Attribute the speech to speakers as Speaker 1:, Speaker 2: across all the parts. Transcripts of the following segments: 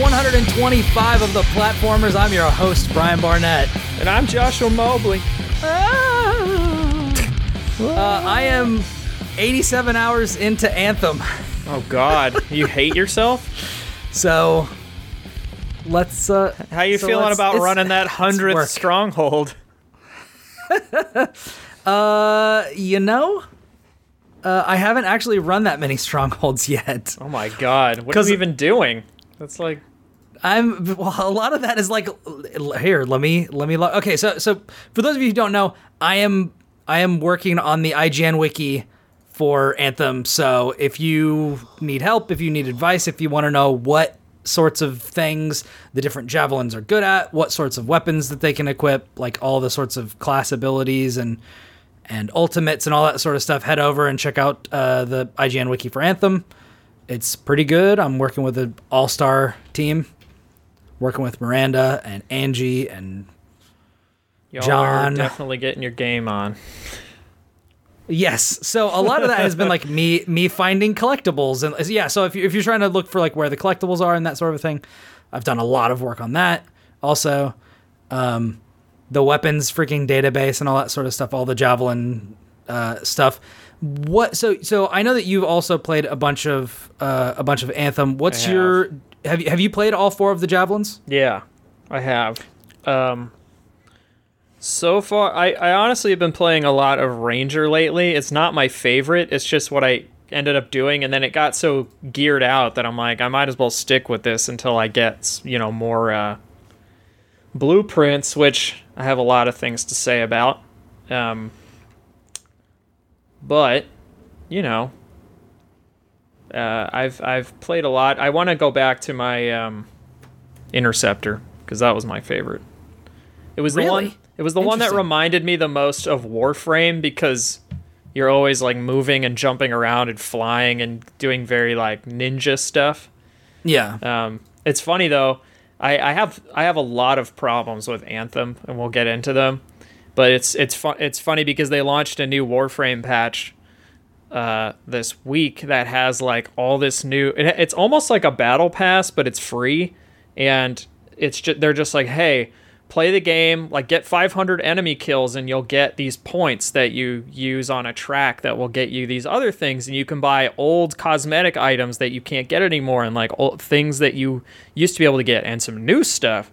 Speaker 1: 125 of the platformers. I'm your host, Brian Barnett.
Speaker 2: And I'm Joshua Mobley.
Speaker 1: Uh, I am 87 hours into Anthem.
Speaker 2: Oh God, you hate yourself?
Speaker 1: So let's. Uh,
Speaker 2: How you
Speaker 1: so
Speaker 2: feeling about running that hundredth stronghold?
Speaker 1: Uh, you know, uh, I haven't actually run that many strongholds yet.
Speaker 2: Oh my God, what are you even doing? That's like
Speaker 1: I'm well. A lot of that is like here. Let me let me. Okay, so so for those of you who don't know, I am I am working on the IGN wiki for Anthem. So if you need help, if you need advice, if you want to know what sorts of things the different javelins are good at, what sorts of weapons that they can equip, like all the sorts of class abilities and and ultimates and all that sort of stuff, head over and check out uh, the IGN wiki for Anthem. It's pretty good. I'm working with an all-star team, working with Miranda and Angie and
Speaker 2: y'all
Speaker 1: John.
Speaker 2: are definitely getting your game on.
Speaker 1: yes. So a lot of that has been like me me finding collectibles and yeah. So if you if you're trying to look for like where the collectibles are and that sort of thing, I've done a lot of work on that. Also, um, the weapons freaking database and all that sort of stuff, all the javelin uh, stuff. What so so I know that you've also played a bunch of uh, a bunch of Anthem. What's your have you have you played all four of the javelins?
Speaker 2: Yeah, I have. Um, so far, I, I honestly have been playing a lot of Ranger lately. It's not my favorite. It's just what I ended up doing, and then it got so geared out that I'm like, I might as well stick with this until I get you know more uh, blueprints, which I have a lot of things to say about. Um, but you know, uh, I've I've played a lot. I want to go back to my um, interceptor because that was my favorite. It was the one. It was the one that reminded me the most of Warframe because you're always like moving and jumping around and flying and doing very like ninja stuff.
Speaker 1: Yeah.
Speaker 2: Um, it's funny though. I, I have I have a lot of problems with Anthem, and we'll get into them. But it's it's fun. It's funny because they launched a new Warframe patch uh, this week that has like all this new. It, it's almost like a battle pass, but it's free, and it's just they're just like, hey, play the game, like get 500 enemy kills, and you'll get these points that you use on a track that will get you these other things, and you can buy old cosmetic items that you can't get anymore, and like old things that you used to be able to get, and some new stuff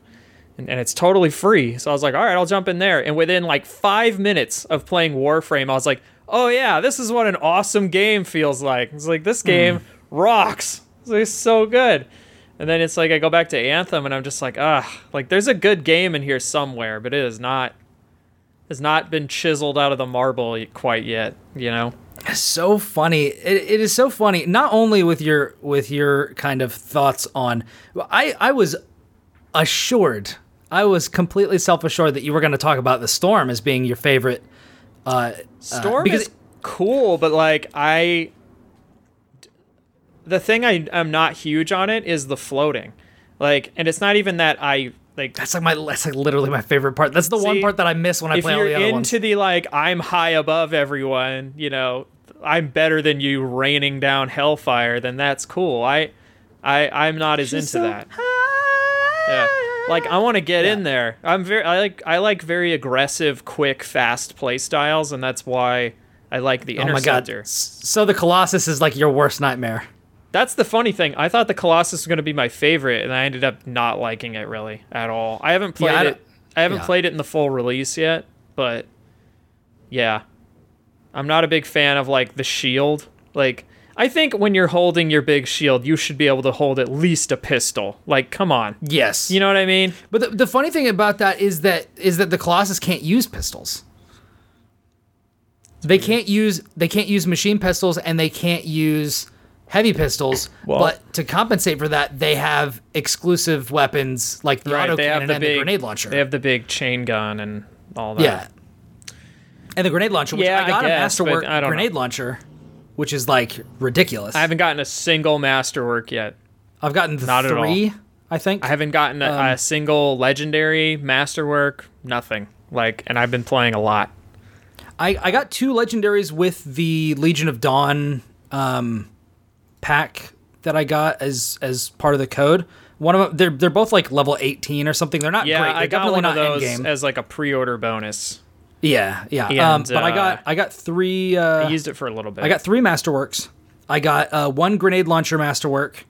Speaker 2: and, and it's totally free. So I was like, all right, I'll jump in there. And within like five minutes of playing Warframe, I was like, oh yeah, this is what an awesome game feels like. It's like this game rocks. It's, like, so good. And then it's like I go back to Anthem, and I'm just like, ah, like there's a good game in here somewhere, but it is not has not been chiseled out of the marble quite yet. You know?
Speaker 1: so funny it, it is so funny not only with your with your kind of thoughts on i i was assured i was completely self-assured that you were going to talk about the storm as being your favorite uh
Speaker 2: Storm
Speaker 1: because-
Speaker 2: is cool, but like I, the thing I I'm not huge on it is the floating, like, and it's not even that I like.
Speaker 1: that's like my that's like literally my favorite part that's the one part that i miss when i
Speaker 2: if
Speaker 1: play all
Speaker 2: you're into the like I'm high above everyone, you know, I'm better than you raining down hellfire, then that's cool. I, I I'm not as into
Speaker 1: so
Speaker 2: that. Yeah. Like I want to get in there. I'm very I like I like very aggressive, quick, fast play styles, and that's why I like the
Speaker 1: oh my god
Speaker 2: interceptor.
Speaker 1: S- so the colossus is like your worst nightmare
Speaker 2: That's the funny thing. I thought the Colossus was going to be my favorite, and I ended up not liking it really at all. I haven't played
Speaker 1: I
Speaker 2: it. I haven't
Speaker 1: yeah.
Speaker 2: played it in the full release yet, but yeah, I'm not a big fan of like the shield. Like, I think when you're holding your big shield, you should be able to hold at least a pistol. Like, come on,
Speaker 1: yes
Speaker 2: you know what I mean?
Speaker 1: but the, the funny thing about that is that is that the colossus can't use pistols they can't use they can't use machine pistols and they can't use heavy pistols
Speaker 2: Well-
Speaker 1: but to compensate for that they have exclusive weapons like the
Speaker 2: Right?
Speaker 1: auto cannon
Speaker 2: the
Speaker 1: and
Speaker 2: big
Speaker 1: the grenade launcher
Speaker 2: They have the big chain gun and all that.
Speaker 1: yeah and the grenade launcher which
Speaker 2: Yeah,
Speaker 1: i got
Speaker 2: I
Speaker 1: a
Speaker 2: guess,
Speaker 1: masterwork
Speaker 2: but I don't know.
Speaker 1: grenade launcher which is like ridiculous
Speaker 2: I haven't gotten a single masterwork yet.
Speaker 1: i've gotten the
Speaker 2: Not at all.
Speaker 1: three i think
Speaker 2: I haven't gotten a,
Speaker 1: Um,
Speaker 2: a single legendary masterwork, nothing. Like, and I've been playing a lot.
Speaker 1: I, I got two legendaries with the Legion of Dawn um, pack that I got as as part of the code, One of them, they're they're both like level 18 or something. They're not
Speaker 2: Yeah,
Speaker 1: great. They're
Speaker 2: I got one of those as like a pre-order bonus.
Speaker 1: Yeah, yeah.
Speaker 2: And,
Speaker 1: um, but I
Speaker 2: uh,
Speaker 1: got I got three. Uh,
Speaker 2: I used it for a little bit.
Speaker 1: I got three masterworks. I got uh, one grenade launcher masterwork,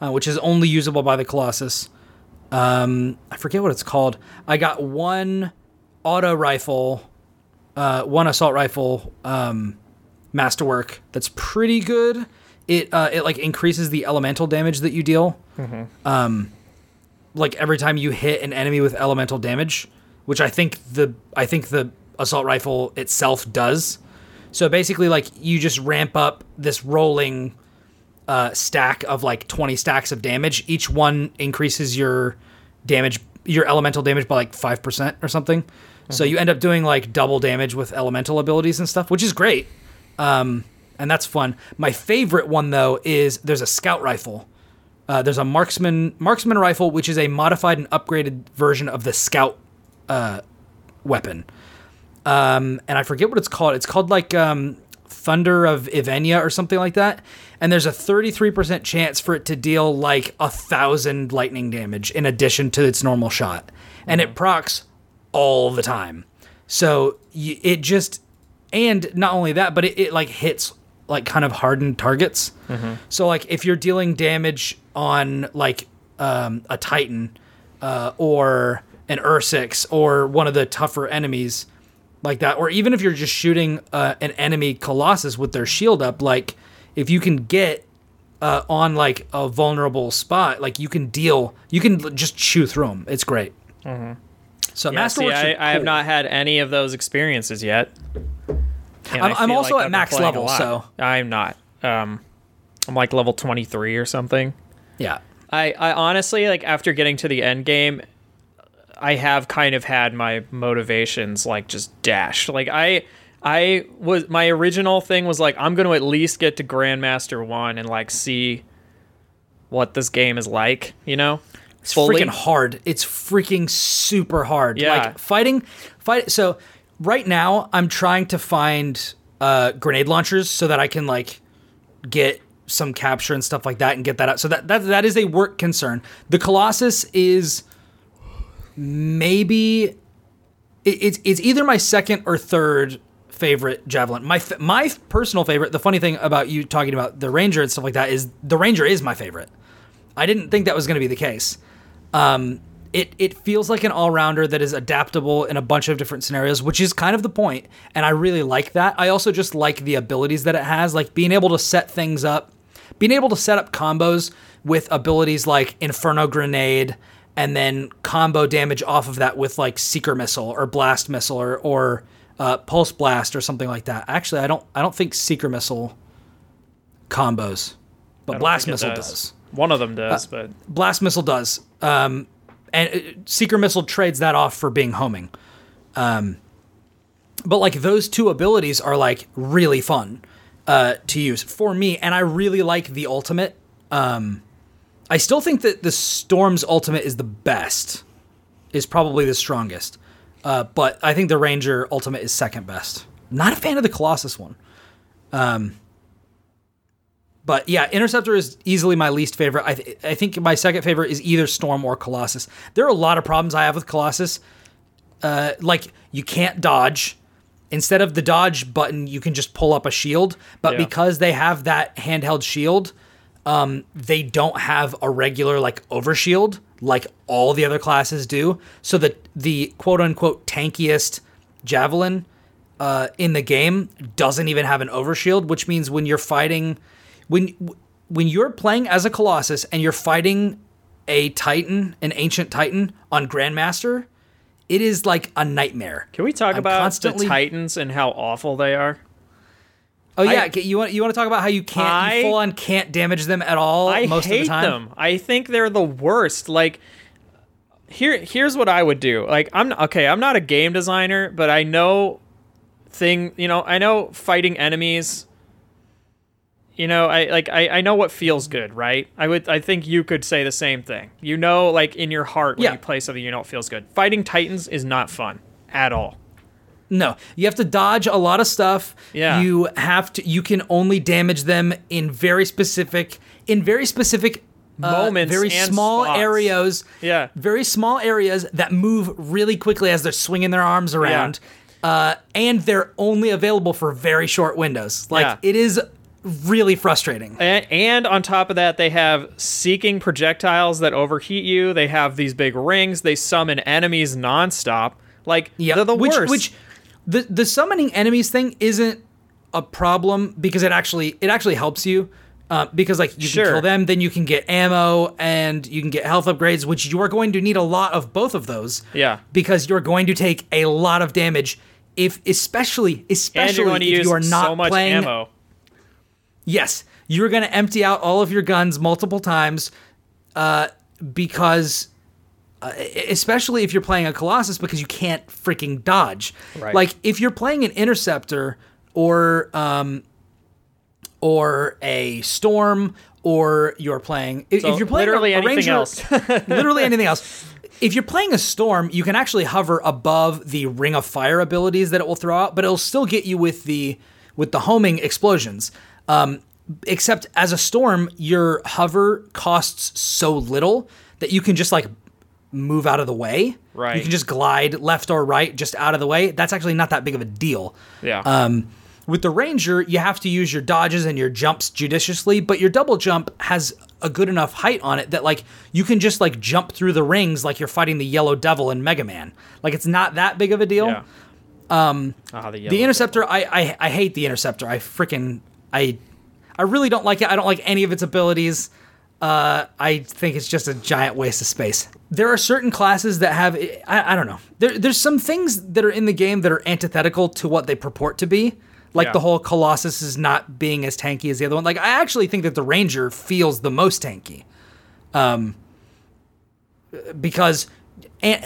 Speaker 1: uh, which is only usable by the Colossus. Um, I forget what it's called. I got one auto rifle, uh, one assault rifle um, masterwork that's pretty good. It uh, it like increases the elemental damage that you deal. Um, like every time you hit an enemy with elemental damage, which I think the I think the assault rifle itself does. So basically, like you just ramp up this rolling uh, stack of like 20 stacks of damage. Each one increases your damage, your elemental damage by like 5% or something. So you end up doing like double damage with elemental abilities and stuff, which is great. Um, and that's fun. My favorite one though is there's a scout rifle. Uh, there's a marksman marksman rifle, which is a modified and upgraded version of the scout uh, weapon. Um, and I forget what it's called. It's called like um, Thunder of Yvenia or something like that. And there's a 33% chance for it to deal like a thousand lightning damage in addition to its normal shot. And it procs all the time. So y- it just, and not only that, but it, it like hits like kind of hardened targets. So like if you're dealing damage on like um, a Titan uh, or an Ursix or one of the tougher enemies like that, or even if you're just shooting uh, an enemy Colossus with their shield up, like if you can get uh, on like a vulnerable spot, like you can deal, you can just chew through them. It's great. So
Speaker 2: Mm-hmm. Yeah, see, I,
Speaker 1: are
Speaker 2: I have not had any of those experiences yet.
Speaker 1: I'm- I'm also
Speaker 2: like
Speaker 1: at max level, so-
Speaker 2: I'm not. Um, I'm like level 23 or something.
Speaker 1: Yeah.
Speaker 2: I, I honestly like after getting to the end game, I have kind of had my motivations like just dashed. Like I I was my original thing was like I'm going to at least get to Grandmaster 1 and like see what this game is like, you know?
Speaker 1: It's freaking hard. It's freaking super hard.
Speaker 2: Yeah.
Speaker 1: Like fighting fight so right now I'm trying to find uh grenade launchers so that I can like get some capture and stuff like that and get that out. So that that that is a work concern. The Colossus is maybe it, it's it's either my second or third favorite javelin. My my personal favorite. The funny thing about you talking about the Ranger and stuff like that is the Ranger is my favorite. I didn't think that was going to be the case. Um, it it feels like an all rounder that is adaptable in a bunch of different scenarios, which is kind of the point, and I really like that. I also just like the abilities that it has, like being able to set things up, being able to set up combos with abilities like Inferno Grenade, and then combo damage off of that with like Seeker Missile or Blast Missile or or uh, Pulse Blast or something like that. Actually, I don't I don't think Seeker Missile combos, but Blast Missile does.
Speaker 2: One of them
Speaker 1: Uh,
Speaker 2: does, but
Speaker 1: Blast Missile does. Um, and uh, Seeker Missile trades that off for being homing. Um, but like those two abilities are like really fun uh, to use for me, and I really like the ultimate. Um, I still think that the Storm's ultimate is the best, is probably the strongest. Uh, but I think the Ranger ultimate is second best. Not a fan of the Colossus one. But yeah, Interceptor is easily my least favorite. I, th- I think my second favorite is either Storm or Colossus. There are a lot of problems I have with Colossus. Uh, like you can't dodge. Instead of the dodge button, you can just pull up a shield. But
Speaker 2: Yeah.
Speaker 1: because they have that handheld shield, um, they don't have a regular like overshield like all the other classes do. So the the quote unquote tankiest javelin uh, in the game doesn't even have an overshield, which means when you're fighting, when when you're playing as a Colossus and you're fighting a Titan, an ancient Titan on Grandmaster, it is like a nightmare.
Speaker 2: can we talk
Speaker 1: I'm
Speaker 2: about
Speaker 1: constantly-
Speaker 2: the Titans and how awful they are?
Speaker 1: Oh yeah,
Speaker 2: I-
Speaker 1: you want you want to talk about how you can't
Speaker 2: I-
Speaker 1: you full on can't damage them at all
Speaker 2: I
Speaker 1: most
Speaker 2: hate
Speaker 1: of the time.
Speaker 2: them. I think they're the worst. Like here here's what I would do. Like I'm okay, I'm not a game designer, but I know thing, you know, I know fighting enemies you know, I like I, I know what feels good, right? I would I think you could say the same thing. You know, like in your heart when
Speaker 1: Yeah.
Speaker 2: you play something you know it feels good. Fighting Titans is not fun at all.
Speaker 1: No, you have to dodge a lot of stuff.
Speaker 2: Yeah.
Speaker 1: You have to. You can only damage them in very specific, in very specific uh,
Speaker 2: moments,
Speaker 1: very
Speaker 2: and
Speaker 1: small
Speaker 2: spots.
Speaker 1: areas.
Speaker 2: Yeah.
Speaker 1: very small areas that move really quickly as they're swinging their arms around. Uh, and they're only available for very short windows. Like
Speaker 2: Yeah.
Speaker 1: it is really frustrating.
Speaker 2: And, and on top of that, they have seeking projectiles that overheat you. They have these big rings. They summon enemies nonstop. Like they're the
Speaker 1: which,
Speaker 2: worst.
Speaker 1: Which the the summoning enemies thing isn't a problem because it actually it actually helps you. Uh, because like you
Speaker 2: Sure.
Speaker 1: can kill them, then you can get ammo and you can get health upgrades, which you are going to need a lot of both of those.
Speaker 2: Yeah.
Speaker 1: Because you're going to take a lot of damage if, especially, especially
Speaker 2: you're going to
Speaker 1: if you are not
Speaker 2: so much
Speaker 1: playing.
Speaker 2: ammo.
Speaker 1: Yes, you're going to empty out all of your guns multiple times, uh, because, uh, especially if you're playing a Colossus, because you can't freaking dodge.
Speaker 2: Right.
Speaker 1: Like if you're playing an Interceptor or um, or a Storm, or you're playing if,
Speaker 2: So
Speaker 1: if you're playing
Speaker 2: literally
Speaker 1: a, a
Speaker 2: anything
Speaker 1: Ranger,
Speaker 2: else.
Speaker 1: literally anything else. If you're playing a storm, you can actually hover above the ring of fire abilities that it will throw out, but it'll still get you with the with the homing explosions. Um, except as a storm, your hover costs so little that you can just like move out of the way.
Speaker 2: Right.
Speaker 1: You can just glide left or right, just out of the way. That's actually not that big of a deal.
Speaker 2: Yeah.
Speaker 1: Um, with the Ranger, you have to use your dodges and your jumps judiciously, but your double jump has a good enough height on it that like you can just like jump through the rings like you're fighting the Yellow Devil in Mega Man. Like it's not that big of a deal.
Speaker 2: yeah. Um. Ah, the,
Speaker 1: The. Interceptor, I, I I hate the Interceptor. I freaking I I really don't like it. I don't like any of its abilities. Uh, I think it's just a giant waste of space. There are certain classes that have I, I don't know. There, there's some things that are in the game that are antithetical to what they purport to be. Like
Speaker 2: Yeah.
Speaker 1: the whole Colossus is not being as tanky as the other one. Like I actually think that the Ranger feels the most tanky. Um because and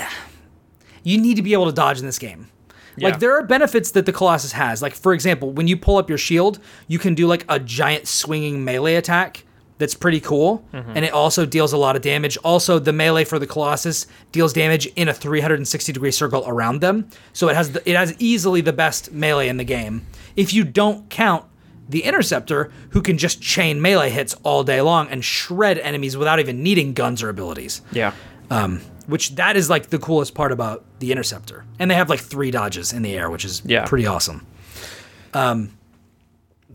Speaker 1: you need to be able to dodge in this game.
Speaker 2: Yeah.
Speaker 1: Like there are benefits that the Colossus has. Like for example, when you pull up your shield, you can do like a giant swinging melee attack that's pretty cool,
Speaker 2: Mm-hmm.
Speaker 1: and it also deals a lot of damage. Also, the melee for the Colossus deals damage in a 360 degree circle around them, so it has the, it has easily the best melee in the game. If you don't count the Interceptor, who can just chain melee hits all day long and shred enemies without even needing guns or abilities
Speaker 2: Yeah.
Speaker 1: um, which that is like the coolest part about the interceptor and they have like three dodges in the air which is
Speaker 2: Yeah.
Speaker 1: pretty awesome um,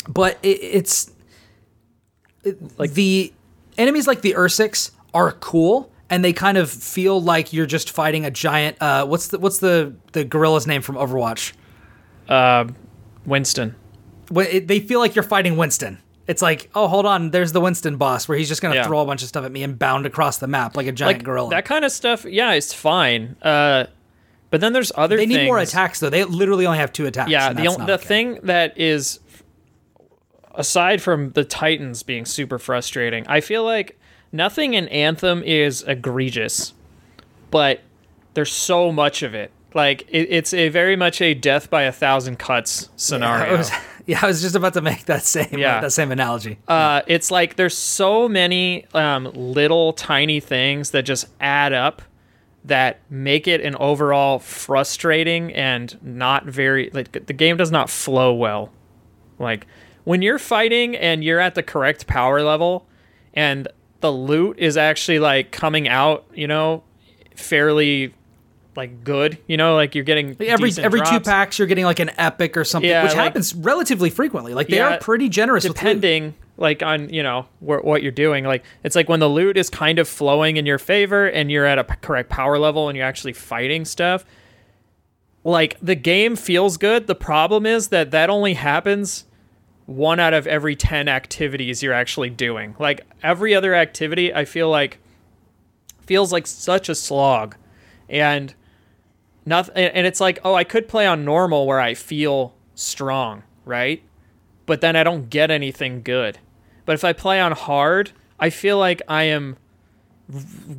Speaker 1: but it, it's it- like the enemies like the ursix are cool and they kind of feel like you're just fighting a giant uh, what's the what's the the gorilla's name from overwatch
Speaker 2: Uh, Winston.
Speaker 1: When it, they feel like you're fighting winston it's like oh hold on there's the winston boss where he's just gonna
Speaker 2: Yeah.
Speaker 1: throw a bunch of stuff at me and bound across the map like a giant
Speaker 2: Like
Speaker 1: gorilla
Speaker 2: that kind of stuff. Yeah, it's fine. Uh, but then there's other.
Speaker 1: They need more attacks though. They literally only have two attacks.
Speaker 2: Yeah, the
Speaker 1: that's
Speaker 2: on-
Speaker 1: not
Speaker 2: the
Speaker 1: okay.
Speaker 2: thing that is aside from the Titans being super frustrating, I feel like nothing in Anthem is egregious, but there's so much of it. Like it, it's a very much a death by a thousand cuts scenario.
Speaker 1: I was, yeah, I was just about to make that same
Speaker 2: Yeah.
Speaker 1: that same analogy.
Speaker 2: uh, it's like there's so many um, little tiny things that just add up that make it an overall frustrating and not very like the game does not flow well like when you're fighting and you're at the correct power level and the loot is actually like coming out you know fairly like good you know like you're getting
Speaker 1: every
Speaker 2: decent
Speaker 1: every two packs, you're getting like an epic or something,
Speaker 2: Yeah,
Speaker 1: which
Speaker 2: like-
Speaker 1: happens relatively frequently. Like they
Speaker 2: Yeah,
Speaker 1: are pretty generous
Speaker 2: depending like on you know wh- what you're doing. Like it's like when the loot is kind of flowing in your favor and you're at a p- correct power level and you're actually fighting stuff like the game feels good. The problem is that that only happens one out of every 10 activities you're actually doing. Like every other activity i feel like feels like such a slog. And nothing and it's like oh i could play on normal where i feel strong right? But then i don't get anything good. But if i play on hard i feel like i am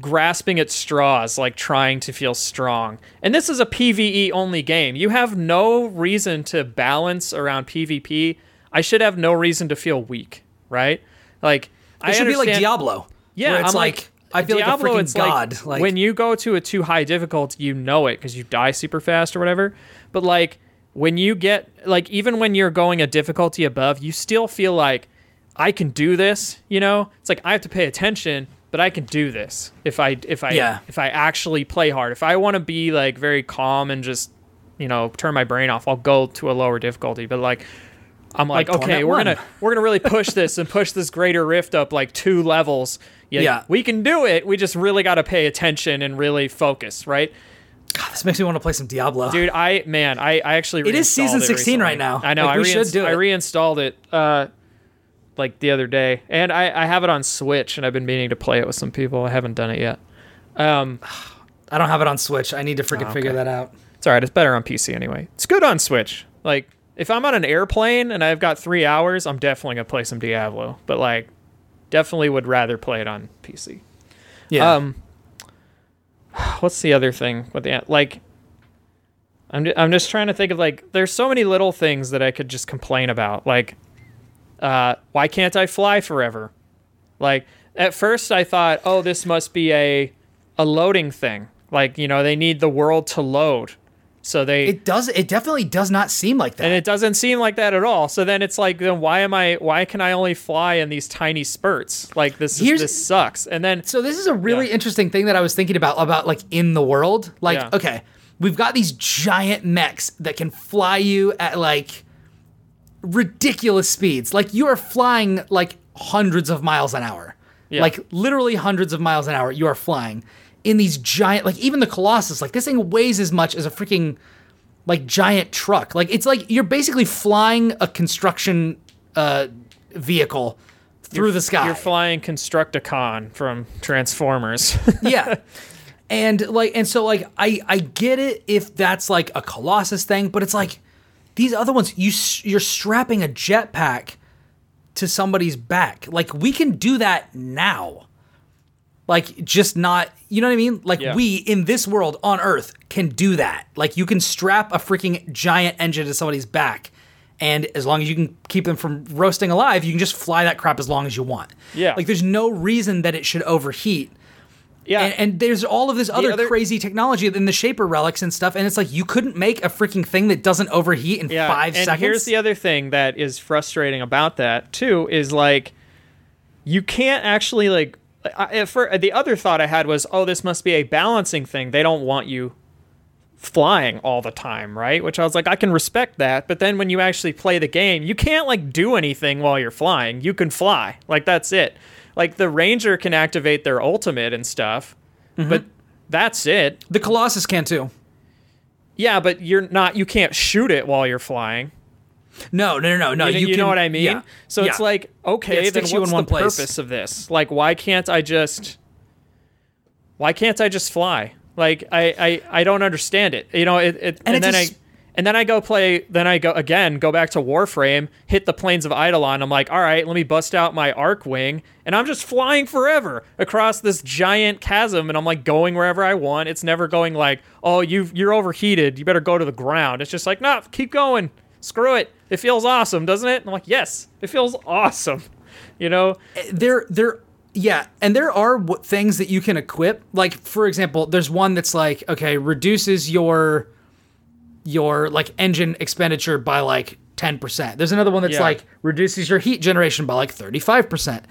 Speaker 2: grasping at straws like trying to feel strong. And this is a pve only game. You have no reason to balance around pvp i should have no reason to feel weak right like
Speaker 1: It should be like Diablo.
Speaker 2: yeah,
Speaker 1: it's
Speaker 2: I'm
Speaker 1: like, I feel
Speaker 2: Diablo,
Speaker 1: like a freaking
Speaker 2: it's
Speaker 1: god.
Speaker 2: Like,
Speaker 1: Like,
Speaker 2: when you go to a too high difficulty, you know it because you die super fast or whatever. But like when you get like even when you're going a difficulty above, you still feel like I can do this. You know, it's like I have to pay attention, but I can do this if I if I
Speaker 1: Yeah.
Speaker 2: if I actually play hard. If I want to be like very calm and just you know turn my brain off, I'll go to a lower difficulty. But like I'm like,
Speaker 1: Like
Speaker 2: okay, we're
Speaker 1: 1.
Speaker 2: gonna we're gonna really push this and push this greater rift up like two levels. Yeah,
Speaker 1: Yeah.
Speaker 2: we can do it. We just really got to pay attention and really focus, right?
Speaker 1: God, this makes me want to play some Diablo.
Speaker 2: Dude, I man, I, I actually
Speaker 1: It is season
Speaker 2: reinstalled
Speaker 1: 16 right now.
Speaker 2: I know.
Speaker 1: Like,
Speaker 2: I
Speaker 1: we should do
Speaker 2: I reinstalled it uh, like the other day, and I, I have it on Switch, and I've been meaning to play it with some people. I haven't done it yet. Um,
Speaker 1: I don't have it on Switch. I need to freaking
Speaker 2: Oh,
Speaker 1: figure that out.
Speaker 2: it's alright. It's better on PC anyway. It's good on Switch. Like if I'm on an airplane and I've got three hours, I'm definitely gonna play some Diablo. But like, definitely would rather play it on PC.
Speaker 1: Yeah.
Speaker 2: Um, what's the other thing with the like? I'm I'm just trying to think of like there's so many little things that I could just complain about. Like, uh, why can't I fly forever? Like at first I thought, oh, this must be a a loading thing. Like you know they need the world to load, so they
Speaker 1: it does. It definitely does not seem like that.
Speaker 2: and it doesn't seem like that at all. So then it's like, then why am I? Why can I only fly in these tiny spurts? Like this, is, this sucks. And then
Speaker 1: So this is a really
Speaker 2: Yeah.
Speaker 1: interesting thing that I was thinking about about like in the world. Like,
Speaker 2: Yeah.
Speaker 1: okay, we've got these giant mechs that can fly you at like ridiculous speeds. Like you are flying like hundreds of miles an hour.
Speaker 2: Yeah.
Speaker 1: Like literally hundreds of miles an hour you are flying in these giant like even the Colossus like this thing weighs as much as a freaking like giant truck. Like it's like you're basically flying a construction uh vehicle through the sky.
Speaker 2: You're flying Constructicon from Transformers.
Speaker 1: yeah and like and so like i i get it if that's like a colossus thing but it's like these other ones you you're strapping a jetpack to somebody's back like we can do that now like just not you know what i mean like
Speaker 2: Yeah.
Speaker 1: we in this world on earth can do that like you can strap a freaking giant engine to somebody's back and as long as you can keep them from roasting alive you can just fly that crap as long as you want
Speaker 2: Yeah.
Speaker 1: like there's no reason that it should overheat
Speaker 2: yeah,
Speaker 1: and, and there's all of this other,
Speaker 2: other-
Speaker 1: crazy technology in the shaper relics and stuff and it's like you couldn't make a freaking thing that doesn't overheat in
Speaker 2: yeah.
Speaker 1: five
Speaker 2: and
Speaker 1: seconds
Speaker 2: here's the other thing that is frustrating about that too is like you can't actually like. I, for the other thought I had was, oh, this must be a balancing thing. They don't want you flying all the time, right? Which I was like, I can respect that. But then when you actually play the game, you can't like do anything while you're flying. You can fly. Like that's it. Like the ranger can activate their ultimate and stuff,
Speaker 1: Mm-hmm.
Speaker 2: but that's it.
Speaker 1: the colossus can too
Speaker 2: Yeah, but you're not. You can't shoot it while you're flying.
Speaker 1: No no no no no
Speaker 2: You, you
Speaker 1: can,
Speaker 2: know what I mean?
Speaker 1: yeah.
Speaker 2: So it's
Speaker 1: Yeah.
Speaker 2: like,
Speaker 1: Yeah,
Speaker 2: okay,
Speaker 1: it
Speaker 2: then
Speaker 1: sticks you in
Speaker 2: what's
Speaker 1: one
Speaker 2: the
Speaker 1: place.
Speaker 2: purpose of this? Like, why can't I just? Why can't I just fly? Like, I I, I don't understand it. You know, it, it and,
Speaker 1: it's
Speaker 2: then
Speaker 1: a
Speaker 2: I and then I go play. Then I go again, go back to Warframe, hit the plains of Eidolon. I'm like, all right, let me bust out my Archwing, and I'm just flying forever across this giant chasm, and I'm like going wherever I want. It's never going like, oh, you you're overheated. You better go to the ground. It's just like, no, keep going. Screw it. It feels awesome, doesn't it? And I'm like, yes, it feels awesome. You know?
Speaker 1: Eh, there there yeah and there are w- things that you can equip like for example there's one that's like okay reduces your your like engine expenditure by like 10% there's another one that's
Speaker 2: Yeah.
Speaker 1: like reduces your heat generation by like 35%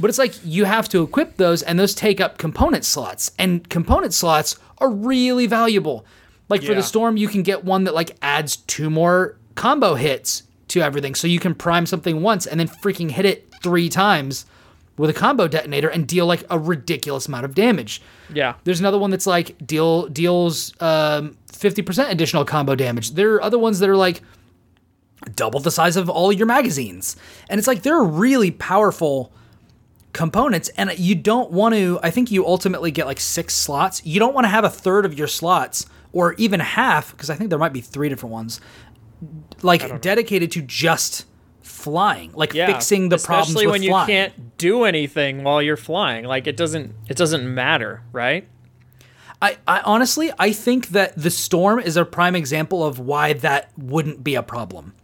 Speaker 1: but it's like you have to equip those and those take up component slots and component slots are really valuable like for the storm you can get one that like adds two more combo hits to everything so you can prime something once and then freaking hit it three times with a combo detonator and deal like a ridiculous amount of damage
Speaker 2: Yeah.
Speaker 1: there's another one that's like deal deals um, 50% additional combo damage. There are other ones that are like double the size of all your magazines. And it's like they're really powerful components and you don't want to I think you ultimately get like 6 slots. You don't want to have a third of your slots or even half because I think there might be 3 different ones like dedicated to just flying, like
Speaker 2: Yeah.
Speaker 1: fixing the problems
Speaker 2: Especially when you can't do anything while you're flying. Like it doesn't it doesn't matter, right?
Speaker 1: I, I honestly I think that the storm is a prime example of why that wouldn't be a problem.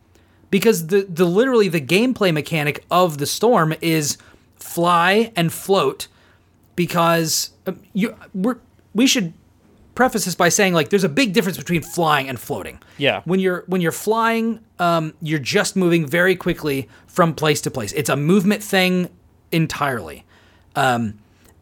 Speaker 1: Because the the literally the gameplay mechanic of the storm is fly and float because um, you we're, we should preface this by saying like there's a big difference between flying and floating.
Speaker 2: Yeah.
Speaker 1: When you're when you're flying, um, you're just moving very quickly from place to place. It's a movement thing entirely. Um,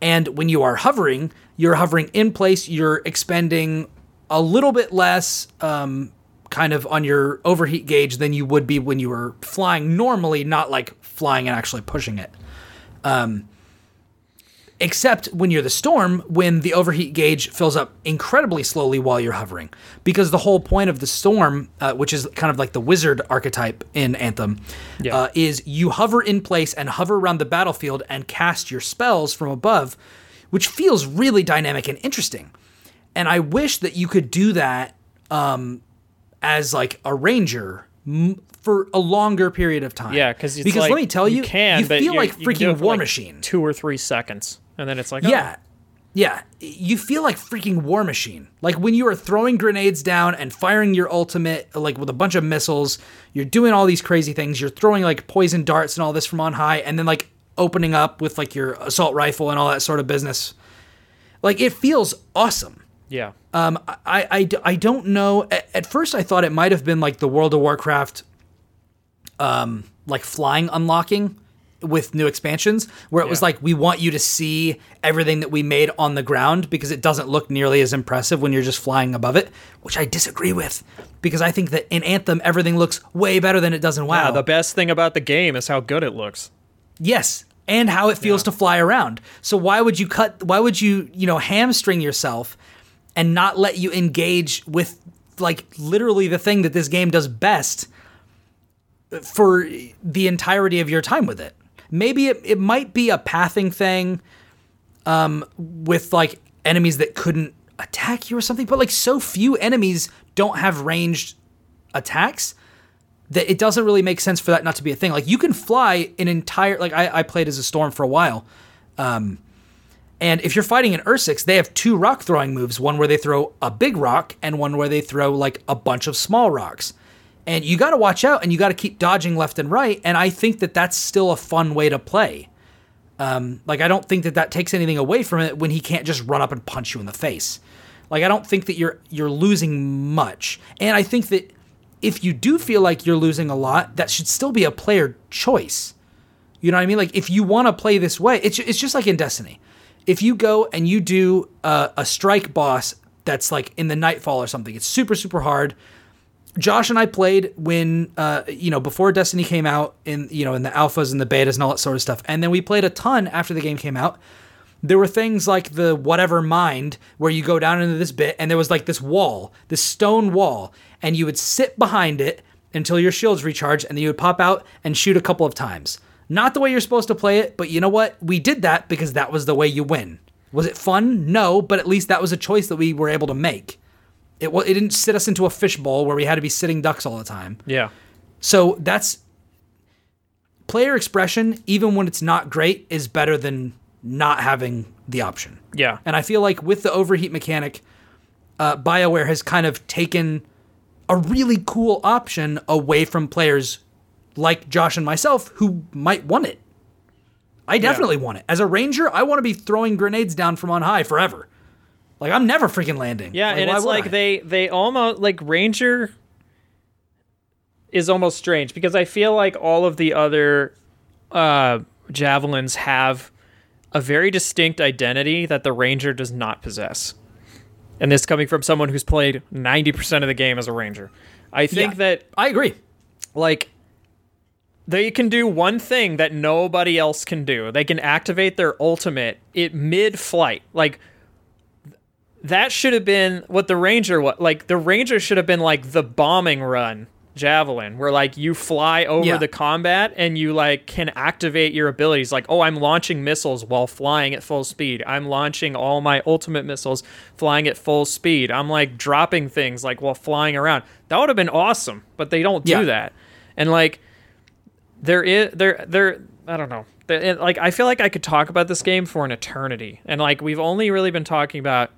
Speaker 1: And when you are hovering, you're hovering in place, you're expending a little bit less um, kind of on your overheat gauge than you would be when you were flying normally, not like flying and actually pushing it. Um, except when you're the storm, when the overheat gauge fills up incredibly slowly while you're hovering. Because the whole point of the storm, uh, which is kind of like the wizard archetype in Anthem,
Speaker 2: Yeah.
Speaker 1: uh, is you hover in place and hover around the battlefield and cast your spells from above, which feels really dynamic and interesting. And I wish that you could do that um, as like a ranger m- for a longer period of time.
Speaker 2: Yeah, because
Speaker 1: because
Speaker 2: like,
Speaker 1: let me tell you,
Speaker 2: can,
Speaker 1: you feel
Speaker 2: you-
Speaker 1: like
Speaker 2: you
Speaker 1: freaking War
Speaker 2: like,
Speaker 1: Machine.
Speaker 2: two or three seconds, and then it's like, oh,
Speaker 1: Yeah. Yeah. You feel like freaking War Machine. Like when you are throwing grenades down and firing your ultimate, like with a bunch of missiles, you're doing all these crazy things. You're throwing like poison darts and all this from on high, and then like opening up with like your assault rifle and all that sort of business. Like it feels awesome.
Speaker 2: yeah,
Speaker 1: Um, I, I, I don't know. At, at first, I thought it might have been like the World of Warcraft, um, like flying unlocking with new expansions, where it was like we want you to see everything that we made on the ground because it doesn't look nearly as impressive when you're just flying above it, which I disagree with because I think that in Anthem everything looks way better than it does in WoW.
Speaker 2: Yeah, the best thing about the game is how good it looks.
Speaker 1: Yes, and how it feels to fly around. So why would you cut why would you, you know, hamstring yourself and not let you engage with like literally the thing that this game does best for the entirety of your time with it? Maybe it, it might be a pathing thing um with like enemies that couldn't attack you or something, but like so few enemies don't have ranged attacks that it doesn't really make sense for that not to be a thing. Like you can fly an entire like I, I played as a storm for a while. Um and if you're fighting an Ursix, they have two rock throwing moves, one where they throw a big rock and one where they throw like a bunch of small rocks. And you got to watch out and you got to keep dodging left and right, and I think that that's still a fun way to play. Um like I don't think that that takes anything away from it when he can't just run up and punch you in the face. Like I don't think that you're you're losing much. And I think that if you do feel like you're losing a lot, that should still be a player choice. You know what I mean? Like if you want to play this way, it's it's just like in Destiny. If you go and you do a, a strike boss that's like in the Nightfall or something, it's super super hard. Josh and I played when uh, you know before Destiny came out in you know in the alphas and the betas and all that sort of stuff, and then we played a ton after the game came out. There were things like the whatever mind where you go down into this bit and there was like this wall, this stone wall, and you would sit behind it until your shields recharged, and then you would pop out and shoot a couple of times. Not the way you're supposed to play it, but you know what? We did that because that was the way you win. Was it fun? No, but at least that was a choice that we were able to make. It it didn't sit us into a fishbowl where we had to be sitting ducks all the time.
Speaker 2: Yeah,
Speaker 1: So that's player expression, even when it's not great, is better than not having the option.
Speaker 2: yeah,
Speaker 1: And I feel like with the overheat mechanic, uh, BioWare has kind of taken a really cool option away from players like Josh and myself who might want it. I definitely want it. As a ranger, I want to be throwing grenades down from on high forever. Like I'm never freaking landing.
Speaker 2: yeah. and it's like
Speaker 1: I?
Speaker 2: they they almost like Ranger is almost strange because I feel like all of the other uh, javelins have a very distinct identity that the Ranger does not possess. And this coming from someone who's played 90% of the game as a Ranger. I think
Speaker 1: Yeah.
Speaker 2: that
Speaker 1: I agree.
Speaker 2: like they can do one thing that nobody else can do. They can activate their ultimate it mid-flight. Like that should have been what the ranger what like the ranger should have been like the bombing run javelin where like you fly over
Speaker 1: Yeah.
Speaker 2: the combat and you like can activate your abilities like oh i'm launching missiles while flying at full speed i'm launching all my ultimate missiles flying at full speed i'm like dropping things like while flying around that would have been awesome but they don't do
Speaker 1: Yeah.
Speaker 2: that and like there is there there I don't know. Like I feel like I could talk about this game for an eternity. And like we've only really been talking about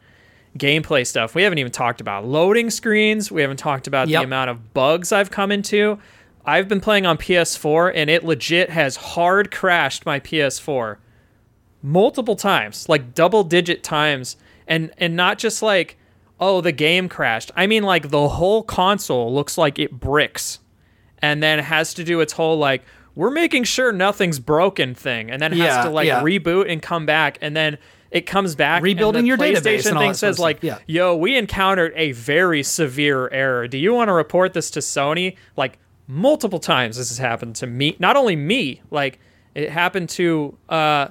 Speaker 2: gameplay stuff. We haven't even talked about loading screens. We haven't talked about
Speaker 1: Yep.
Speaker 2: the amount of bugs I've come into. I've been playing on PS4 and it legit has hard crashed my PS4 multiple times, like double digit times and and not just like oh the game crashed. I mean like the whole console looks like it bricks and then has to do its whole like we're making sure nothing's broken thing, and then has
Speaker 1: Yeah,
Speaker 2: to like
Speaker 1: yeah.
Speaker 2: reboot and come back, and then it comes back.
Speaker 1: Rebuilding your database and
Speaker 2: thing says like,
Speaker 1: stuff,
Speaker 2: "Yo, we encountered a very severe error. Do you want to report this to Sony?" Like multiple times, this has happened to me. Not only me, like it happened to uh,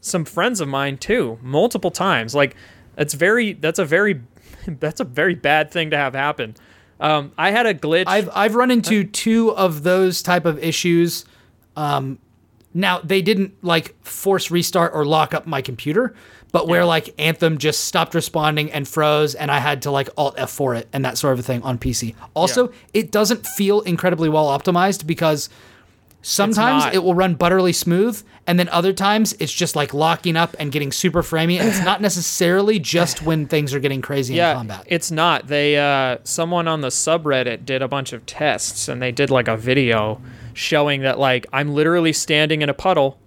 Speaker 2: some friends of mine too, multiple times. Like it's very that's a very that's a very bad thing to have happen. Um, I had a glitch.
Speaker 1: I've I've run into two of those type of issues. Um, now they didn't like force restart or lock up my computer, but where like Anthem just stopped responding and froze, and I had to like Alt F4 it and that sort of a thing on PC. Also, it doesn't feel incredibly well optimized because sometimes it will run butterly smooth, and then other times it's just like locking up and getting super framey, and it's not necessarily just when things are getting crazy
Speaker 2: yeah,
Speaker 1: in combat.
Speaker 2: it's not. They uh, someone on the subreddit did a bunch of tests, and they did like a video showing that like I'm literally standing in a puddle.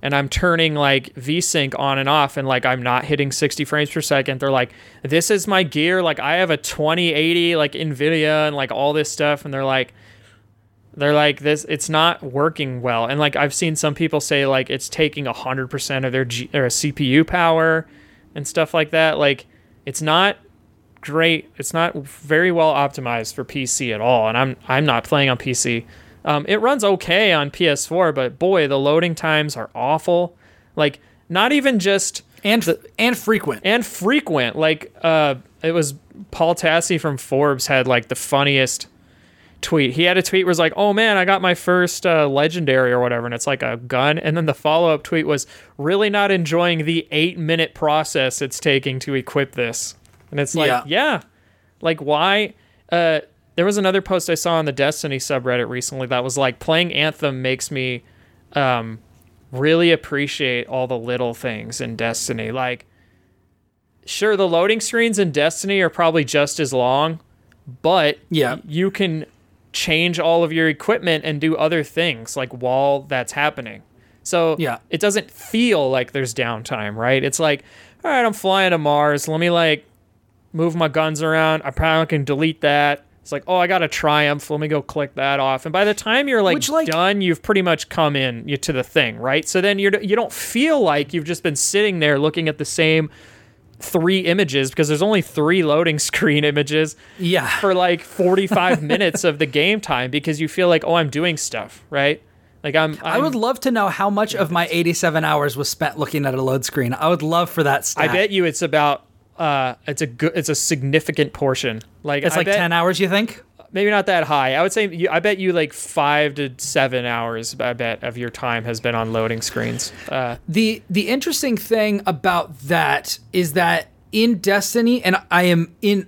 Speaker 2: And I'm turning like VSync on and off, and like I'm not hitting 60 frames per second. They're like, "This is my gear. Like I have a 2080 like Nvidia and like all this stuff." And they're like, they're like this it's not working well and like i've seen some people say like it's taking 100% of their G- or cpu power and stuff like that like it's not great it's not very well optimized for pc at all and i'm i'm not playing on pc um, it runs okay on ps4 but boy the loading times are awful like not even just
Speaker 1: and and frequent.
Speaker 2: and frequent. Like uh, it was Paul Tassi from Forbes had like the funniest tweet. He had a tweet where was like, "Oh man, I got my first uh, legendary or whatever," and it's like a gun. And then the follow up tweet was, "Really not enjoying the eight minute process it's taking to equip this." And it's like,
Speaker 1: Yeah.
Speaker 2: yeah, like why? Uh, there was another post I saw on the Destiny subreddit recently that was like, playing Anthem makes me um, really appreciate all the little things in Destiny. Like, sure, the loading screens in Destiny are probably just as long, but
Speaker 1: Yeah.
Speaker 2: you can change all of your equipment and do other things like while that's happening. So
Speaker 1: Yeah.
Speaker 2: it doesn't feel like there's downtime, right? It's like, all right, I'm flying to Mars. Let me like move my guns around. I probably can delete that. It's like, oh, I got a triumph. Let me go click that off. And by the time you're like,
Speaker 1: Which, like-
Speaker 2: done, you've pretty much come in to the thing, right? So then you're you don't feel like you've just been sitting there looking at the same three images because there's only three loading screen images
Speaker 1: Yeah.
Speaker 2: for like 45 minutes of the game time because you feel like, oh, I'm doing stuff, right? Like I'm, I'm
Speaker 1: I would love to know how much of my 87 hours was spent looking at a load screen. I would love for that stat.
Speaker 2: I bet you it's about uh it's a good it's a significant portion. Like
Speaker 1: it's
Speaker 2: I
Speaker 1: like
Speaker 2: bet-
Speaker 1: 10 hours, you think?
Speaker 2: maybe not that high. I would say you, I bet you like 5 to 7 hours I bet of your time has been on loading screens. Uh
Speaker 1: The the interesting thing about that is that in Destiny, and I am in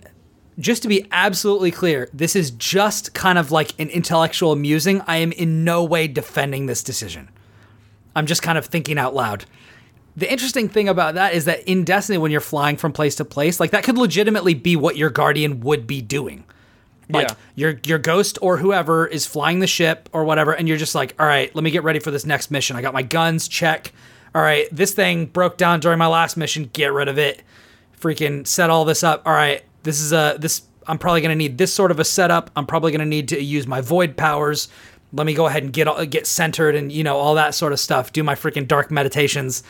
Speaker 1: just to be absolutely clear, this is just kind of like an intellectual musing. I am in no way defending this decision. I'm just kind of thinking out loud. The interesting thing about that is that in Destiny, when you're flying from place to place, like that could legitimately be what your guardian would be doing. Like
Speaker 2: Yeah.
Speaker 1: your your ghost or whoever is flying the ship or whatever, and you're just like, all right, let me get ready for this next mission. I got my guns, check. All right, this thing broke down during my last mission. Get rid of it. Freaking set all this up. All right, this is a this. I'm probably gonna need this sort of a setup. I'm probably gonna need to use my void powers. Let me go ahead and get all- get centered and you know all that sort of stuff. Do my freaking dark meditations.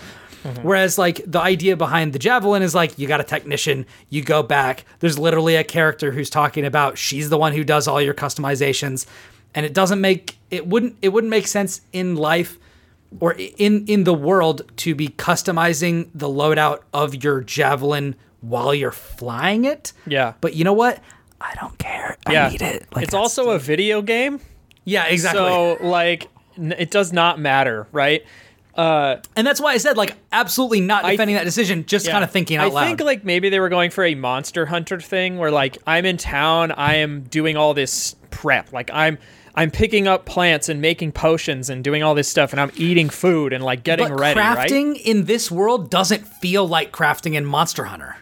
Speaker 1: Mm-hmm. Whereas, like, the idea behind the javelin is like, you got a technician, you go back. There's literally a character who's talking about she's the one who does all your customizations, and it doesn't make it wouldn't it wouldn't make sense in life or in in the world to be customizing the loadout of your javelin while you're flying it.
Speaker 2: yeah.
Speaker 1: But you know what? I don't care.
Speaker 2: yeah.
Speaker 1: I need it. Like,
Speaker 2: it's also a video game.
Speaker 1: yeah, exactly.
Speaker 2: So like n- it does not matter, right?
Speaker 1: Uh, and that's why I said like absolutely not defending
Speaker 2: th-
Speaker 1: that decision. Just kind of thinking out
Speaker 2: I
Speaker 1: loud.
Speaker 2: think like maybe they were going for a Monster Hunter thing where like I'm in town, I am doing all this prep. Like I'm I'm picking up plants and making potions and doing all this stuff and I'm eating food and like getting
Speaker 1: but
Speaker 2: ready, right?
Speaker 1: crafting in this world doesn't feel like crafting in Monster Hunter.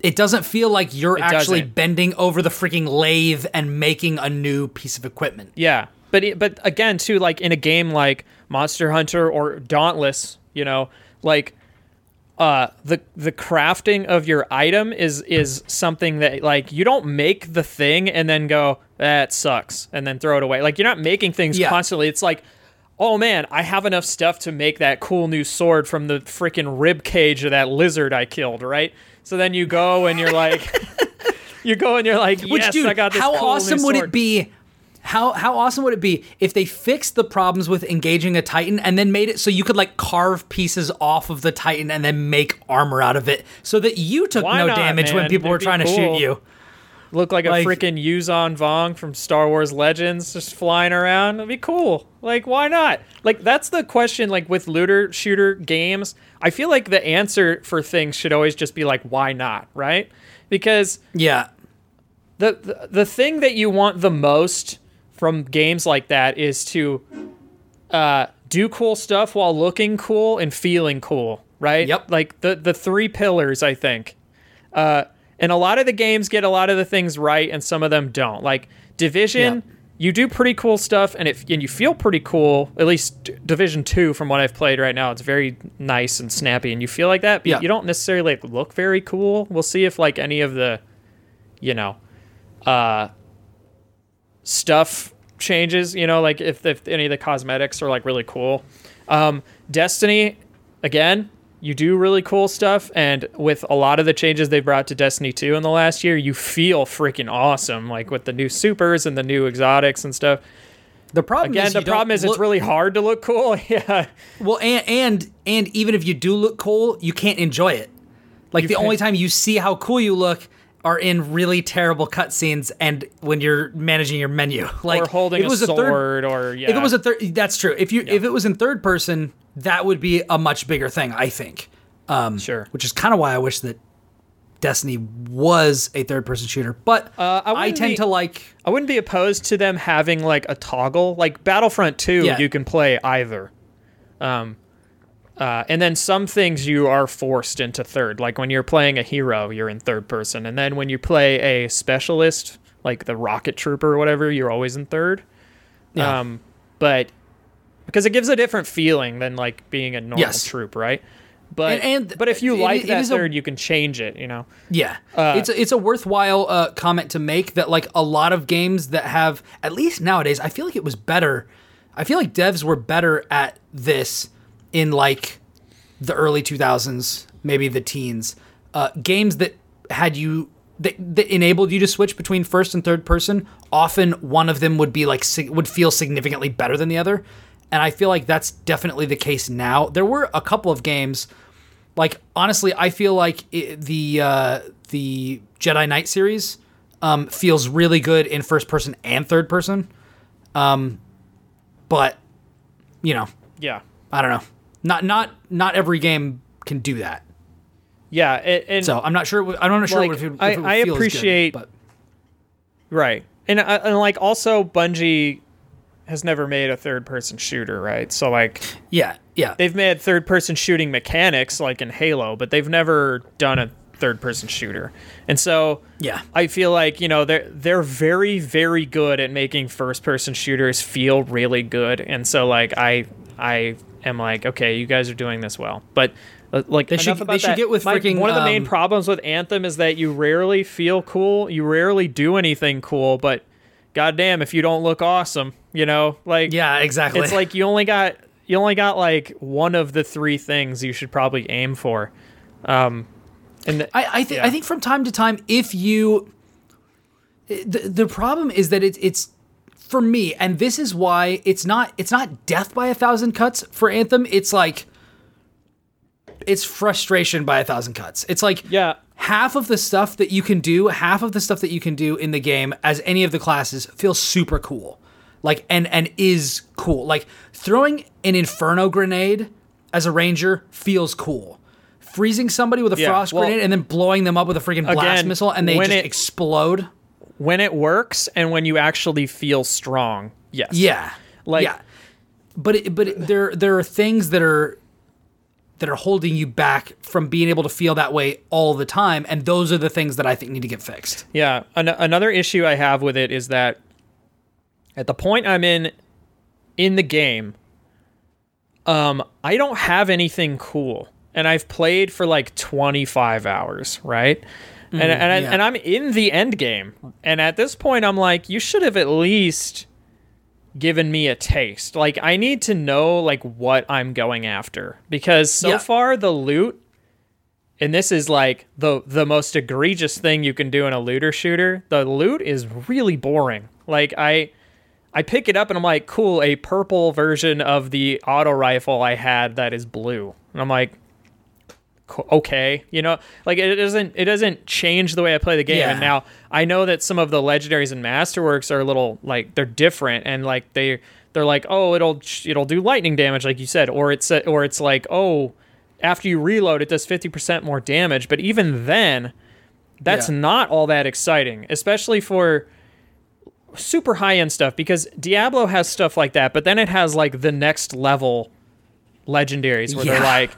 Speaker 1: It doesn't feel like you're
Speaker 2: It
Speaker 1: actually
Speaker 2: doesn't.
Speaker 1: bending over the freaking lathe and making a new piece of equipment.
Speaker 2: Yeah. But it, but again too like in a game like Monster Hunter or Dauntless, you know, like uh the the crafting of your item is is something that like you don't make the thing and then go that sucks and then throw it away. Like you're not making things
Speaker 1: Yeah.
Speaker 2: constantly. It's like oh man, I have enough stuff to make that cool new sword from the freaking rib cage of that lizard I killed, right? So then you go and you're like, you go and you're like, yes,
Speaker 1: Which, dude,
Speaker 2: I got this.
Speaker 1: how
Speaker 2: cool
Speaker 1: awesome would it be? How how awesome would it be if they fixed the problems with engaging a Titan and then made it so you could like carve pieces off of the Titan and then make armor out of it, so that you took
Speaker 2: Why
Speaker 1: no
Speaker 2: not,
Speaker 1: damage when people were
Speaker 2: It'd be
Speaker 1: trying to shoot you?
Speaker 2: Look like a freaking Yuuzhan Vong from Star Wars Legends just flying around. It'd be cool. Like, why not? Like, that's the question. Like, with looter shooter games, I feel like the answer for things should always just be like, why not? Right? Because
Speaker 1: Yeah,
Speaker 2: the, the the thing that you want the most from games like that is to uh, do cool stuff while looking cool and feeling cool, right?
Speaker 1: Yep.
Speaker 2: Like the the three pillars, I think. Uh, and a lot of the games get a lot of the things right, and some of them don't. Like Division,
Speaker 1: Yep.
Speaker 2: you do pretty cool stuff, and it and you feel pretty cool. At least D- Division Two, from what I've played right now, it's very nice and snappy, and you feel like that. But
Speaker 1: Yeah.
Speaker 2: you don't necessarily like look very cool. We'll see if like any of the, you know, uh, stuff changes. You know, like if, if any of the cosmetics are like really cool. Um, Destiny, again, you do really cool stuff, and with a lot of the changes they brought to Destiny 2 in the last year, you feel freaking awesome. Like with the new supers and the new exotics and stuff.
Speaker 1: the problem
Speaker 2: Again,
Speaker 1: is
Speaker 2: the problem is it's really hard to look cool. yeah.
Speaker 1: well, and and and even if you do look cool, you can't enjoy it. Like the
Speaker 2: can't-
Speaker 1: only time you see how cool you look are in really terrible cutscenes and when you're managing your menu. Like
Speaker 2: or holding
Speaker 1: it
Speaker 2: a
Speaker 1: was a third
Speaker 2: sword, or yeah.
Speaker 1: If it was a third, that's true. If you if it was in third person, that would be a much bigger thing, I think. Um,
Speaker 2: Sure.
Speaker 1: Which is kind of why I wish that Destiny was a third person shooter. But
Speaker 2: Uh, I
Speaker 1: I, tend
Speaker 2: be-
Speaker 1: to like.
Speaker 2: I wouldn't be opposed to them having like a toggle. Like Battlefront 2,
Speaker 1: Yeah.
Speaker 2: you can play either. Um, uh, and then some things you are forced into third. Like when you're playing a hero, you're in third person. And then when you play a specialist, like the rocket trooper or whatever, you're always in third.
Speaker 1: Yeah.
Speaker 2: Um, but because it gives a different feeling than like being a normal
Speaker 1: Yes.
Speaker 2: troop, right? But
Speaker 1: And- and
Speaker 2: but if you
Speaker 1: it-
Speaker 2: like
Speaker 1: it
Speaker 2: that
Speaker 1: is a-
Speaker 2: third, you can change it. You know.
Speaker 1: Yeah,
Speaker 2: Uh,
Speaker 1: it's a, it's a worthwhile uh, comment to make that like a lot of games that have at least nowadays I feel like it was better. I feel like devs were better at this in like the early 2000s, maybe the teens. Uh, games that had you that, that enabled you to switch between first and third person. Often one of them would be like would feel significantly better than the other, and I feel like that's definitely the case now. There were a couple of games like honestly, I feel like it, the uh, the Jedi Knight series um, feels really good in first person and third person. Um, but you know,
Speaker 2: Yeah.
Speaker 1: I don't know. Not not not every game can do that.
Speaker 2: Yeah. And, and
Speaker 1: So I'm not sure. I'm not sure
Speaker 2: Like,
Speaker 1: if it, if
Speaker 2: I-
Speaker 1: it
Speaker 2: I
Speaker 1: good,
Speaker 2: appreciate-
Speaker 1: but
Speaker 2: Right. And, uh, and like also Bungie has never made a third person shooter, right? So like
Speaker 1: yeah, yeah,
Speaker 2: they've made third person shooting mechanics like in Halo, but they've never done a third person shooter. And so
Speaker 1: yeah.
Speaker 2: I feel like, you know, they're they're very very good at making first person shooters feel really good. And so like I I am like, okay, you guys are doing this well. But uh, like
Speaker 1: They should-
Speaker 2: about
Speaker 1: they should
Speaker 2: that.
Speaker 1: get with
Speaker 2: My-
Speaker 1: freaking,
Speaker 2: one of the main
Speaker 1: um,
Speaker 2: problems with Anthem is that you rarely feel cool. You rarely do anything cool, but goddamn if you don't look awesome, you know? Like
Speaker 1: Yeah, exactly.
Speaker 2: it's like you only got you only got like one of the three things you should probably aim for. Um and the,
Speaker 1: I, I think
Speaker 2: Yeah.
Speaker 1: I think from time to time, if you, the the problem is that it's it's for me, and this is why it's not it's not death by a thousand cuts for Anthem. It's like it's frustration by a thousand cuts. It's like
Speaker 2: yeah,
Speaker 1: half of the stuff that you can do, half of the stuff that you can do in the game as any of the classes feels super cool. Like and and is cool. Like throwing an inferno grenade as a ranger feels cool. Freezing somebody with a
Speaker 2: Yeah,
Speaker 1: frost
Speaker 2: well,
Speaker 1: grenade and then blowing them up with a freaking blast
Speaker 2: again,
Speaker 1: missile and they just
Speaker 2: it-
Speaker 1: explode.
Speaker 2: When it works and when you actually feel strong. Yes.
Speaker 1: Yeah.
Speaker 2: Like-
Speaker 1: yeah. But it, but it, there there are things that are that are holding you back from being able to feel that way all the time and those are the things that I think need to get fixed.
Speaker 2: Yeah. An- another issue I have with it is that at the point I'm in in the game, um, I don't have anything cool, and I've played for like 25 hours, right? And mm, and, I,
Speaker 1: yeah.
Speaker 2: and I'm in the end game, and at this point I'm like, you should have at least given me a taste. Like I need to know like what I'm going after because so
Speaker 1: Yeah.
Speaker 2: far the loot and this is like the the most egregious thing you can do in a looter shooter. The loot is really boring. Like I I pick it up and I'm like, cool, a purple version of the auto rifle I had that is blue. And I'm like, okay, you know, like it doesn't it doesn't change the way I play the game.
Speaker 1: Yeah.
Speaker 2: And now I know that some of the legendaries and masterworks are a little like they're different and like they they're like, oh, it'll it'll do lightning damage, like you said, or it's or it's like, oh, after you reload, it does fifty percent more damage. But even then, that's
Speaker 1: Yeah.
Speaker 2: not all that exciting, especially for super high end stuff because Diablo has stuff like that, but then it has like the next level legendaries where they're like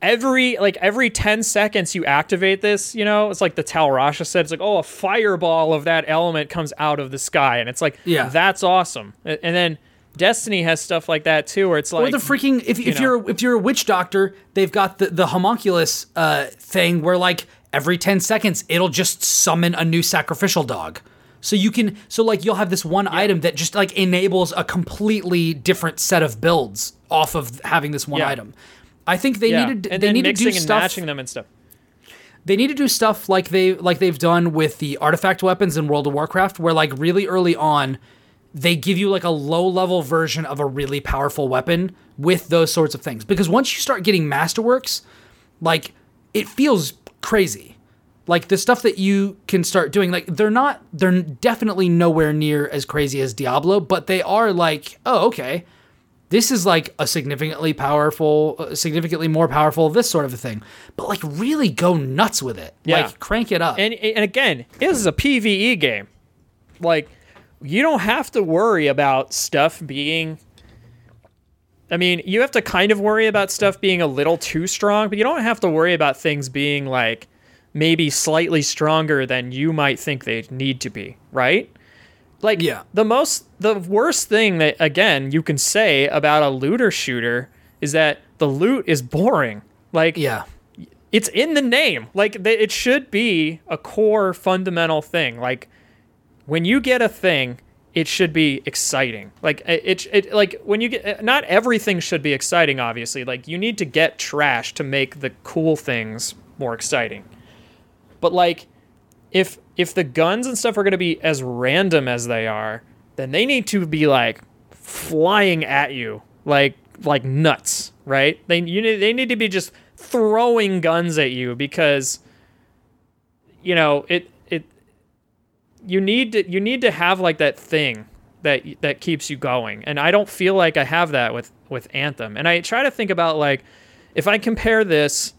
Speaker 2: every like every 10 seconds you activate this, you know, it's like the Tal Rasha said, it's like, oh, a fireball of that element comes out of the sky. And it's like,
Speaker 1: Yeah.
Speaker 2: that's awesome. And then Destiny has stuff like that too, where it's like
Speaker 1: or the freaking if, you
Speaker 2: if
Speaker 1: you're if you're a witch doctor, they've got the the homunculus uh, thing where like every ten seconds it'll just summon a new sacrificial dog. So you can so like you'll have this one item that just like enables a completely different set of builds off of having this one
Speaker 2: Yeah.
Speaker 1: item. I think they
Speaker 2: yeah.
Speaker 1: needed
Speaker 2: and
Speaker 1: they need to do
Speaker 2: and
Speaker 1: stuff
Speaker 2: matching them and stuff.
Speaker 1: they need to do stuff like they like they've done with the artifact weapons in World of Warcraft, where like really early on, they give you like a low level version of a really powerful weapon with those sorts of things. Because once you start getting masterworks, like it feels crazy. Like the stuff that you can start doing, like they're not, they're definitely nowhere near as crazy as Diablo, but they are like, oh, okay, this is like a significantly powerful, uh, significantly more powerful, this sort of a thing. But like really go nuts with it.
Speaker 2: Yeah.
Speaker 1: Like crank it up.
Speaker 2: And and again, this is a PVE game. Like you don't have to worry about stuff being I mean, you have to kind of worry about stuff being a little too strong, but you don't have to worry about things being like maybe slightly stronger than you might think they need to be, right? Like
Speaker 1: Yeah.
Speaker 2: the most the worst thing that again you can say about a looter shooter is that the loot is boring. Like
Speaker 1: yeah.
Speaker 2: it's in the name. Like it should be a core fundamental thing. Like when you get a thing, it should be exciting. Like it, it, it like when you get eh, not everything should be exciting. Obviously, like you need to get trash to make the cool things more exciting. But like if if the guns and stuff are going to be as random as they are, then they need to be like flying at you like like nuts, right? They you need, they need to be just throwing guns at you because you know, it it you need to you need to have like that thing that that keeps you going. And I don't feel like I have that with with Anthem. And I try to think about like if I compare this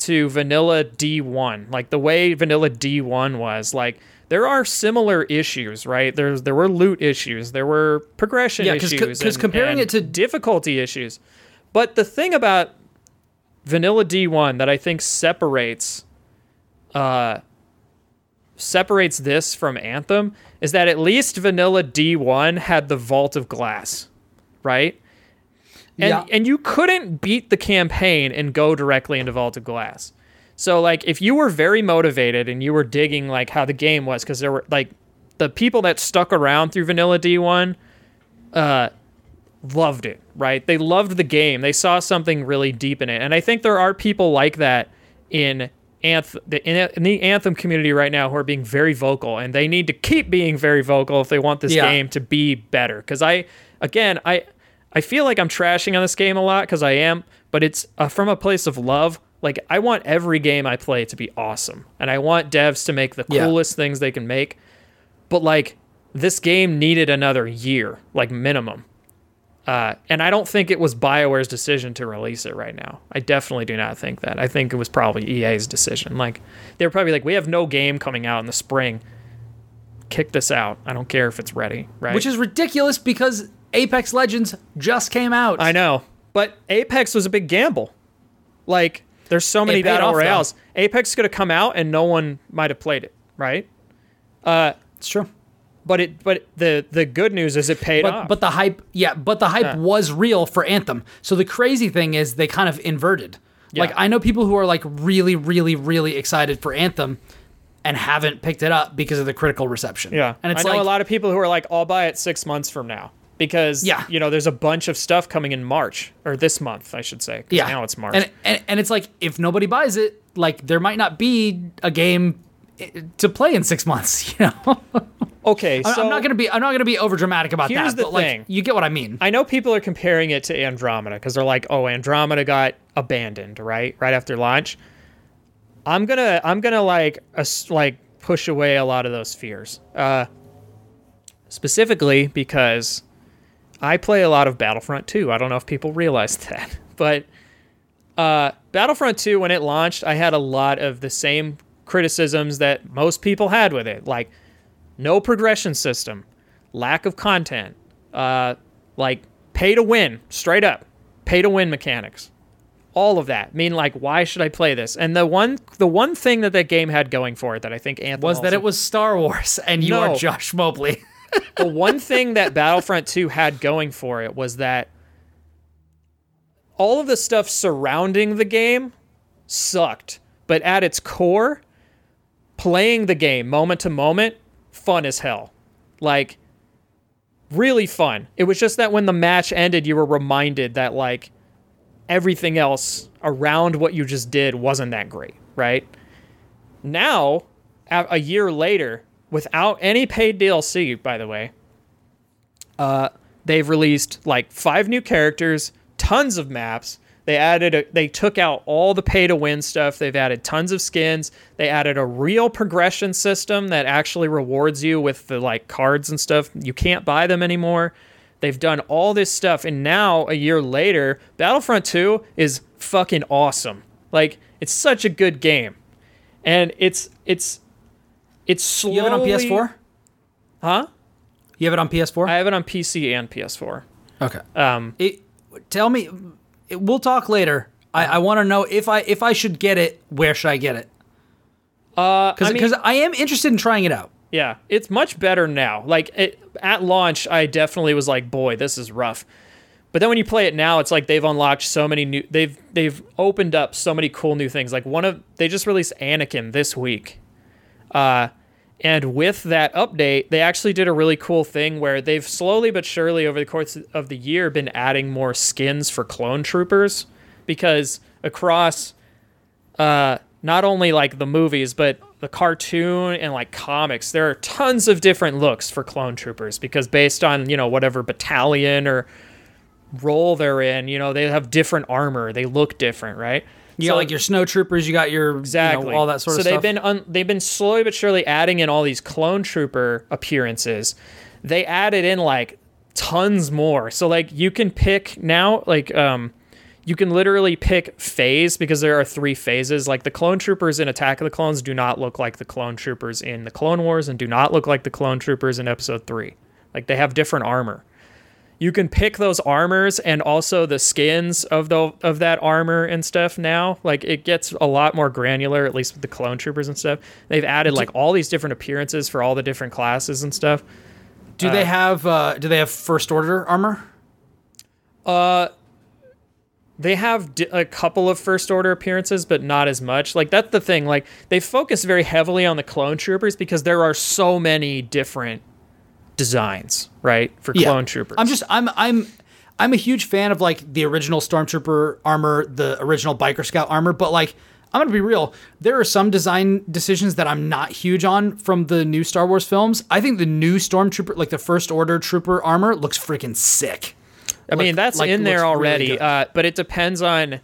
Speaker 2: to vanilla D1, like the way vanilla D1 was, like there are similar issues, right? There's there were loot issues, there were progression
Speaker 1: Yeah, 'cause-
Speaker 2: issues,
Speaker 1: 'cause
Speaker 2: and-
Speaker 1: comparing
Speaker 2: and
Speaker 1: it to-
Speaker 2: difficulty issues. But the thing about vanilla D1 that I think separates uh separates this from Anthem is that at least vanilla D1 had the Vault of Glass, right? And
Speaker 1: Yeah.
Speaker 2: and you couldn't beat the campaign and go directly into Vault of Glass. So like if you were very motivated and you were digging like how the game was cuz there were like the people that stuck around through vanilla D1 uh loved it, right? They loved the game. They saw something really deep in it. And I think there are people like that in Anthem, in, in the Anthem community right now who are being very vocal, and they need to keep being very vocal if they want this
Speaker 1: Yeah.
Speaker 2: game to be better. Because I, again, I, I feel like I'm trashing on this game a lot because I am, but it's uh, from a place of love. Like I want every game I play to be awesome, and I want devs to make the
Speaker 1: Yeah.
Speaker 2: coolest things they can make. But like this game needed another year, like minimum. Uh, and I don't think it was BioWare's decision to release it right now. I definitely do not think that. I think it was probably EA's decision. Like they were probably like, we have no game coming out in the spring. Kick this out. I don't care if it's ready, right?
Speaker 1: Which is ridiculous because Apex Legends just came out.
Speaker 2: I know, but Apex was a big gamble. Like there's so many battle royales. Apex could have come out and no one might have played it, right?
Speaker 1: Uh, it's true.
Speaker 2: But it, but the the good news is it paid
Speaker 1: But
Speaker 2: off.
Speaker 1: but the hype, yeah, but the hype
Speaker 2: Yeah.
Speaker 1: was real for Anthem. So the crazy thing is they kind of inverted. Like I know people who are like really, really, really excited for Anthem and haven't picked it up because of the critical reception.
Speaker 2: yeah,
Speaker 1: and it's
Speaker 2: I know
Speaker 1: like
Speaker 2: a lot of people who are like, I'll buy it six months from now. Because
Speaker 1: Yeah.
Speaker 2: you know there's a bunch of stuff coming in March or this month, I should say
Speaker 1: Yeah.
Speaker 2: now it's March.
Speaker 1: And, and and it's like if nobody buys it, like there might not be a game to play in six months. You know,
Speaker 2: okay,
Speaker 1: I'm-
Speaker 2: so
Speaker 1: I'm not gonna be I'm not gonna be over dramatic about
Speaker 2: Here's
Speaker 1: that.
Speaker 2: the
Speaker 1: but like
Speaker 2: thing.
Speaker 1: you get what I mean.
Speaker 2: I know people are comparing it to Andromeda because they're like, "Oh, Andromeda got abandoned, right? Right after launch." I'm gonna, I'm gonna like, like push away a lot of those fears. Uh, specifically because I play a lot of Battlefront 2. I don't know if people realize that, but uh, Battlefront 2, when it launched, I had a lot of the same criticisms that most people had with it, like no progression system, lack of content, uh, like pay to win, straight up, pay to win mechanics, all of that. I mean, like, why should I play this? And the one, the one thing that that game had going for it that I think Anthem
Speaker 1: Was that it was Star Wars and you
Speaker 2: No.
Speaker 1: are Josh Mobley?
Speaker 2: the one thing that Battlefront 2 had going for it was that all of the stuff surrounding the game sucked, but at its core, playing the game moment to moment, fun as hell. Like, really fun. It was just that when the match ended, you were reminded that, like, everything else around what you just did wasn't that great, right? Now, a year later, without any paid DLC, by the way, uh, they've released like five new characters, tons of maps. They added, a, they took out all the pay to win stuff. They've added tons of skins. They added a real progression system that actually rewards you with the like cards and stuff. You can't buy them anymore. They've done all this stuff, and now a year later, Battlefront 2 is fucking awesome. Like it's such a good game, and it's it's it's slowly.
Speaker 1: You have it on PS4?
Speaker 2: Huh?
Speaker 1: You have it on PS4?
Speaker 2: I have it on PC and PS4.
Speaker 1: okay.
Speaker 2: Um,
Speaker 1: It, tell me. It, we'll talk later. I, I want to know if I if I should get it. Where should I get it?
Speaker 2: uh,
Speaker 1: Because
Speaker 2: I mean,
Speaker 1: I am interested in trying it out.
Speaker 2: yeah, it's much better now. Like it, at launch, I definitely was like, "Boy, this is rough." But then when you play it now, it's like they've unlocked so many new. They've they've opened up so many cool new things. Like one of they just released Anakin this week, uh, and with that update, they actually did a really cool thing where they've slowly but surely over the course of the year been adding more skins for clone troopers because across uh, not only like the movies, but the cartoon and like comics, there are tons of different looks for clone troopers because based on, you know, whatever battalion or role they're in, you know, they have different armor. They look different, right?
Speaker 1: You got like your snow troopers. You got your
Speaker 2: Exactly.
Speaker 1: you know, all that sort
Speaker 2: so
Speaker 1: of
Speaker 2: they've
Speaker 1: stuff.
Speaker 2: been un- they've been slowly but surely adding in all these clone trooper appearances. They added in like tons more. So like you can pick now like um you can literally pick phase because there are three phases. Like the clone troopers in Attack of the Clones do not look like the clone troopers in the Clone Wars and do not look like the clone troopers in episode 3. Like they have different armor you can pick those armors and also the skins of the of that armor and stuff now. Like it gets a lot more granular, at least with the clone troopers and stuff. They've added like all these different appearances for all the different classes and stuff.
Speaker 1: do they have uh, do they have first order armor?
Speaker 2: Uh they have a couple of first order appearances, but not as much. Like that's the thing. Like they focus very heavily on the clone troopers because there are so many different designs, right, for clone troopers.
Speaker 1: I'm just I'm I'm I'm a huge fan of like the original stormtrooper armor, the original biker scout armor, but like I'm gonna be real. There are some design decisions that I'm not huge on from the new Star Wars films. I think the new stormtrooper, like the First Order trooper armor, looks freaking sick.
Speaker 2: I mean, that's
Speaker 1: like,
Speaker 2: in there
Speaker 1: looks really
Speaker 2: already, uh, but it depends on,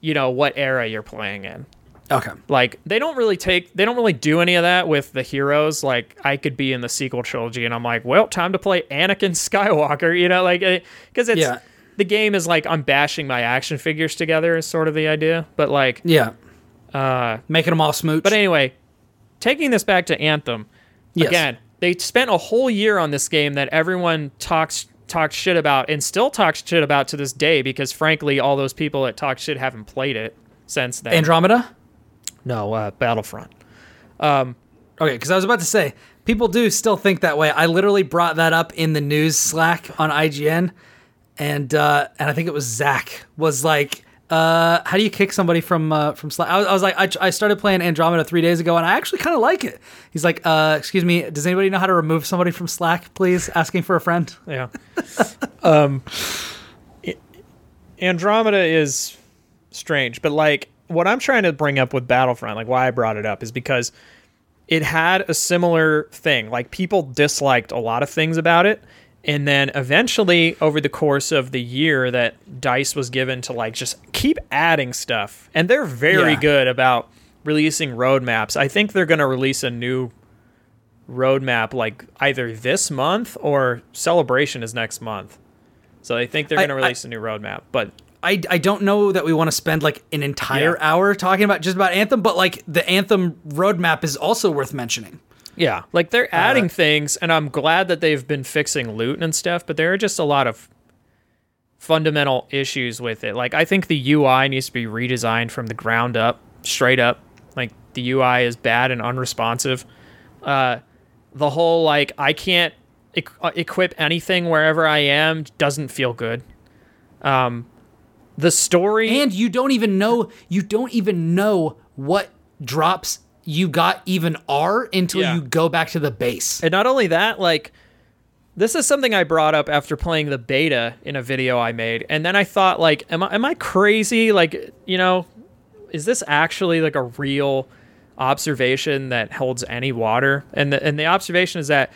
Speaker 2: you know, what era you're playing in.
Speaker 1: Okay.
Speaker 2: Like, they don't really take, they don't really do any of that with the heroes. Like, I could be in the sequel trilogy, and I'm like, well, time to play Anakin Skywalker, you know, like, because it's
Speaker 1: Yeah.
Speaker 2: the game is like I'm bashing my action figures together is sort of the idea, but like,
Speaker 1: Yeah. Uh, making them all smooch.
Speaker 2: but anyway, taking this back to Anthem,
Speaker 1: Yes.
Speaker 2: again, they spent a whole year on this game that everyone talks talks shit about and still talks shit about to this day because frankly, all those people that talk shit haven't played it since then.
Speaker 1: Andromeda.
Speaker 2: No, uh, Battlefront.
Speaker 1: Okay, because I was about to say people do still think that way. I literally brought that up in the news Slack on IGN, and uh, and I think it was Zach was like, uh, how do you kick somebody from uh, from Slack? I was, I was like, I, I started playing Andromeda three days ago, and I actually kind of like it. He's like, uh, excuse me, does anybody know how to remove somebody from Slack, please? Asking for a friend.
Speaker 2: Yeah. um, Andromeda is strange, but like what I'm trying to bring up with Battlefront, like why I brought it up, is because it had a similar thing. Like people disliked a lot of things about it. And then eventually, over the course of the year, that Dice was given to like just keep adding stuff. And they're very
Speaker 1: Yeah.
Speaker 2: good about releasing roadmaps. I think they're going to release a new roadmap like either this month or Celebration is next month. So I think they're going to release a new roadmap. But
Speaker 1: I, I don't know that we want to spend like an entire
Speaker 2: Yeah.
Speaker 1: hour talking about just about Anthem, but like the Anthem roadmap is also worth mentioning.
Speaker 2: Yeah, like they're
Speaker 1: Uh,
Speaker 2: adding things, and I'm glad that they've been fixing loot and stuff. But there are just a lot of fundamental issues with it. Like I think the UI needs to be redesigned from the ground up, straight up. Like the UI is bad and unresponsive. Uh, the whole like I can't equ- uh, equip anything wherever I am doesn't feel good. Um, the story
Speaker 1: And you don't even know you don't even know what drops you got even are until
Speaker 2: Yeah.
Speaker 1: you go back to the base.
Speaker 2: And not only that, like this is something I brought up after playing the beta in a video I made, and then I thought, like, am I am I crazy? Like, you know, is this actually like a real observation that holds any water? And the and the observation is that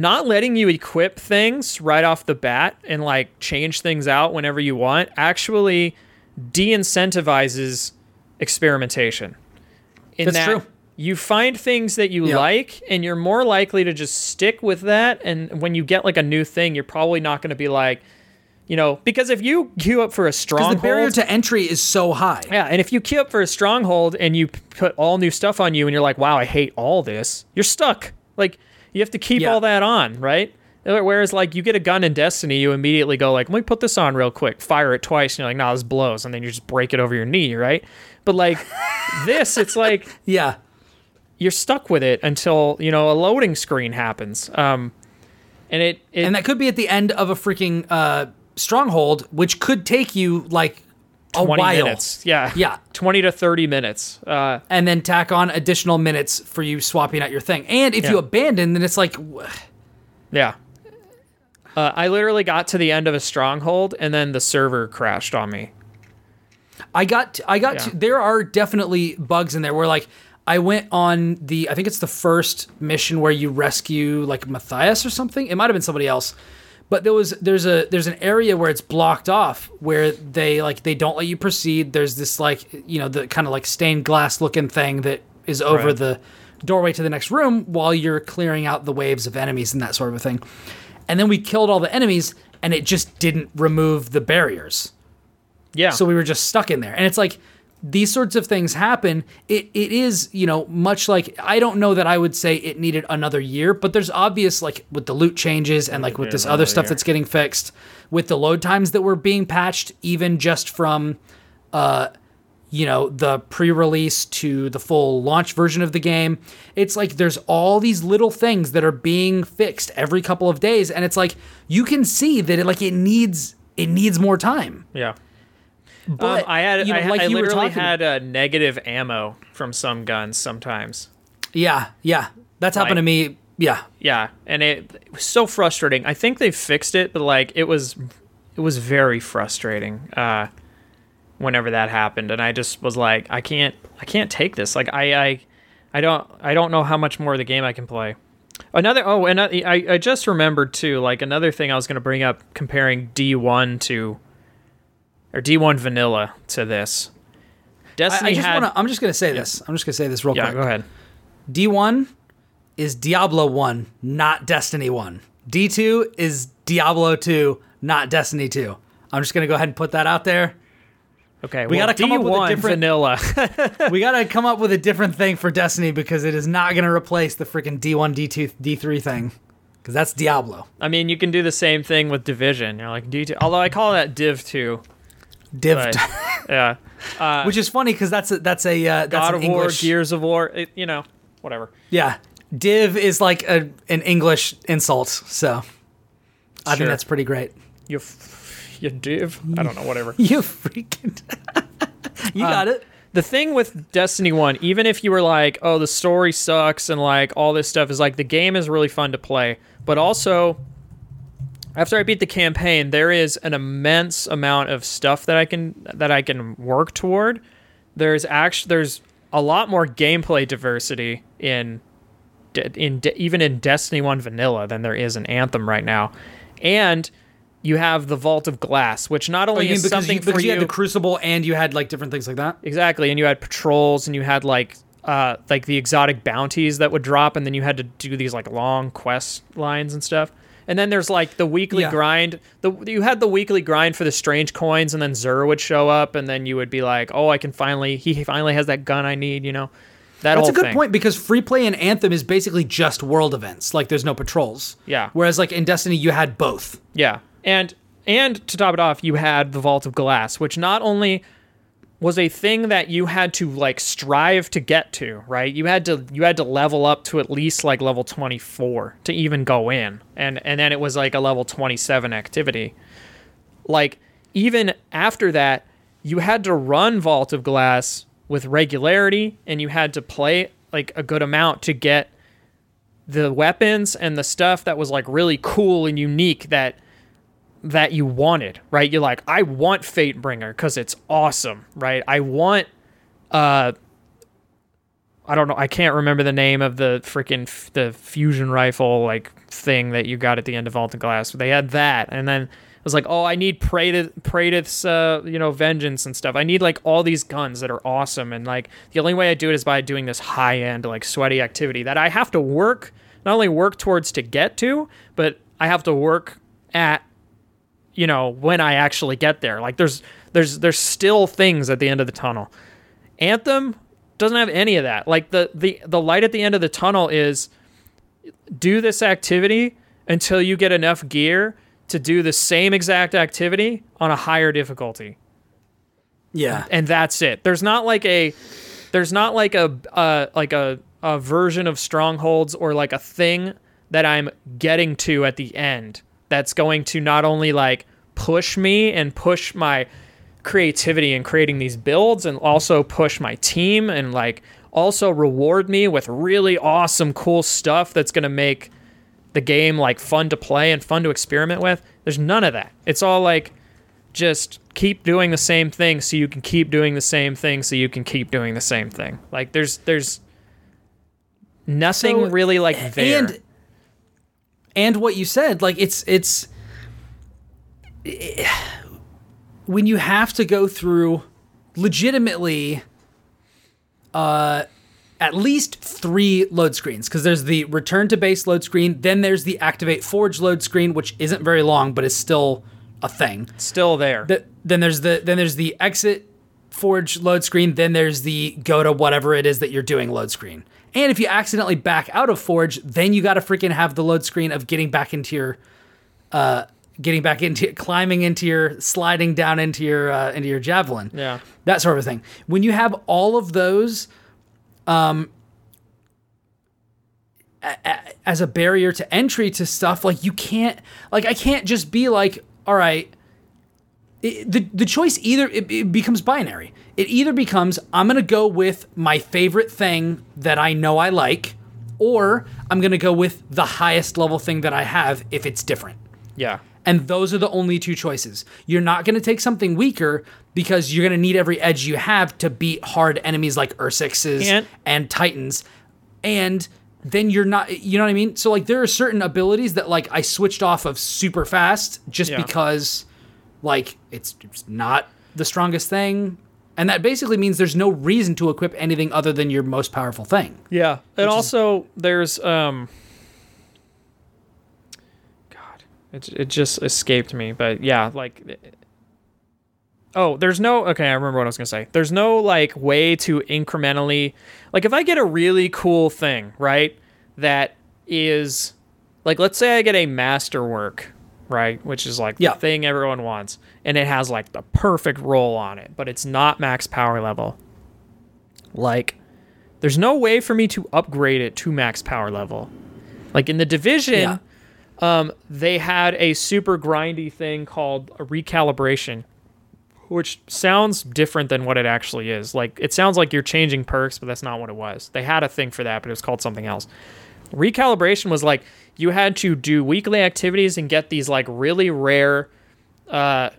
Speaker 2: not letting you equip things right off the bat and like change things out whenever you want actually de-incentivizes experimentation. In
Speaker 1: That's
Speaker 2: that
Speaker 1: true.
Speaker 2: you find things that you like and you're more likely to just stick with that and when you get like a new thing you're probably not going to be like you know because if you queue up for a
Speaker 1: Because
Speaker 2: stronghold
Speaker 1: the barrier to entry is so high.
Speaker 2: yeah, and if you queue up for a stronghold and you put all new stuff on you and you're like, wow, I hate all this, you're stuck. Like, you have to keep
Speaker 1: Yeah.
Speaker 2: all that on, right? Whereas, like, you get a gun in Destiny, you immediately go, like, let me put this on real quick, fire it twice, and you're like, nah, this blows, and then you just break it over your knee, right? But, like, this, it's like,
Speaker 1: Yeah.
Speaker 2: you're stuck with it until, you know, a loading screen happens. Um, and it, it
Speaker 1: And that could be at the end of a freaking uh, stronghold, which could take you like
Speaker 2: 20
Speaker 1: while.
Speaker 2: minutes. Yeah.
Speaker 1: Yeah.
Speaker 2: 20 to 30 minutes. Uh,
Speaker 1: And then tack on additional minutes for you swapping out your thing. And if you abandon, then it's like,
Speaker 2: Yeah. Uh, I literally got to the end of a stronghold and then the server crashed on me.
Speaker 1: I got, I got.
Speaker 2: Yeah.
Speaker 1: To, there are definitely bugs in there where like I went on the, I think it's the first mission where you rescue like Matthias or something. It might have been somebody else, but there was there's a there's an area where it's blocked off where they like they don't let you proceed. There's this like you know the kind of like stained glass looking thing that is over
Speaker 2: Right.
Speaker 1: the doorway to the next room while you're clearing out the waves of enemies and that sort of a thing. And then we killed all the enemies and it just didn't remove the barriers.
Speaker 2: Yeah.
Speaker 1: So we were just stuck in there. And it's like these sorts of things happen. It it is, you know, much like I don't know that I would say it needed another year, but there's obvious like with the loot changes and like with
Speaker 2: Yeah,
Speaker 1: this other stuff
Speaker 2: year.
Speaker 1: that's getting fixed, with the load times that were being patched even just from uh you know the pre-release to the full launch version of the game it's like there's all these little things that are being fixed every couple of days and it's like you can see that it like it needs it needs more time
Speaker 2: yeah.
Speaker 1: But
Speaker 2: um, I had,
Speaker 1: you know,
Speaker 2: I,
Speaker 1: like
Speaker 2: I
Speaker 1: you were
Speaker 2: literally
Speaker 1: talking-
Speaker 2: had uh, negative ammo from some guns sometimes.
Speaker 1: Yeah, yeah. That's happened to me. Yeah.
Speaker 2: Yeah, and it, it was so frustrating. I think they fixed it, but like it was, it was very frustrating. Uh, whenever that happened, and I just was like, I can't, I can't take this. Like I, I, I don't, I don't know how much more of the game I can play. Another, oh, and I, I I just remembered too. Like another thing I was going to bring up, comparing D one to, or D one vanilla to this. Destiny
Speaker 1: I just
Speaker 2: had,
Speaker 1: want to. I'm just gonna say this. I'm just gonna say this real
Speaker 2: yeah,
Speaker 1: quick.
Speaker 2: go ahead.
Speaker 1: D1 is Diablo 1, not Destiny 1. D2 is Diablo 2, not Destiny 2. I'm just gonna go ahead and put that out there.
Speaker 2: Okay,
Speaker 1: We
Speaker 2: well,
Speaker 1: gotta come up with a
Speaker 2: D1
Speaker 1: different-
Speaker 2: vanilla.
Speaker 1: we gotta come up with a different thing for Destiny because it is not gonna replace the freaking D1, D2, D3 thing. Because that's Diablo.
Speaker 2: I mean, you can do the same thing with Division. You're like D2, although I call that Div 2.
Speaker 1: Div,
Speaker 2: But, yeah. Uh,
Speaker 1: which is funny because that's a that's a uh, that's
Speaker 2: God of War,
Speaker 1: English.
Speaker 2: Gears of War, it, you know, whatever.
Speaker 1: Yeah, div is like a an English insult. So I
Speaker 2: Sure.
Speaker 1: think that's pretty great.
Speaker 2: You, f- you div. I don't know. Whatever.
Speaker 1: You freaking. you got it.
Speaker 2: the thing with Destiny 1, even if you were like, oh, the story sucks and like all this stuff, is like the game is really fun to play. But also, after I beat the campaign, there is an immense amount of stuff that I can that I can work toward. There's actually there's a lot more gameplay diversity in in even in Destiny 1 vanilla than there is in Anthem right now. And you have the Vault of Glass, which not
Speaker 1: Oh,
Speaker 2: only
Speaker 1: mean
Speaker 2: is something
Speaker 1: you,
Speaker 2: for
Speaker 1: you
Speaker 2: you
Speaker 1: had the Crucible and you had like different things like that?
Speaker 2: Exactly, and you had patrols, and you had like uh like the exotic bounties that would drop, and then you had to do these like long quest lines and stuff. And then there's like the weekly
Speaker 1: Yeah.
Speaker 2: grind. The you had the weekly grind for the strange coins, and then Xur would show up, and then you would be like, "Oh, I can finally he finally has that gun I need," you know. That
Speaker 1: That's a good
Speaker 2: thing.
Speaker 1: point because free play in Anthem is basically just world events. Like there's no patrols.
Speaker 2: Yeah.
Speaker 1: Whereas like in Destiny you had both.
Speaker 2: Yeah, and and to top it off, you had the Vault of Glass, which not only was a thing that you had to like strive to get to, right? You had to you had to level up to at least like level 24 to even go in. And and then it was like a level 27 activity. Like even after that, you had to run Vault of Glass with regularity and you had to play like a good amount to get the weapons and the stuff that was like really cool and unique that that you wanted, right? You're like, I want Fatebringer because it's awesome, right? I want, uh, I don't know, I can't remember the name of the freaking f- the fusion rifle like thing that you got at the end of Vault of Glass. They had that, and then I was like, oh, I need Praedyth, Praedyth's, uh, you know, vengeance and stuff. I need like all these guns that are awesome, and like the only way I do it is by doing this high end, like sweaty activity that I have to work, not only work towards to get to, but I have to work at you know when I actually get there. Like there's there's there's still things at the end of the tunnel. Anthem doesn't have any of that. Like the the the light at the end of the tunnel is do this activity until you get enough gear to do the same exact activity on a higher difficulty.
Speaker 1: Yeah.
Speaker 2: And that's it. There's not like a there's not like a uh like a a version of strongholds or like a thing that I'm getting to at the end that's going to not only like push me and push my creativity in creating these builds and also push my team and like also reward me with really awesome cool stuff that's going to make the game like fun to play and fun to experiment with. There's none of that. It's all like just keep doing the same thing so you can keep doing the same thing so you can keep doing the same thing. Like there's there's nothing
Speaker 1: So,
Speaker 2: really like there.
Speaker 1: and and what you said like it's it's when you have to go through legitimately uh at least three load screens because there's the return to base load screen then there's the activate forge load screen which isn't very long but is still a thing
Speaker 2: still there.
Speaker 1: Th- then there's the then there's the exit forge load screen then there's the go to whatever it is that you're doing load screen. And if you accidentally back out of forge then you got to freaking have the load screen of getting back into your uh getting back into climbing into your sliding down into your uh, into your javelin.
Speaker 2: Yeah.
Speaker 1: that sort of thing. When you have all of those um a- a- as a barrier to entry to stuff like you can't like i can't just be like all right it, the the choice either it, it becomes binary. It either becomes I'm gonna go with my favorite thing that I know I like, or I'm gonna go with the highest level thing that I have if it's different.
Speaker 2: Yeah.
Speaker 1: And those are the only two choices. You're not gonna take something weaker because you're gonna need every edge you have to beat hard enemies like Ursixes
Speaker 2: And-
Speaker 1: and Titans, and then you're not you know what I mean? So like there are certain abilities that like I switched off of super fast just
Speaker 2: Yeah.
Speaker 1: because like it's, it's not the strongest thing. And that basically means there's no reason to equip anything other than your most powerful thing.
Speaker 2: Yeah. And also there's um God, it it just escaped me, but yeah, like Oh, there's no okay, I remember what I was going to say. There's no like way to incrementally like if I get a really cool thing, right? That is like let's say I get a masterwork, right? Which is like
Speaker 1: Yeah.
Speaker 2: the thing everyone wants and it has like the perfect roll on it, but it's not max power level. Like there's no way for me to upgrade it to max power level. Like in the division,
Speaker 1: Yeah.
Speaker 2: um, they had a super grindy thing called a recalibration, which sounds different than what it actually is. Like it sounds like you're changing perks, but that's not what it was. They had a thing for that, but it was called something else. Recalibration was like you had to do weekly activities and get these like really rare uh,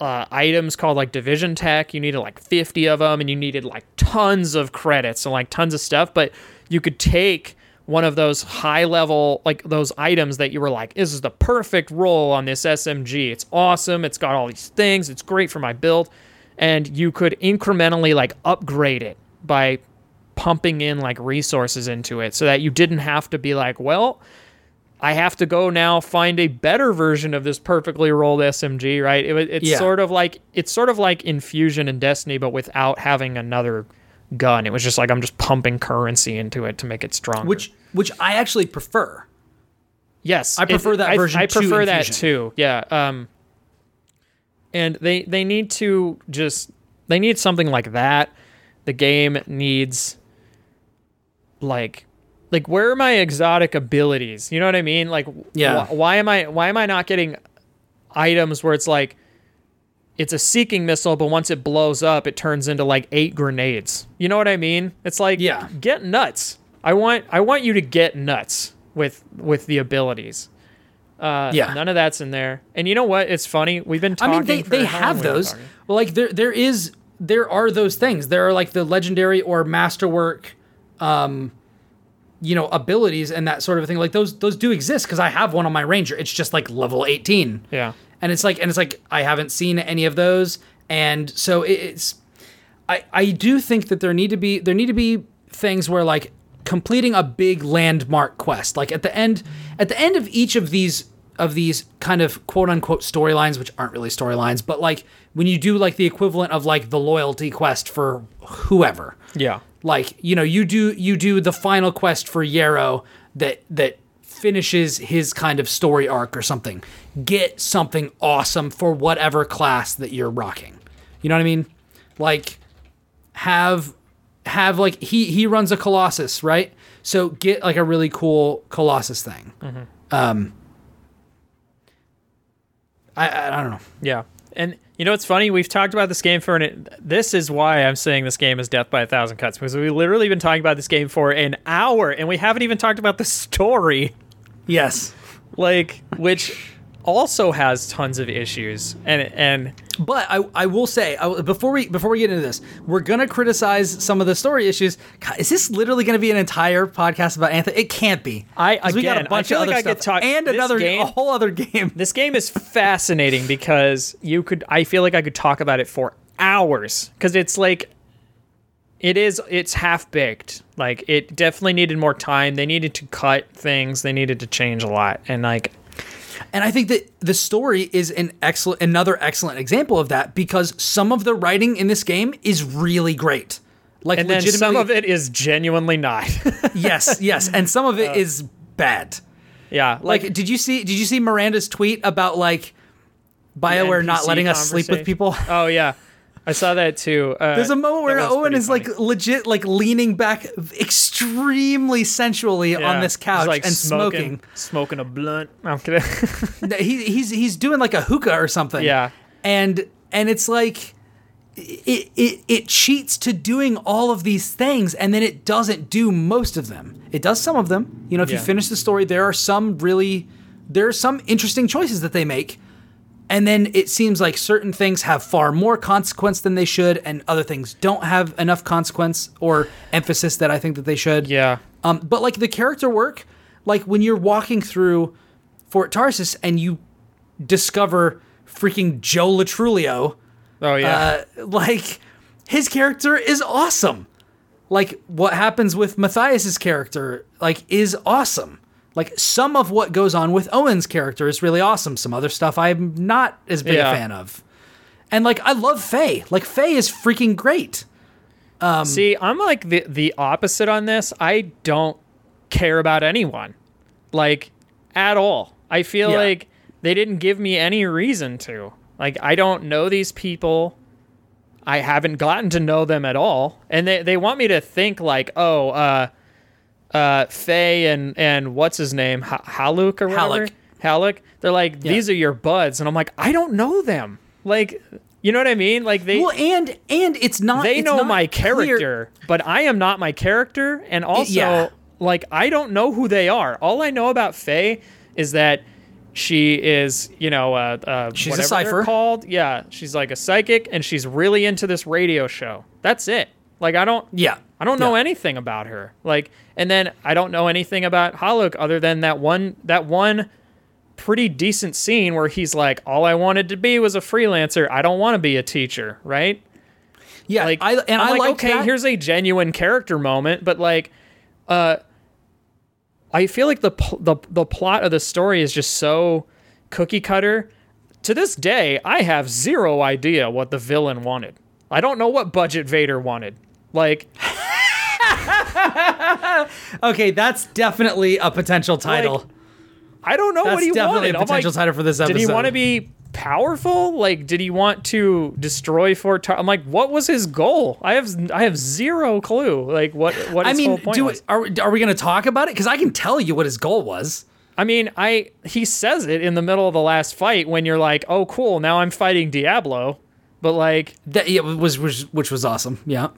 Speaker 2: uh, items called like division tech. You needed like 50 of them and you needed like tons of credits and like tons of stuff. But you could take one of those high level, like those items that you were like, this is the perfect roll on this SMG. It's awesome. It's got all these things. It's great for my build. And you could incrementally like upgrade it by pumping in like resources into it so that you didn't have to be like, well, I have to go now find a better version of this perfectly rolled SMG, right? It, it's
Speaker 1: Yeah.
Speaker 2: sort of like it's sort of like Infusion and Destiny, but without having another gun. It was just like I'm just pumping currency into it to make it stronger.
Speaker 1: Which which I actually prefer.
Speaker 2: yes,
Speaker 1: I prefer that
Speaker 2: I-
Speaker 1: version
Speaker 2: I,
Speaker 1: to
Speaker 2: prefer that too. Yeah. Um. And they they need to just they need something like that. The game needs like like where are my exotic abilities? You know what I mean? Like
Speaker 1: Yeah.
Speaker 2: wh- why am I why am I not getting items where it's like it's a seeking missile, but once it blows up, it turns into like eight grenades. You know what I mean? It's like
Speaker 1: Yeah.
Speaker 2: get nuts. I want I want you to get nuts with with the abilities. Uh,
Speaker 1: Yeah.
Speaker 2: none of that's in there. And you know what? It's funny. We've been talking.
Speaker 1: I mean, they, they have those. Well, like there there is there are those things. There are like the legendary or masterwork, um, you know, abilities and that sort of thing. Like those those do exist because I have one on my ranger. It's just like level eighteen.
Speaker 2: Yeah.
Speaker 1: and it's like and it's like I haven't seen any of those, and so it's. I I do think that there need to be there need to be things where like completing a big landmark quest, like at the end at the end of each of these of these kind of quote unquote storylines, which aren't really storylines, but like when you do like the equivalent of like the loyalty quest for whoever,
Speaker 2: Yeah.
Speaker 1: like you know you do you do the final quest for yarrow that that finishes his kind of story arc or something. Get something awesome for whatever class that you're rocking. You know what i mean? Like have have like he he runs a colossus right? So get like a really cool colossus thing. Um I, I i don't know
Speaker 2: Yeah. And you know what's funny? We've talked about this game for an. This is why I'm saying this game is death by a thousand cuts because we've literally been talking about this game for an hour and we haven't even talked about the story,
Speaker 1: yes
Speaker 2: like which also has tons of issues. And and
Speaker 1: But I, I will say I, before we before we get into this, we're gonna criticize some of the story issues. God, is this literally gonna be an entire podcast about Anthem? It can't be.
Speaker 2: I-
Speaker 1: 'Cause we got
Speaker 2: again,
Speaker 1: a bunch
Speaker 2: I feel
Speaker 1: of
Speaker 2: like
Speaker 1: other
Speaker 2: I could
Speaker 1: stuff
Speaker 2: talk-
Speaker 1: and another
Speaker 2: game-
Speaker 1: a whole other game.
Speaker 2: this game is fascinating because you could. I feel like I could talk about it for hours because it's like. It is. It's half baked. Like it definitely needed more time. They needed to cut things. They needed to change a lot. And like
Speaker 1: And I think that the story is an excellent another excellent example of that because some of the writing in this game is really great. Like
Speaker 2: And then some of it is genuinely not.
Speaker 1: yes, yes, and some of
Speaker 2: Uh,
Speaker 1: it is bad.
Speaker 2: yeah,
Speaker 1: Like,
Speaker 2: like,
Speaker 1: did you see? Did you see Miranda's tweet about like Bioware not letting us sleep with people?
Speaker 2: Oh yeah, I saw that too. Uh,
Speaker 1: There's a moment where Owen is like legit, like leaning back extremely sensually on this couch
Speaker 2: like,
Speaker 1: and smoking.
Speaker 2: smoking a blunt. I'm kidding.
Speaker 1: he, he's he's doing like a hookah or something.
Speaker 2: Yeah.
Speaker 1: and and it's like it, it it cheats to doing all of these things and then it doesn't do most of them. It does some of them. You know, if you finish the story, there are some really there are some interesting choices that they make. And then it seems like certain things have far more consequence than they should, and other things don't have enough consequence or emphasis that I think that they should.
Speaker 2: yeah,
Speaker 1: Um, but like the character work, like when you're walking through Fort Tarsis and you discover freaking Joe Latrulio,
Speaker 2: oh yeah,
Speaker 1: uh, like his character is awesome. Like what happens with Matthias's character, like is awesome. Like some of what goes on with Owen's character is really awesome. Some other stuff I'm not as big
Speaker 2: Yeah.
Speaker 1: a fan of. And like I love Faye. Like Faye is freaking great. um,
Speaker 2: See, I'm like the the opposite on this. I don't care about anyone, like at all. I feel
Speaker 1: Yeah.
Speaker 2: like they didn't give me any reason to. Like I don't know these people. I haven't gotten to know them at all, and they they want me to think like, oh, uh, uh, Faye and and what's his name, ha- Haluk or whatever.
Speaker 1: Haluk.
Speaker 2: Haluk. They're like, these are your buds, and I'm like, I don't know them. Like, you know what I mean? Like they
Speaker 1: Well, and and it's not.
Speaker 2: they
Speaker 1: it's
Speaker 2: know
Speaker 1: not
Speaker 2: my
Speaker 1: clear-
Speaker 2: character, but I am not my character, and also
Speaker 1: yeah.
Speaker 2: like I don't know who they are. All I know about Faye is that she is, you know, uh, uh,
Speaker 1: She's a
Speaker 2: whatever
Speaker 1: cipher.
Speaker 2: called. Yeah, she's like a psychic, and she's really into this radio show. That's it. Like I don't.
Speaker 1: Yeah,
Speaker 2: I don't know
Speaker 1: Yeah.
Speaker 2: anything about her. Like, and then I don't know anything about Haluk other than that one that one pretty decent scene where he's like, "All I wanted to be was a freelancer. I don't want to be a teacher." Right?
Speaker 1: Yeah,
Speaker 2: Like,
Speaker 1: I and
Speaker 2: I'm
Speaker 1: I
Speaker 2: like,
Speaker 1: like
Speaker 2: okay,
Speaker 1: that.
Speaker 2: here's a genuine character moment, but like, uh, I feel like the the the plot of the story is just so cookie cutter. To this day, I have zero idea what the villain wanted. I don't know what budget Vader wanted. Like,
Speaker 1: okay, that's definitely a potential title.
Speaker 2: I don't know
Speaker 1: that's
Speaker 2: what he
Speaker 1: definitely
Speaker 2: wanted.
Speaker 1: a potential
Speaker 2: like,
Speaker 1: title for this episode.
Speaker 2: did he want to be powerful? Like, did he want to destroy Fort? Tar- I'm like, what was his goal? I have I have zero clue. Like, what what
Speaker 1: I
Speaker 2: his
Speaker 1: mean,
Speaker 2: whole point
Speaker 1: do
Speaker 2: was.
Speaker 1: it, are are we going to talk about it? Because I can tell you what his goal was.
Speaker 2: I mean, I he says it in the middle of the last fight when you're like, oh, cool, now I'm fighting Diablo. But like,
Speaker 1: That yeah, was, was which was awesome. Yeah.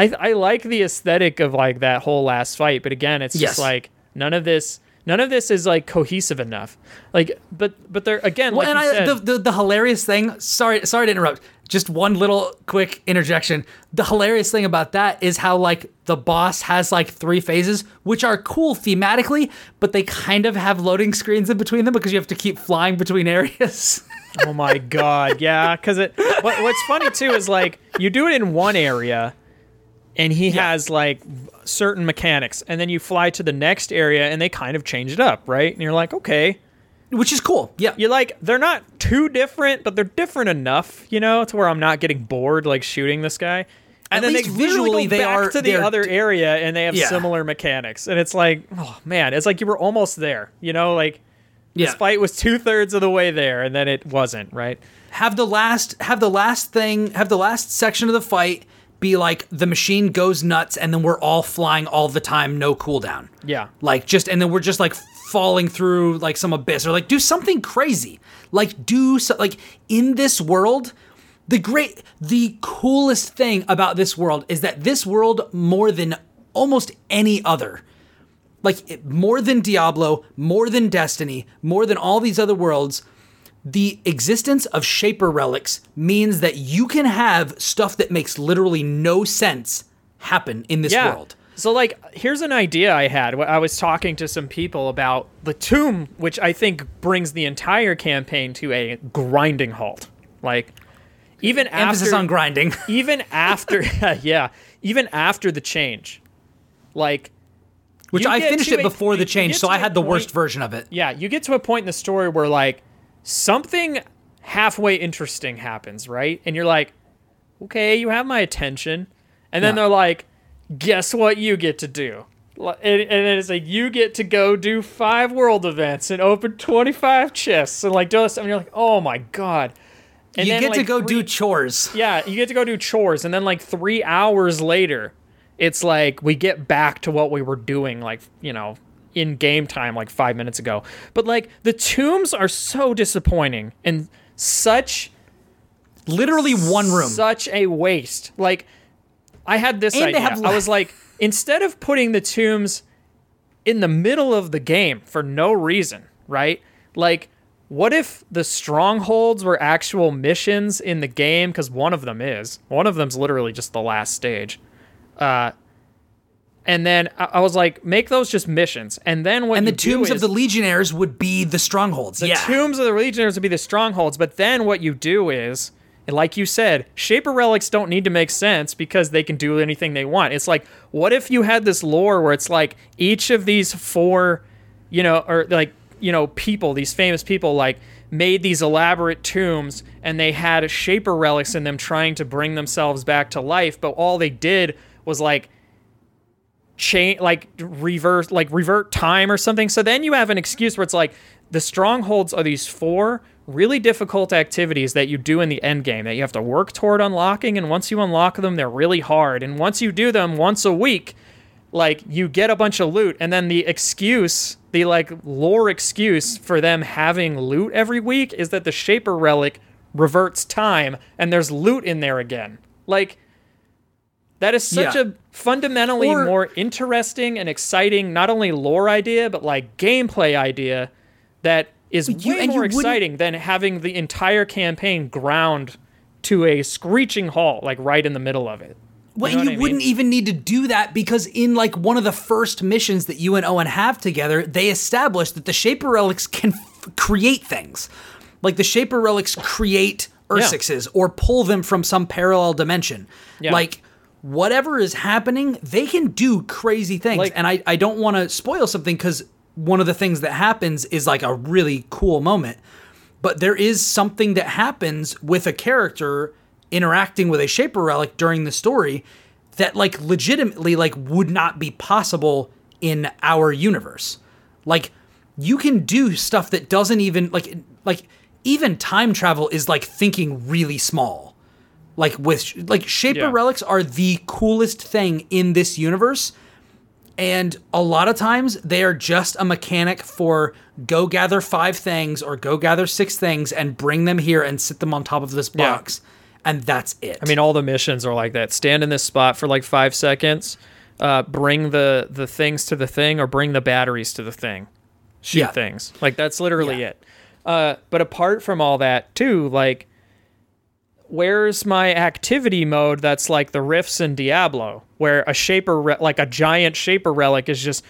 Speaker 2: I I like the aesthetic of like that whole last fight, but again, it's
Speaker 1: Yes.
Speaker 2: just like none of this. None of this is like cohesive enough. Like, but but they're again,
Speaker 1: Well,
Speaker 2: like
Speaker 1: and I,
Speaker 2: said,
Speaker 1: the, the the hilarious thing. Sorry, sorry to interrupt. Just one little quick interjection. The hilarious thing about that is how like the boss has like three phases, which are cool thematically, but they kind of have loading screens in between them because you have to keep flying between areas.
Speaker 2: Oh my god, yeah. Because it. What, what's funny too is like you do it in one area, and he has like certain mechanics, and then you fly to the next area, and they kind of change it up, right? And you're like, okay,
Speaker 1: which is cool. Yeah.
Speaker 2: you're like they're not too different, but they're different enough, you know, to where I'm not getting bored like shooting this guy. And
Speaker 1: At
Speaker 2: then they visually go
Speaker 1: they
Speaker 2: back
Speaker 1: are-
Speaker 2: to the other
Speaker 1: d-
Speaker 2: area, and they have
Speaker 1: Yeah.
Speaker 2: similar mechanics, and it's like, oh man, it's like you were almost there, you know, like.
Speaker 1: Yeah.
Speaker 2: This fight was two thirds of the way there, and then it wasn't, right?
Speaker 1: have the last have the last thing have the last section of the fight be like the machine goes nuts and then we're all flying all the time no cooldown
Speaker 2: Yeah.
Speaker 1: like just and then we're just like falling through like some abyss or like do something crazy like do so like in this world the great the coolest thing about this world is that this world more than almost any other like it- more than Diablo, more than Destiny, more than all these other worlds, the existence of Shaper relics means that you can have stuff that makes literally no sense happen in this world.
Speaker 2: So like, here's an idea I had. I was talking to some people about the tomb, which I think brings the entire campaign to a grinding halt. Like, even
Speaker 1: Emphasis
Speaker 2: after
Speaker 1: on grinding.
Speaker 2: even after yeah, even after the change, like.
Speaker 1: Which I finished it
Speaker 2: a-
Speaker 1: before the change, so I had the worst version of it.
Speaker 2: Yeah, you get to a point in the story where like something halfway interesting happens, right? And you're like, okay, you have my attention. And then
Speaker 1: Yeah.
Speaker 2: they're like, guess what you get to do? And, and then it's like, you get to go do five world events and open 25 chests and like do this. And you're like, oh my God. And
Speaker 1: you get to go
Speaker 2: three-
Speaker 1: do chores.
Speaker 2: yeah, you get to go do chores, and then like three hours later, it's like we get back to what we were doing, like you know, in game time, like five minutes ago. But like the tombs are so disappointing and such
Speaker 1: Literally one room.
Speaker 2: such a waste. Like I had this
Speaker 1: And
Speaker 2: idea.
Speaker 1: have
Speaker 2: I was like, instead of putting the tombs in the middle of the game for no reason, right? Like, what if the strongholds were actual missions in the game? Because one of them is. One of them's literally just the last stage. Uh, and then I, I was like, make those just missions. And then what
Speaker 1: and the tombs of the legionnaires would be the strongholds.
Speaker 2: the
Speaker 1: yeah.
Speaker 2: tombs of the legionnaires would be the strongholds, but then what you do is, like you said, Shaper relics don't need to make sense because they can do anything they want. It's like, what if you had this lore where it's like each of these four, you know, or like, you know, people, these famous people, like made these elaborate tombs and they had Shaper relics in them trying to bring themselves back to life, but all they did was like change like reverse like revert time or something. So then you have an excuse where it's like the strongholds are these four really difficult activities that you do in the end game that you have to work toward unlocking. And once you unlock them they're really hard. And once you do them once a week like you get a bunch of loot. And then the excuse the like lore excuse for them having loot every week is that the shaper relic reverts time and there's loot in there again. Like that is such
Speaker 1: Yeah.
Speaker 2: a fundamentally
Speaker 1: Or-
Speaker 2: more interesting and exciting not only lore idea but like gameplay idea that is
Speaker 1: you-
Speaker 2: way more exciting than having the entire campaign ground to a screeching halt like right in the middle of it
Speaker 1: Well,
Speaker 2: know
Speaker 1: and you
Speaker 2: I mean?
Speaker 1: wouldn't even need to do that because in like one of the first missions that you and Owen have together, they established that the Shaper relics can f- create things. Like the Shaper relics create Ursixes or pull them from some parallel dimension.
Speaker 2: Yeah.
Speaker 1: Like whatever is happening, they can do crazy things.
Speaker 2: Like-
Speaker 1: and I, I don't want to spoil something because one of the things that happens is like a really cool moment. But there is something that happens with a character interacting with a shaper relic during the story that like legitimately like would not be possible in our universe. Like you can do stuff that doesn't even like like even time travel is like thinking really small. Like with like shaper
Speaker 2: Yeah.
Speaker 1: relics are the coolest thing in this universe and a lot of times they are just a mechanic for go gather five things or go gather six things and bring them here and sit them on top of this
Speaker 2: Yeah.
Speaker 1: box. And that's it.
Speaker 2: I mean, all the missions are like that. Stand in this spot for like five seconds. Uh, bring the the things to the thing, or bring the batteries to the thing. Shoot
Speaker 1: Yeah.
Speaker 2: things. Like that's literally
Speaker 1: Yeah.
Speaker 2: it. Uh, but apart from all that, too, like, where's my activity mode? That's like the rifts in Diablo, where a shaper, re- like a giant shaper relic, is just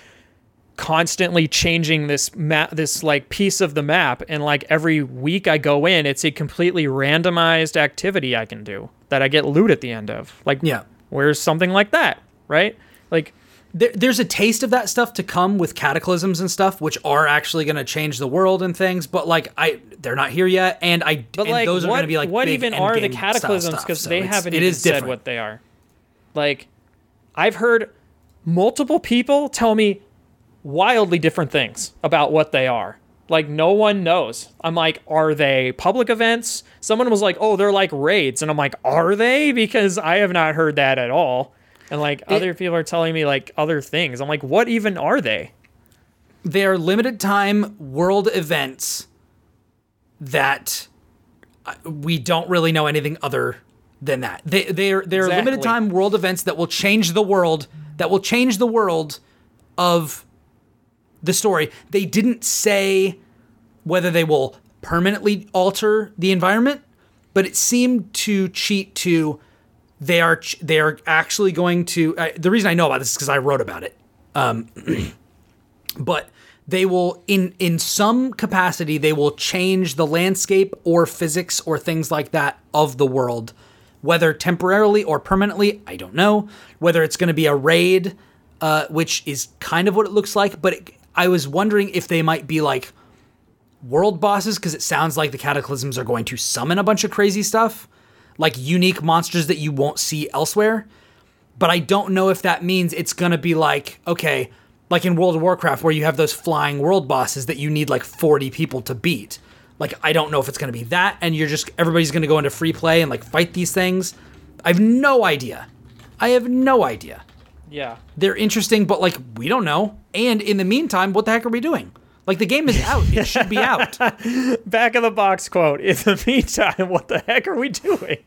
Speaker 2: constantly changing this map this like piece of the map and like every week I go in it's a completely randomized activity I can do that I get loot at the end of like
Speaker 1: Yeah.
Speaker 2: where's something like that right like
Speaker 1: there, there's a taste of that stuff to come with cataclysms and stuff, which are actually going to change the world and things. But like, I they're not here yet, and I
Speaker 2: but
Speaker 1: and
Speaker 2: like
Speaker 1: those are
Speaker 2: what,
Speaker 1: going to be like
Speaker 2: what even are the cataclysms because
Speaker 1: so
Speaker 2: they haven't even said
Speaker 1: different.
Speaker 2: what they are like I've heard multiple people tell me wildly different things about what they are. Like no one knows. I'm like, are they public events? Someone was like, oh, they're like raids, and I'm like, are they? Because I have not heard that at all. And like other people are telling me like other things. I'm like, what even are they?
Speaker 1: they are limited time world events that uh, we don't really know anything other than that. They they're they're limited
Speaker 2: Exactly.
Speaker 1: time world events that will change the world that will change the world of the story. They didn't say whether they will permanently alter the environment, but it seemed to cheat to they are they are actually going to uh, the reason I know about this is cuz I wrote about it. But they will in in some capacity they will change the landscape or physics or things like that of the world whether temporarily or permanently i don't know. Whether it's going to be a raid uh, which is kind of what it looks like but it, i was wondering if they might be like world bosses because it sounds like the cataclysms are going to summon a bunch of crazy stuff like unique monsters that you won't see elsewhere but I don't know if that means it's gonna be like okay, like in World of Warcraft where you have those flying world bosses that you need like 40 people to beat. Like I don't know if it's gonna be that, and you're just everybody's gonna go into free play and like fight these things. I have no idea. I have no idea.
Speaker 2: Yeah.
Speaker 1: They're interesting, but like we don't know. And in the meantime, what the heck are we doing? Like the game is out. It should be out.
Speaker 2: Back of the box quote. In the meantime, what the heck are we doing?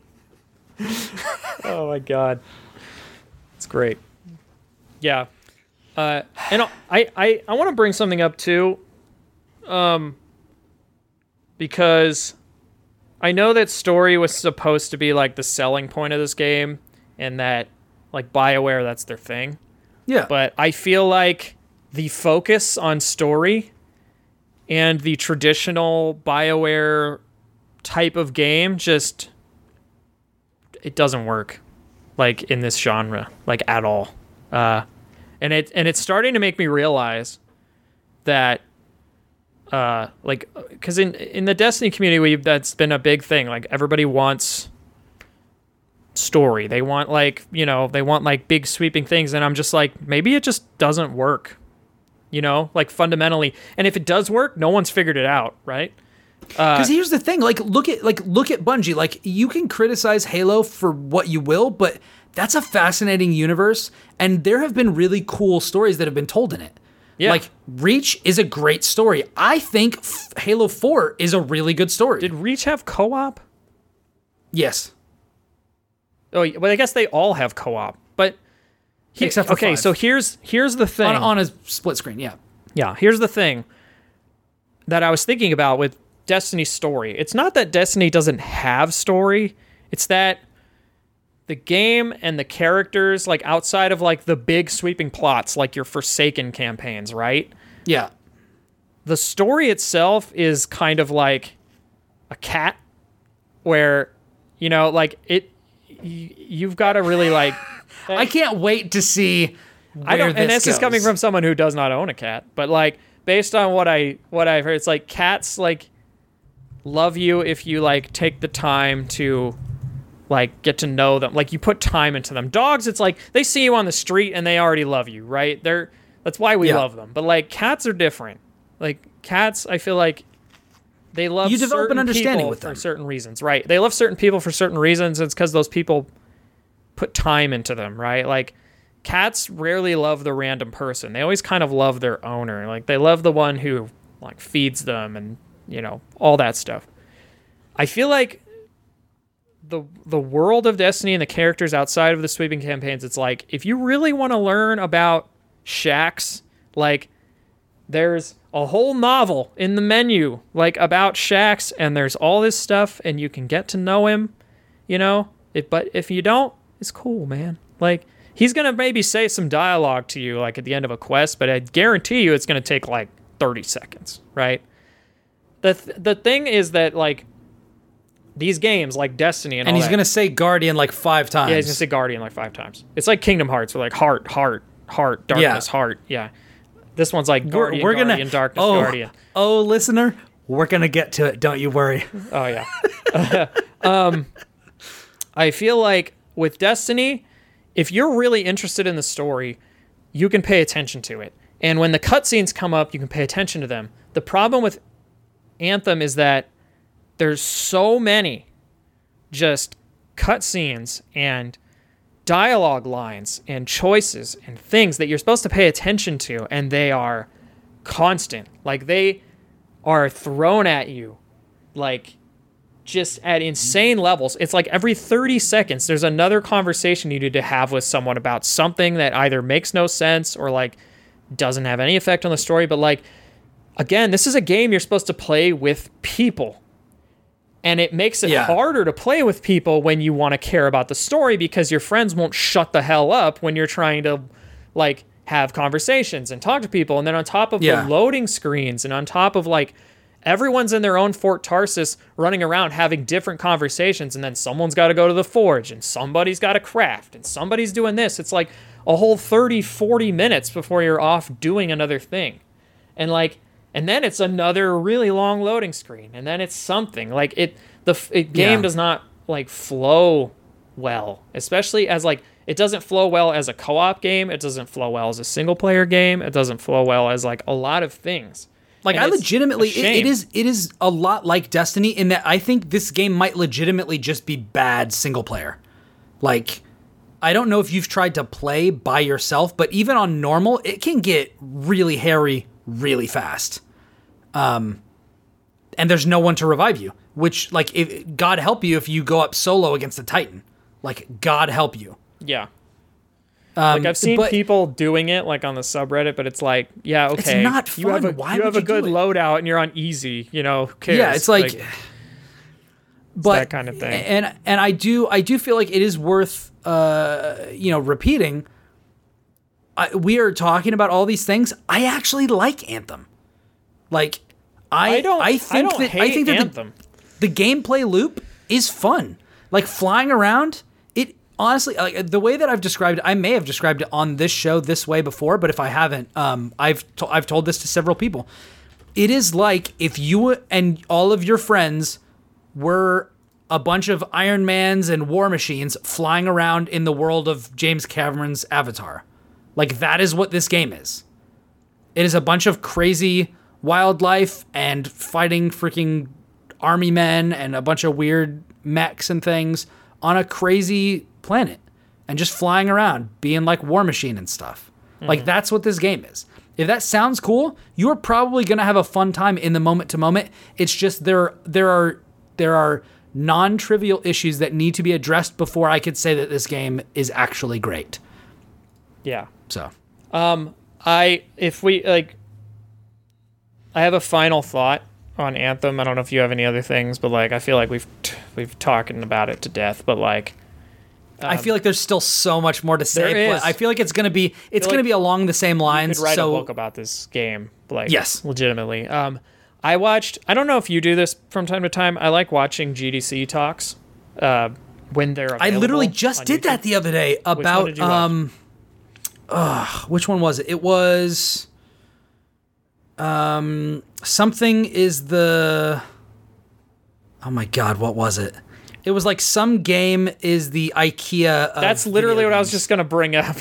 Speaker 2: Oh my god. It's great. Yeah. Uh, and I, I, I want to bring something up too. Um, because I know that story was supposed to be like the selling point of this game and that like BioWare that's their thing.
Speaker 1: Yeah.
Speaker 2: But I feel like the focus on story and the traditional BioWare type of game just it doesn't work like in this genre like at all. Uh and it and it's starting to make me realize that uh like cuz in in the Destiny community we that's been a big thing like everybody wants story. They want like, you know, they want like big sweeping things and I'm just like maybe it just doesn't work. You know, like fundamentally. And if it does work, no one's figured it out, right?
Speaker 1: Uh, because here's the thing, like look at like look at Bungie. Like you can criticize Halo for what you will, but that's a fascinating universe, and there have been really cool stories that have been told in it.
Speaker 2: Yeah.
Speaker 1: Like Reach is a great story. I think F- Halo 4 is a really good story.
Speaker 2: Did Reach have co-op?
Speaker 1: yes.
Speaker 2: Oh, well, I guess they all have co-op, but he-
Speaker 1: Except for
Speaker 2: okay.
Speaker 1: five.
Speaker 2: So here's here's the thing.
Speaker 1: On, on a split screen, yeah.
Speaker 2: Yeah, here's the thing that I was thinking about with Destiny's story. It's not that Destiny doesn't have story, it's that the game and the characters, like outside of like the big sweeping plots, like your Forsaken campaigns, right?
Speaker 1: Yeah.
Speaker 2: The story itself is kind of like a cat where, you know, like it, y- you've got to really like.
Speaker 1: I can't wait to see
Speaker 2: I don't, and this is coming from someone who does not own a cat, but like based on what I what I've heard, it's like cats like love you if you like take the time to like get to know them. Like you put time into them. Dogs, it's like they see you on the street and they already love you, right? They're that's why we
Speaker 1: Yeah.
Speaker 2: love them. But like cats are different. Like cats, I feel like they love
Speaker 1: You develop an understanding with
Speaker 2: for certain reasons, right? They love certain people for certain reasons. It's because those people put time into them, right? Like cats rarely love the random person. They always kind of love their owner. Like they love the one who like feeds them and, you know, all that stuff. I feel like the the world of Destiny and the characters outside of the sweeping campaigns, it's like if you really want to learn about Shaxx, like there's a whole novel in the menu like about Shaxx and there's all this stuff and you can get to know him, you know? If, but if you don't, it's cool, man. Like he's going to maybe say some dialogue to you like at the end of a quest, but I guarantee you it's going to take like 30 seconds, right? The th- the thing is that like these games like Destiny and,
Speaker 1: And
Speaker 2: all
Speaker 1: he's
Speaker 2: that,
Speaker 1: going to say Guardian like five times.
Speaker 2: yeah, he's gonna say Guardian like five times. It's like Kingdom Hearts, where like heart, heart, heart, darkness, heart. Yeah. This one's like Guardian,
Speaker 1: we're
Speaker 2: Guardian,
Speaker 1: gonna
Speaker 2: darkness,
Speaker 1: oh,
Speaker 2: Guardian.
Speaker 1: Oh, listener, we're gonna get to it. Don't you worry.
Speaker 2: Oh yeah. um, I feel like with Destiny, if you're really interested in the story, you can pay attention to it. And when the cutscenes come up, you can pay attention to them. The problem with Anthem is that there's so many just cutscenes and dialogue lines and choices and things that you're supposed to pay attention to, and they are constant. Like they are thrown at you, like just at insane levels. It's like every 30 seconds, there's another conversation you need to have with someone about something that either makes no sense or like doesn't have any effect on the story. But like, again, this is a game you're supposed to play with people. And it makes it
Speaker 1: Yeah.
Speaker 2: harder to play with people when you want to care about the story because your friends won't shut the hell up when you're trying to like have conversations and talk to people. And then on top of
Speaker 1: Yeah.
Speaker 2: the loading screens and on top of like everyone's in their own Fort Tarsis running around having different conversations. And then someone's got to go to the forge and somebody's got to craft and somebody's doing this. It's like a whole 30, 40 minutes before you're off doing another thing. And like, and then it's another really long loading screen, and then it's something like it. The it, game
Speaker 1: Yeah.
Speaker 2: does not like flow well, especially as like it doesn't flow well as a co-op game. It doesn't flow well as a single player game. It doesn't flow well as like a lot of things.
Speaker 1: Like
Speaker 2: And
Speaker 1: I legitimately, it, it is it is a lot like Destiny in that I think this game might legitimately just be bad single player. Like, I don't know if you've tried to play by yourself, but even on normal, it can get really hairy really fast. Um, and there's no one to revive you. Which, like, if God help you if you go up solo against a Titan. Like, God help you.
Speaker 2: Yeah.
Speaker 1: Um,
Speaker 2: Like I've seen
Speaker 1: but-
Speaker 2: people doing it like on the subreddit, but it's like, yeah, okay.
Speaker 1: it's not
Speaker 2: You have
Speaker 1: fun.
Speaker 2: a
Speaker 1: Why
Speaker 2: you have a
Speaker 1: you
Speaker 2: good loadout and you're on easy. You know?
Speaker 1: Yeah, it's like, but
Speaker 2: that kind of thing.
Speaker 1: And and I do I do feel like it is worth uh you know repeating. I, we are talking about all these things. I actually like Anthem. Like I
Speaker 2: I don't.
Speaker 1: I think
Speaker 2: don't
Speaker 1: that
Speaker 2: hate
Speaker 1: I think that the,
Speaker 2: Anthem.
Speaker 1: the gameplay loop is fun. Like flying around, it honestly like the way that I've described it, I may have described it on this show this way before, but if I haven't, um, I've to- I've told this to several people. It is like if you and all of your friends were a bunch of Iron Mans and War Machines flying around in the world of James Cameron's Avatar. Like that is what this game is. It is a bunch of crazy wildlife and fighting freaking army men and a bunch of weird mechs and things on a crazy planet. and just flying around, being like War Machine and stuff. Like mm-hmm. that's what this game is. If that sounds cool, you're probably gonna have a fun time in the moment to moment. It's just there there are there are non-trivial issues that need to be addressed before I could say that this game is actually great.
Speaker 2: Yeah.
Speaker 1: So
Speaker 2: I if we like I have a final thought on Anthem. I don't know if you have any other things, but like I feel like we've t- we've talking about it to death, but like
Speaker 1: I feel like there's still so much more to say,
Speaker 2: Um, there
Speaker 1: but. I feel like it's gonna be it's gonna
Speaker 2: like
Speaker 1: be along the same
Speaker 2: I
Speaker 1: lines.
Speaker 2: could write
Speaker 1: so
Speaker 2: a book about this game, like
Speaker 1: Yes.
Speaker 2: legitimately. Um I watched I don't know if you do this from time to time. I like watching GDC talks uh when they're
Speaker 1: I literally just did
Speaker 2: YouTube.
Speaker 1: that the other day
Speaker 2: one
Speaker 1: about
Speaker 2: did you watch?
Speaker 1: Ugh, which one was it? It was um something is the Oh my god, what was it? It was like some game is the IKEA. Of
Speaker 2: That's literally what I was just gonna bring up.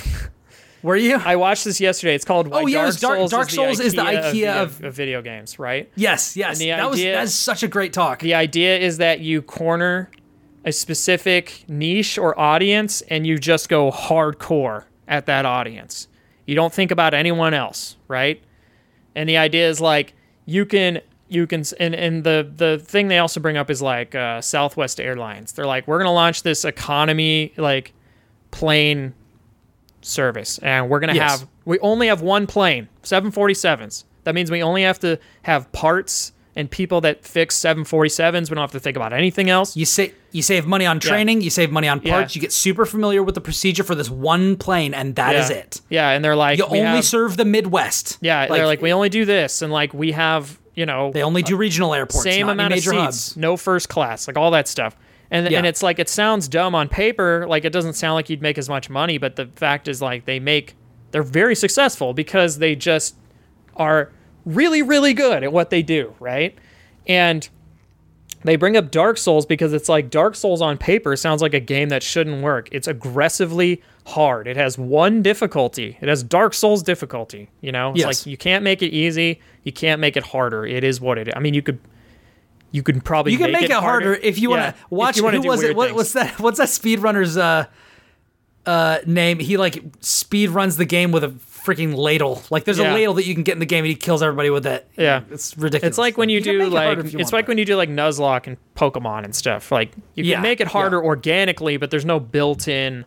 Speaker 1: Were you?
Speaker 2: I watched this yesterday. It's called
Speaker 1: Oh, yeah,
Speaker 2: Dark
Speaker 1: Dark-
Speaker 2: Souls,
Speaker 1: Dark
Speaker 2: is,
Speaker 1: Souls
Speaker 2: the
Speaker 1: is the
Speaker 2: IKEA, video,
Speaker 1: of-
Speaker 2: of video games, right?
Speaker 1: yes, yes. that was that's such a great talk.
Speaker 2: The idea is that you corner a specific niche or audience and you just go hardcore at that audience. You don't think about anyone else, right? And the idea is like you can you can and, and the the thing they also bring up is like uh, Southwest Airlines. They're like we're going to launch this economy like plane service and we're going to
Speaker 1: Yes.
Speaker 2: have we only have one plane, 747s. That means we only have to have parts and people that fix 747s. We don't have to think about anything else.
Speaker 1: You say you save money on training, you save money on
Speaker 2: Yeah.
Speaker 1: parts, you get super familiar with the procedure for this one plane, and that is
Speaker 2: yeah.
Speaker 1: it.
Speaker 2: Yeah, and they're like
Speaker 1: You only
Speaker 2: have-
Speaker 1: serve the Midwest.
Speaker 2: Yeah, they're like we only do this and like we have, you know,
Speaker 1: They only do uh, regional airports,
Speaker 2: same
Speaker 1: not
Speaker 2: amount of seats,
Speaker 1: hubs.
Speaker 2: no first class, like all that stuff. And
Speaker 1: Yeah.
Speaker 2: and it's like it sounds dumb on paper, like it doesn't sound like you'd make as much money, but the fact is like they make they're very successful because they just are really really good at what they do, right? And they bring up Dark Souls because it's like Dark Souls on paper sounds like a game that shouldn't work. It's aggressively hard. It has one difficulty. It has Dark Souls difficulty. You know, it's
Speaker 1: Yes.
Speaker 2: like you can't make it easy. You can't make it harder. It is what it is. I mean, you could, you could probably
Speaker 1: You can make, it harder, if you want
Speaker 2: Yeah,
Speaker 1: to watch.
Speaker 2: you wanna
Speaker 1: Who was it? What, what's that? What's that speedrunner's uh, uh, name? He like speed runs the game with a freaking ladle. Like there's
Speaker 2: Yeah.
Speaker 1: a ladle that you can get in the game, and he kills everybody with it.
Speaker 2: Yeah.
Speaker 1: it's ridiculous.
Speaker 2: It's like when you,
Speaker 1: can
Speaker 2: do
Speaker 1: make it
Speaker 2: like
Speaker 1: you
Speaker 2: it's
Speaker 1: want,
Speaker 2: like when you do like Nuzlocke and Pokemon and stuff. Like you can
Speaker 1: Yeah,
Speaker 2: make it harder
Speaker 1: yeah.
Speaker 2: organically, but there's no built-in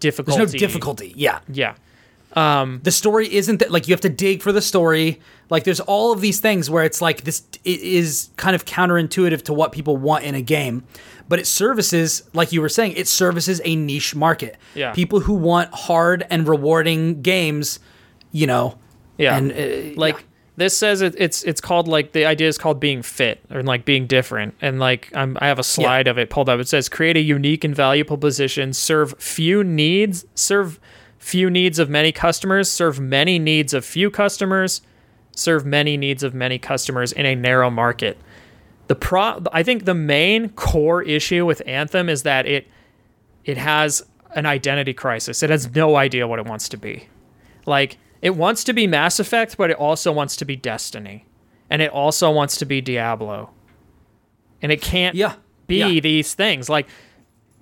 Speaker 2: difficulty.
Speaker 1: there's no difficulty. Yeah,
Speaker 2: Yeah.
Speaker 1: The story isn't that like you have to dig for the story like there's all of these things where it's like this it is kind of counterintuitive to what people want in a game but it services like you were saying it services a niche market
Speaker 2: Yeah.
Speaker 1: people who want hard and rewarding games you know
Speaker 2: Yeah.
Speaker 1: and uh,
Speaker 2: like
Speaker 1: yeah.
Speaker 2: this says it, it's it's called like the idea is called being fit or like being different and like I'm, i have a slide of it pulled up it says create a unique and valuable position serve few needs serve few needs of many customers serve many needs of few customers serve many needs of many customers in a narrow market the pro i think the main core issue with anthem is that it it has an identity crisis it has no idea what it wants to be like it wants to be Mass Effect, but it also wants to be Destiny, and it also wants to be Diablo, and it can't
Speaker 1: Yeah.
Speaker 2: be
Speaker 1: Yeah.
Speaker 2: these things. Like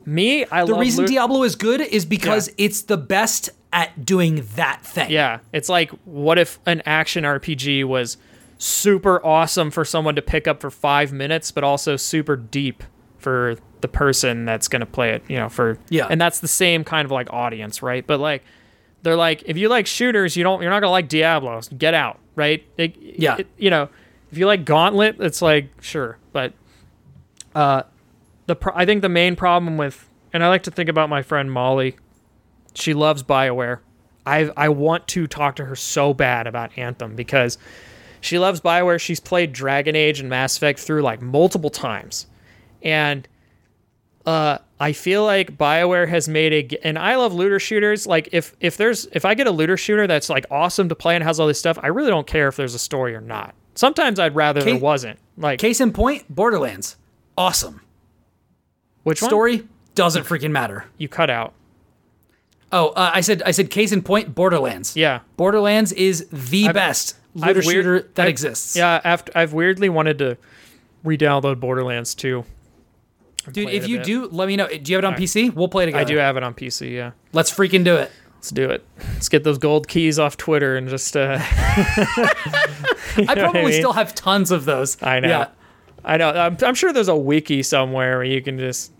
Speaker 2: me, I love
Speaker 1: the
Speaker 2: reason
Speaker 1: diablo is good is because
Speaker 2: Yeah.
Speaker 1: it's the best at doing that thing
Speaker 2: Yeah, it's like what if an action RPG was super awesome for someone to pick up for five minutes, but also super deep for the person that's gonna play it. You know, for
Speaker 1: Yeah.
Speaker 2: and that's the same kind of like audience, right? But like they're like, if you like shooters, you don't, you're not gonna like Diablo. Get out, right? It-
Speaker 1: Yeah.
Speaker 2: it- you know, if you like Gauntlet, it's like sure, but uh, the pro- I think the main problem with, and I like to think about my friend Molly. She loves Bioware. I I want to talk to her so bad about Anthem because she loves Bioware. She's played Dragon Age and Mass Effect through like multiple times, and uh, I feel like Bioware has made a And I love looter shooters. Like if if there's if I get a looter shooter that's like awesome to play and has all this stuff, I really don't care if there's a story or not. Sometimes I'd rather there wasn't. Like
Speaker 1: case in point borderlands awesome
Speaker 2: which one?
Speaker 1: story doesn't freaking matter
Speaker 2: you cut out.
Speaker 1: oh uh, i said i said case in point borderlands
Speaker 2: Yeah.
Speaker 1: Borderlands is the best looter
Speaker 2: I've weird-
Speaker 1: shooter that
Speaker 2: I've-
Speaker 1: exists.
Speaker 2: Yeah, after I've weirdly wanted to re-download Borderlands 2.
Speaker 1: Dude, if you
Speaker 2: bit.
Speaker 1: do, let me know. Do you have it on PC? We'll play it again.
Speaker 2: I do have it on PC. Yeah,
Speaker 1: Let's freaking do it.
Speaker 2: let's do it. Let's get those gold keys off Twitter and just. uh
Speaker 1: I
Speaker 2: what I
Speaker 1: probably
Speaker 2: mean?
Speaker 1: still have tons of those.
Speaker 2: I know.
Speaker 1: Yeah,
Speaker 2: I know. I'm, I'm sure there's a wiki somewhere where you can just.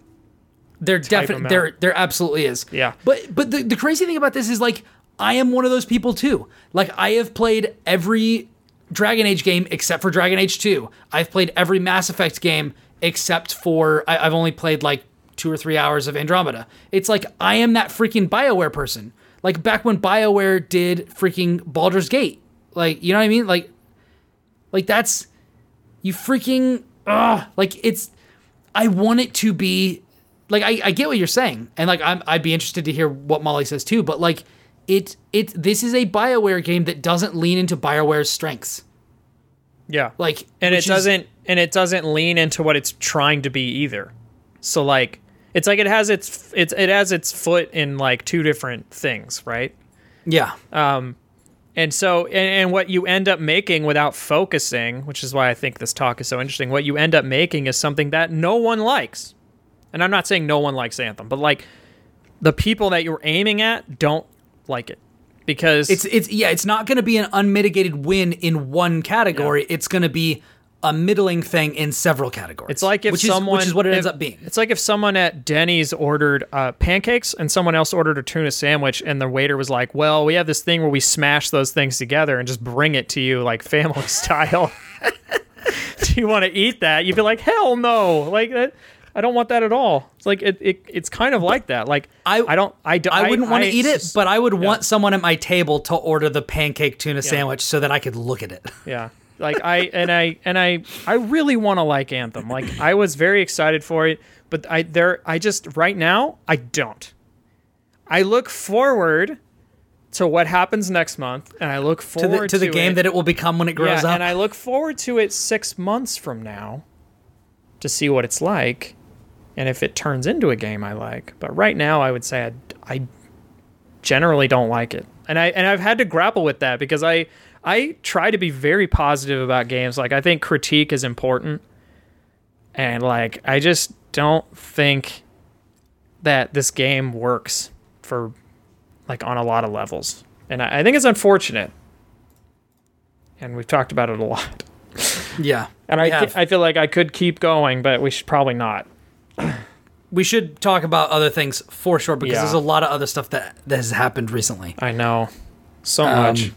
Speaker 1: There definitely there there absolutely is.
Speaker 2: Yeah.
Speaker 1: But but the, the crazy thing about this is like I am one of those people too. Like I have played every Dragon Age game except for Dragon Age 2. I've played every Mass Effect game except for I, I've only played like two or three hours of Andromeda. It's like I am that freaking Bioware person. Like back when Bioware did freaking Baldur's Gate. Like you know what I mean? Like like that's you freaking ugh, like it's I want it to be like I, I get what you're saying, and like I'm, I'd be interested to hear what Molly says too. But like it it this is a Bioware game that doesn't lean into Bioware's strengths.
Speaker 2: Yeah.
Speaker 1: Like
Speaker 2: and it doesn't and it doesn't lean into what it's trying to be either. So like it's like it has its it's it has its foot in like two different things, right?
Speaker 1: yeah Um,
Speaker 2: And so, and, and what you end up making without focusing, which is why I think this talk is so interesting, what you end up making is something that no one likes. And I'm not saying no one likes Anthem, but like the people that you're aiming at don't like it because
Speaker 1: it's it's yeah it's not going to be an unmitigated win in one category. It's going to be a middling thing in several categories.
Speaker 2: It's like if
Speaker 1: which
Speaker 2: someone,
Speaker 1: is, which is what it
Speaker 2: if-
Speaker 1: ends up being.
Speaker 2: It's like if someone at Denny's ordered uh, pancakes and someone else ordered a tuna sandwich, and the waiter was like, "Well, we have this thing where we smash those things together and just bring it to you like family style. Do you want to eat that?" You'd be like, "Hell no!" Like that. I don't want that at all. It's like it, it it's kind of like that. Like
Speaker 1: I-
Speaker 2: I don't I, don't-
Speaker 1: I wouldn't want to eat it, but I would want someone at my table to order the pancake tuna sandwich so that I could look at it.
Speaker 2: Yeah. Like I and I and I I really want to like Anthem. Like I was very excited for it, but I there I just right now I don't. I look forward to what happens next month and I look
Speaker 1: to
Speaker 2: forward
Speaker 1: the, to the game
Speaker 2: it.
Speaker 1: that it will become when it grows
Speaker 2: yeah,
Speaker 1: up.
Speaker 2: and I look forward to it 6 months from now to see what it's like and if it turns into a game I like. But right now I would say I, I generally don't like it. And I and I've had to grapple with that because I I try to be very positive about games. Like I think critique is important. And like I just don't think that this game works for like on a lot of levels. And I, I think it's unfortunate. And we've talked about it a lot.
Speaker 1: yeah,
Speaker 2: And I. I feel like I could keep going, but we should probably not.
Speaker 1: We should talk about other things for sure because
Speaker 2: Yeah.
Speaker 1: there's a lot of other stuff that, that has happened recently.
Speaker 2: I know. So
Speaker 1: Um,
Speaker 2: much.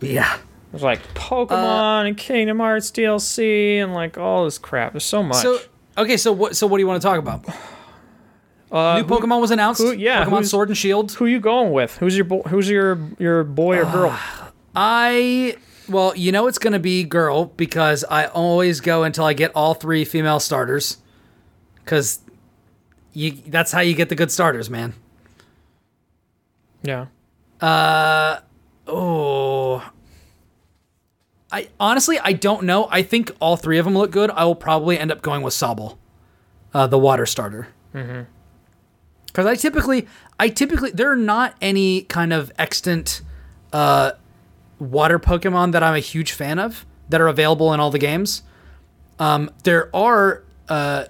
Speaker 1: Yeah.
Speaker 2: There's like Pokemon and Kingdom Hearts DLC and like all this crap. There's so much.
Speaker 1: So okay, so what so what do you want to talk about?
Speaker 2: uh,
Speaker 1: New Pokemon was announced.
Speaker 2: who- yeah,
Speaker 1: Pokemon Sword and Shield.
Speaker 2: who are you going with? Who's your bo- who's your your boy or girl?
Speaker 1: I well, you know it's gonna be girl because I always go until I get all three female starters. Cause you that's how you get the good starters, man.
Speaker 2: yeah.
Speaker 1: Uh oh. I honestly I don't know. I think all three of them look good. I will probably end up going with Sobble, uh, the water starter. Mm-hmm. Because I typically, I typically there are not any kind of extant uh, water Pokemon that I'm a huge fan of that are available in all the games. Um, there are uh,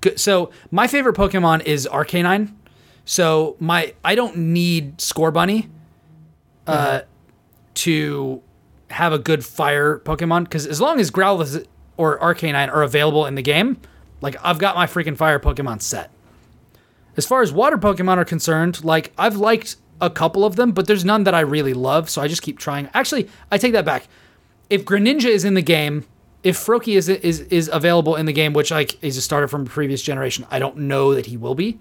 Speaker 1: good, so my favorite Pokemon is Arcanine. So my I don't need Scorbunny uh, to have a good fire Pokemon because as long as Growlithe or Arcanine are available in the game, like I've got my freaking fire Pokemon set. As far as water Pokemon are concerned, like I've liked a couple of them, but there's none that I really love, so I just keep trying. Actually, I take that back. If Greninja is in the game, if Froakie is is is available in the game, which like is a starter from a previous generation, I don't know that he will be.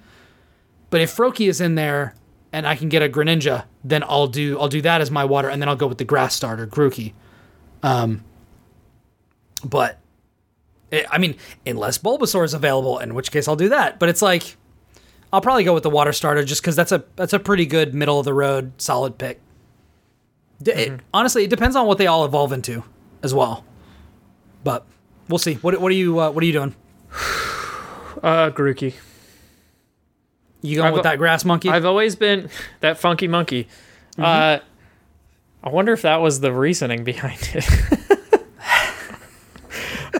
Speaker 1: But if Froakie is in there and I can get a Greninja, then I'll do I'll do that as my water, and then I'll go with the grass starter, Grookey. Um, but eh, I mean, unless Bulbasaur is available, in which case I'll do that. But it's like I'll probably go with the water starter just because that's a that's a pretty good middle of the road solid pick. It- honestly, it depends on what they all evolve into as well. But we'll see. What what are you uh, what are you doing?
Speaker 2: Uh, Grookey.
Speaker 1: You going
Speaker 2: I've-
Speaker 1: with that grass monkey?
Speaker 2: I've always been that funky monkey. Uh, I wonder if that was the reasoning behind it.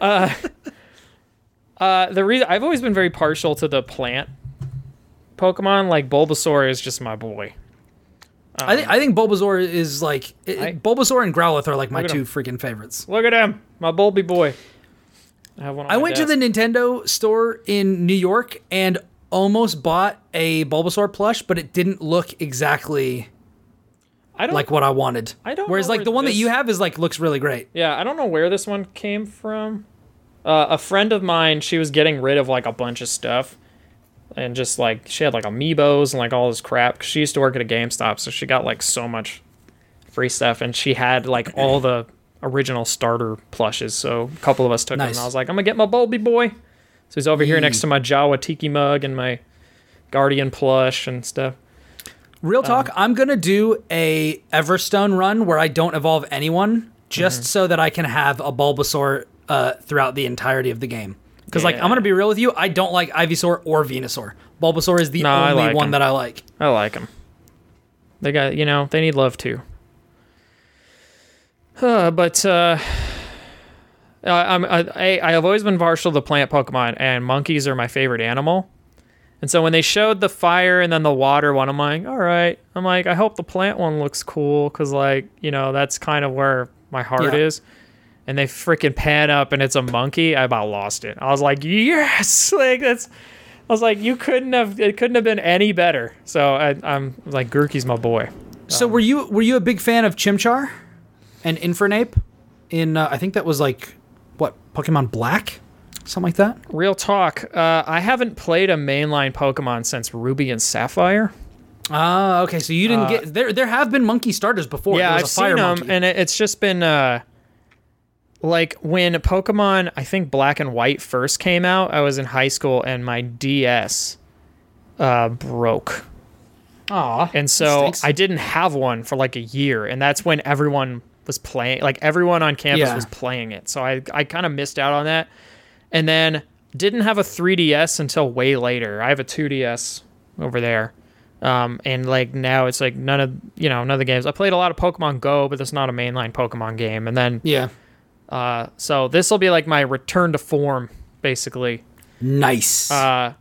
Speaker 2: uh, Uh, the reason I've always been very partial to the plant Pokemon. Like Bulbasaur is just my boy.
Speaker 1: I think I think Bulbasaur is like it,
Speaker 2: I-
Speaker 1: Bulbasaur and Growlithe are like my two freaking favorites.
Speaker 2: Look at him, my Bulby boy. I have one. On
Speaker 1: I went to the Nintendo store in New York and almost bought a Bulbasaur plush, but it didn't look exactly
Speaker 2: I don't
Speaker 1: like what I wanted.
Speaker 2: I don't
Speaker 1: Whereas like
Speaker 2: where
Speaker 1: the one that you have is like looks really great.
Speaker 2: Yeah, I don't know where this one came from. Uh, a friend of mine, she was getting rid of like a bunch of stuff, and just like she had like amiibos and like all this crap. 'cause she used to work at a GameStop, so she got like so much free stuff, and she had like all the original starter plushes. So a couple of us took them, and I was like, I'm gonna get my Bulby boy. So he's over here next to my Jawa Tiki mug and my Guardian plush and stuff.
Speaker 1: Real
Speaker 2: Um,
Speaker 1: talk, I'm gonna do a Everstone run where I don't evolve anyone, just
Speaker 2: Mm-hmm.
Speaker 1: so that I can have a Bulbasaur uh, throughout the entirety of the game. Because like I'm gonna be real with you, I don't like Ivysaur or Venusaur. Bulbasaur is the
Speaker 2: No,
Speaker 1: only
Speaker 2: like
Speaker 1: one that I like.
Speaker 2: I like them. They got, you know, they need love too. Uh, but uh, I, I'm I, I have always been partial to plant Pokemon, and monkeys are my favorite animal. And so when they showed the fire and then the water one, I'm like, all right. I'm like, I hope the plant one looks cool because, like, you know, that's kind of where my heart
Speaker 1: Yeah.
Speaker 2: is. And they freaking pan up and it's a monkey. I about lost it. I was like, yes, like that's. I was like, you couldn't have. It couldn't have been any better. So I, I'm like, Grookey's my boy.
Speaker 1: So were you were you a big fan of Chimchar and Infernape in uh, I think that was like what Pokemon Black, something like that.
Speaker 2: Real talk. Uh, I haven't played a mainline Pokemon since Ruby and Sapphire.
Speaker 1: Ah, okay. So you didn't
Speaker 2: Uh,
Speaker 1: get there. There have been monkey starters before.
Speaker 2: yeah, I've seen them,
Speaker 1: monkey.
Speaker 2: and it, it's just been uh, like when Pokemon, I think Black and White first came out. I was in high school, and my DS uh, broke,
Speaker 1: Aw,
Speaker 2: and so. I didn't have one for like a year, and that's when everyone was playing. Like everyone on campus
Speaker 1: Yeah.
Speaker 2: was playing it, so I I kind of missed out on that, and then didn't have a 3DS until way later. I have a 2DS over there. Um, and like now it's like none of you know none of the games. I played a lot of Pokemon Go, but that's not a mainline Pokemon game. And then
Speaker 1: yeah,
Speaker 2: uh, so this will be like my return to form, basically.
Speaker 1: nice.
Speaker 2: Uh,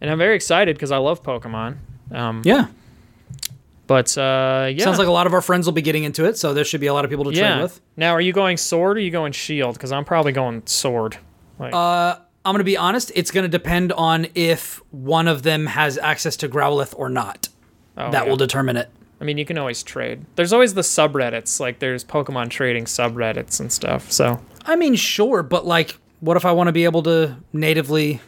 Speaker 2: and I'm very excited because I love Pokemon. Um,
Speaker 1: yeah,
Speaker 2: but uh, yeah,
Speaker 1: sounds like a lot of our friends will be getting into it. So there should be a lot of people to trade
Speaker 2: yeah.
Speaker 1: with.
Speaker 2: Now, are you going Sword or are you going Shield? Because I'm probably going Sword. Like,
Speaker 1: Uh, I'm gonna be honest. It's gonna depend on if one of them has access to Growlithe or not.
Speaker 2: oh,
Speaker 1: that
Speaker 2: yeah.
Speaker 1: will determine it.
Speaker 2: I mean, you can always trade. There's always the subreddits. Like there's Pokemon trading subreddits and stuff. So
Speaker 1: I mean, sure, but like, what if I want to be able to natively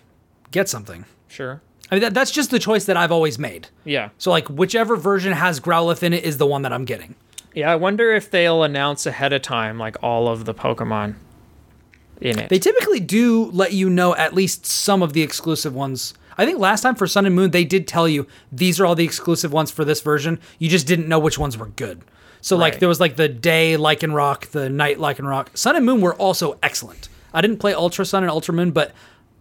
Speaker 1: get something?
Speaker 2: sure.
Speaker 1: I mean, that, that's just the choice that I've always made.
Speaker 2: Yeah.
Speaker 1: So like, whichever version has Growlithe in it is the one that I'm getting.
Speaker 2: Yeah, I wonder if they'll announce ahead of time like all of the Pokemon in it.
Speaker 1: They typically do let you know at least some of the exclusive ones. I think last time for Sun and Moon, they did tell you these are all the exclusive ones for this version. You just didn't know which ones were good. So like there was like the day Lycanroc, the night Lycanroc. Sun and Moon were also excellent. I didn't play Ultra Sun and Ultra Moon, but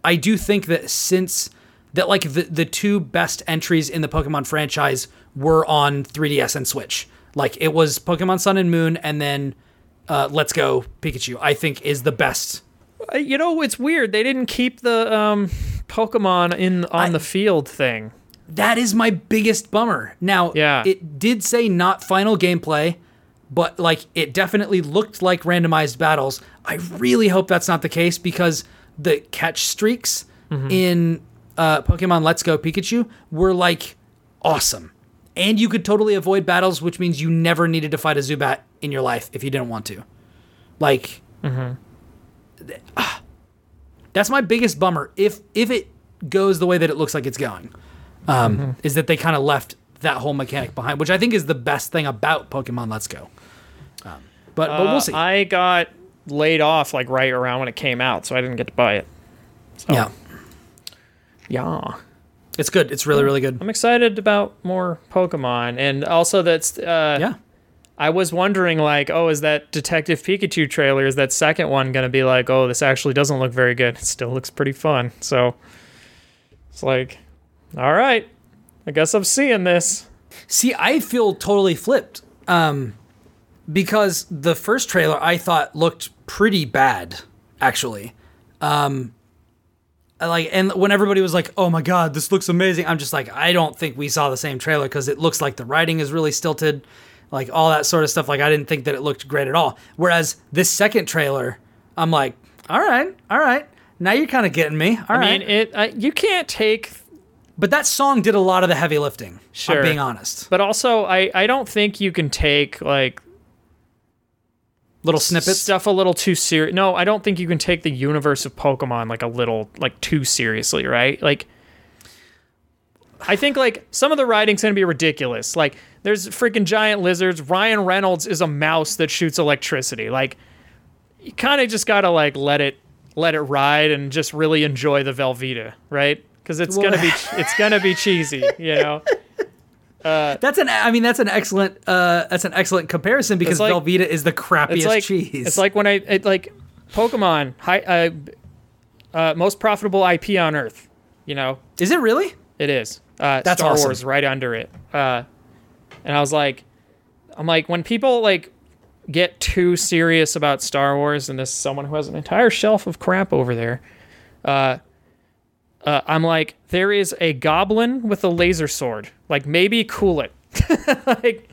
Speaker 1: I do think that since that like the the two best entries in the Pokemon franchise were on 3DS and Switch. Like it was Pokemon Sun and Moon and then uh, Let's Go Pikachu. I think is the best
Speaker 2: Uh, you know, it's weird. They didn't keep the um, Pokemon in on
Speaker 1: I-
Speaker 2: the field thing.
Speaker 1: That is my biggest bummer. Now,
Speaker 2: Yeah.
Speaker 1: it did say not final gameplay, but like it definitely looked like randomized battles. I really hope that's not the case because the catch streaks
Speaker 2: Mm-hmm.
Speaker 1: in uh, Pokemon Let's Go Pikachu were like awesome. And you could totally avoid battles, which means you never needed to fight a Zubat in your life if you didn't want to. Like, th- ah, that's my biggest bummer. If if it goes the way that it looks like it's going, um, is that they kind of left that whole mechanic behind, which I think is the best thing about Pokemon Let's Go. Um, but but
Speaker 2: Uh,
Speaker 1: we'll see.
Speaker 2: I got laid off like right around when it came out, so I didn't get to buy it. So,
Speaker 1: yeah,
Speaker 2: yeah.
Speaker 1: it's good. It's really really good.
Speaker 2: I'm excited about more Pokemon, and also that's uh,
Speaker 1: Yeah.
Speaker 2: I was wondering, like, oh, is that Detective Pikachu trailer? Is that second one going to be like, oh, this actually doesn't look very good? It still looks pretty fun. So it's like, all right, I guess I'm seeing this.
Speaker 1: See, I feel totally flipped. Um, because the first trailer I thought looked pretty bad, actually. Um, like and when everybody was like, "Oh my god, this looks amazing." I'm just like, I don't think we saw the same trailer cuz it looks like the writing is really stilted, like all that sort of stuff. Like I didn't think that it looked great at all. Whereas this second trailer, I'm like, "All right, all right. Now you're kind of getting me." All
Speaker 2: I
Speaker 1: right.
Speaker 2: mean, it. Uh, you can't take
Speaker 1: but that song did a lot of the heavy lifting.
Speaker 2: Sure.
Speaker 1: I'm being honest.
Speaker 2: But also, I, I don't think you can take like
Speaker 1: Little snippets.
Speaker 2: stuff a little too serious. No, I don't think you can take the universe of Pokemon like a little like too seriously, right? Like, I think like some of the writing's gonna be ridiculous. Like, there's freaking giant lizards. Ryan Reynolds is a mouse that shoots electricity. Like, you kind of just gotta like let it let it ride and just really enjoy the Velveeta, right? Because it's gonna be it's gonna be cheesy, you know.
Speaker 1: That's an. I mean, that's an excellent. Uh, that's an excellent comparison because
Speaker 2: like-
Speaker 1: Velveeta is the crappiest
Speaker 2: it's like
Speaker 1: cheese.
Speaker 2: it's like when I it, like Pokemon high uh, uh, most profitable IP on Earth. You know,
Speaker 1: is it really?
Speaker 2: it is. Uh,
Speaker 1: That's
Speaker 2: Star
Speaker 1: awesome.
Speaker 2: Wars right under it. Uh, and I was like, I'm like when people like get too serious about Star Wars, and this is someone who has an entire shelf of crap over there. Uh, uh, I'm like, there is a goblin with a laser sword. Like, maybe cool it. like,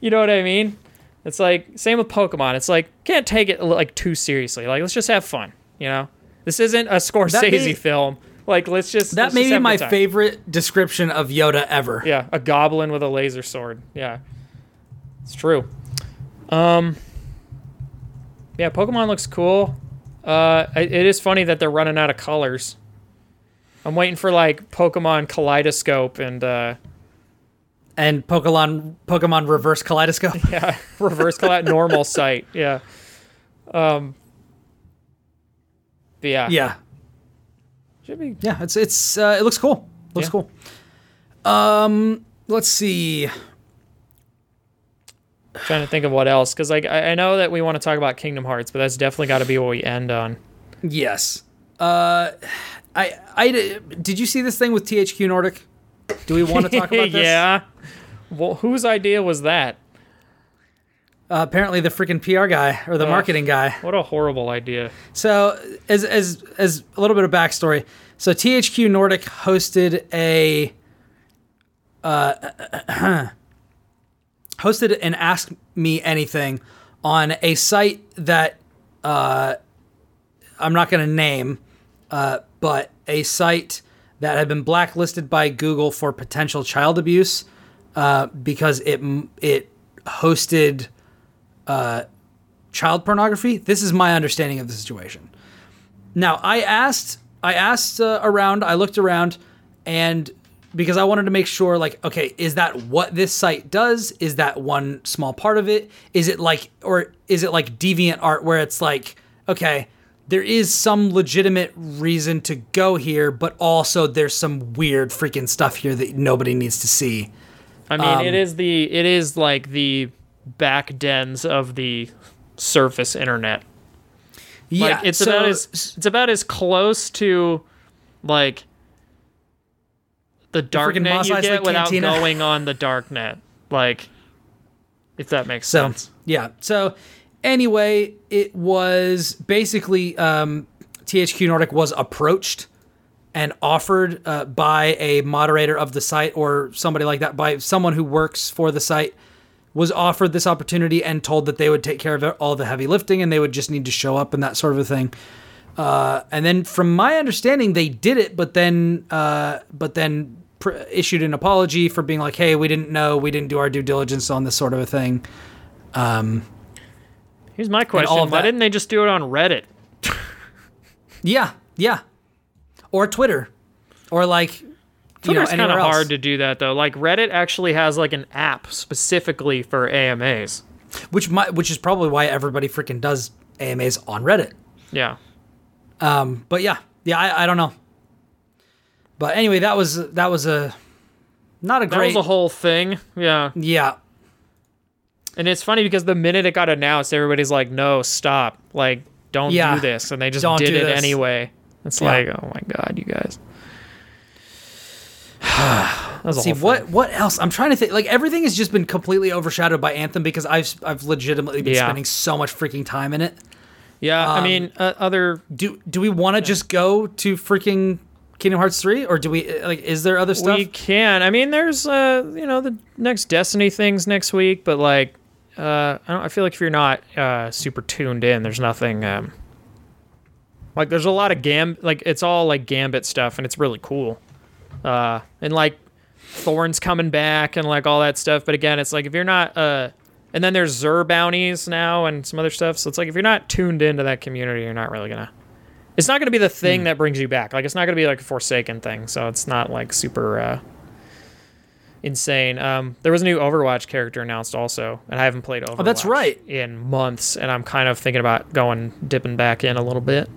Speaker 2: you know what I mean? It's like same with Pokemon. It's like can't take it like too seriously. Like, let's just have fun. You know, this isn't a Scorsese
Speaker 1: may-
Speaker 2: film. Like, let's just
Speaker 1: That
Speaker 2: let's
Speaker 1: may
Speaker 2: just
Speaker 1: be my favorite description of Yoda ever.
Speaker 2: Yeah, a goblin with a laser sword. Yeah, it's true. Um, yeah, Pokemon looks cool. Uh, it it is funny that they're running out of colors. I'm waiting for like Pokemon Kaleidoscope and uh,
Speaker 1: And Pokemon, Pokemon Reverse Kaleidoscope.
Speaker 2: yeah, reverse collide normal sight. Yeah. Um. Yeah,
Speaker 1: yeah,
Speaker 2: should be
Speaker 1: yeah. It's it's uh, it looks cool. Looks
Speaker 2: Yeah.
Speaker 1: cool. Um, let's see.
Speaker 2: trying to think of what else because like I, I know that we want to talk about Kingdom Hearts, but that's definitely got to be what we end on.
Speaker 1: Yes. Uh, I I did you see this thing with THQ Nordic? Do we want to talk about this?
Speaker 2: yeah. Well, whose idea was that?
Speaker 1: Uh, apparently, the freaking PR guy or the
Speaker 2: Ugh.
Speaker 1: marketing guy.
Speaker 2: What a horrible idea.
Speaker 1: So, as as as a little bit of backstory, so THQ Nordic hosted a uh, hosted an Ask Me Anything on a site that uh, I'm not going to name, uh, but a site that had been blacklisted by Google for potential child abuse uh, because it it hosted uh, child pornography. This is my understanding of the situation. Now, I asked, I asked uh, around, I looked around, and because I wanted to make sure, like, okay, is that what this site does? Is that one small part of it? Is it like, or is it like deviant art where it's like, okay, there is some legitimate reason to go here, but also there's some weird freaking stuff here that nobody needs to see.
Speaker 2: I mean,
Speaker 1: Um,
Speaker 2: it is the it is like the back dens of the surface internet.
Speaker 1: Yeah,
Speaker 2: Like it's
Speaker 1: so-
Speaker 2: about as it's about as close to like the dark
Speaker 1: freaking
Speaker 2: net you get without
Speaker 1: Cantina.
Speaker 2: going on the dark net. Like if that makes
Speaker 1: So
Speaker 2: sense.
Speaker 1: yeah. So anyway, it was basically um, THQ Nordic was approached and offered uh, by a moderator of the site or somebody like that by someone who works for the site was offered this opportunity and told that they would take care of all the heavy lifting and they would just need to show up and that sort of a thing. Uh, and then, from my understanding, they did it, but then, uh, but then pr- issued an apology for being like, "Hey, we didn't know, we didn't do our due diligence on this sort of a thing."
Speaker 2: Here's my question: Why
Speaker 1: that-
Speaker 2: didn't they just do it on Reddit?
Speaker 1: Yeah, yeah, or Twitter, or like, you know,
Speaker 2: Twitter's kind of hard to do that though. Like Reddit actually has like an app specifically for AMAs.
Speaker 1: which might, which is probably why everybody freaking does AMAs on Reddit.
Speaker 2: Yeah.
Speaker 1: Um, but yeah, yeah, I, I don't know. But anyway, that was that was a not a
Speaker 2: That
Speaker 1: great.
Speaker 2: was a whole thing. Yeah.
Speaker 1: yeah,
Speaker 2: And it's funny because the minute it got announced, everybody's like, "No, stop! Like, don't
Speaker 1: Yeah.
Speaker 2: do this," and they just
Speaker 1: Don't
Speaker 2: did it
Speaker 1: this.
Speaker 2: anyway. It's
Speaker 1: Yeah.
Speaker 2: like, oh my god, you guys. a
Speaker 1: See what
Speaker 2: thing.
Speaker 1: what else? I'm trying to think. Like everything has just been completely overshadowed by Anthem because I've I've legitimately been
Speaker 2: Yeah.
Speaker 1: spending so much freaking time in it.
Speaker 2: Yeah, I
Speaker 1: Um,
Speaker 2: mean, uh, other
Speaker 1: Do do we want to just go to freaking Kingdom Hearts three, or do we like? Is there other stuff?
Speaker 2: we can. I mean, there's uh, you know, the next Destiny things next week, but like, uh, I don't. I feel like if you're not uh super tuned in, there's nothing. Um, like, there's a lot of gam. Like, it's all like Gambit stuff, and it's really cool. Uh, and like, Thorns coming back and like all that stuff. But again, it's like if you're not uh. And then there's Xur bounties now and some other stuff. So it's like if you're not tuned into that community, you're not really gonna it's not going to be the thing that brings you back. Like it's not going to be like a Forsaken thing. So it's not like super uh, insane. Um, there was a new Overwatch character announced also, and I haven't played Overwatch.
Speaker 1: Oh, that's right.
Speaker 2: In months, and I'm kind of thinking about going dipping back in a little bit.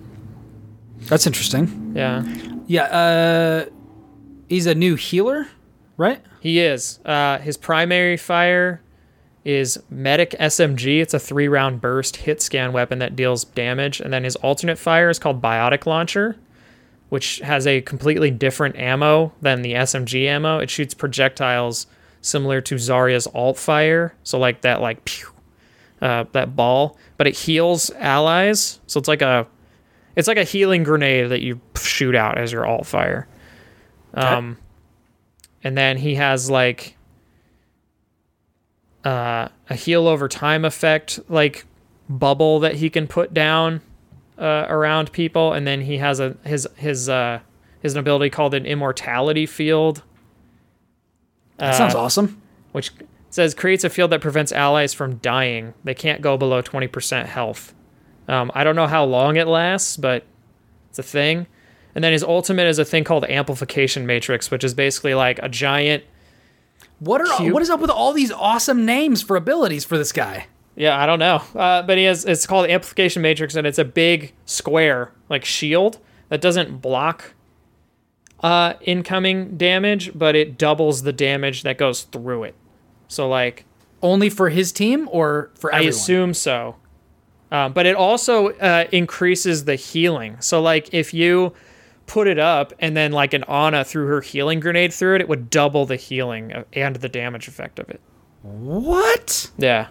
Speaker 1: That's interesting.
Speaker 2: Yeah,
Speaker 1: Yeah. Uh, he's a new healer, right?
Speaker 2: he is. Uh, his primary fire is Medic SMG. It's a three round burst hit scan weapon that deals damage, and then his alternate fire is called Biotic Launcher. Which has a completely different ammo than the SMG ammo. It shoots projectiles similar to Zarya's alt fire, so like that like pew, uh, that ball, but it heals allies. So it's like a it's like a healing grenade that you shoot out as your alt fire. Um, and then he has like uh, a heal over time effect, like bubble that he can put down uh, around people, and then he has a his his uh, his ability called an immortality field,
Speaker 1: That sounds awesome.
Speaker 2: which says creates a field that prevents allies from dying. They can't go below twenty percent health. Um, I don't know how long it lasts, but it's a thing. And then his ultimate is a thing called amplification matrix, which is basically like a giant
Speaker 1: What are
Speaker 2: Cute.
Speaker 1: what is up with all these awesome names for abilities for this guy?
Speaker 2: Yeah, I don't know. Uh, but he has it's called amplification matrix and it's a big square like shield that doesn't block uh, incoming damage, but it doubles the damage that goes through it. So like
Speaker 1: Only for his team or for
Speaker 2: I assume so. Um, but it also uh, increases the healing. So like if you put it up and then like an Ana threw her healing grenade through it, it would double the healing uh, and the damage effect of it.
Speaker 1: What?
Speaker 2: Yeah.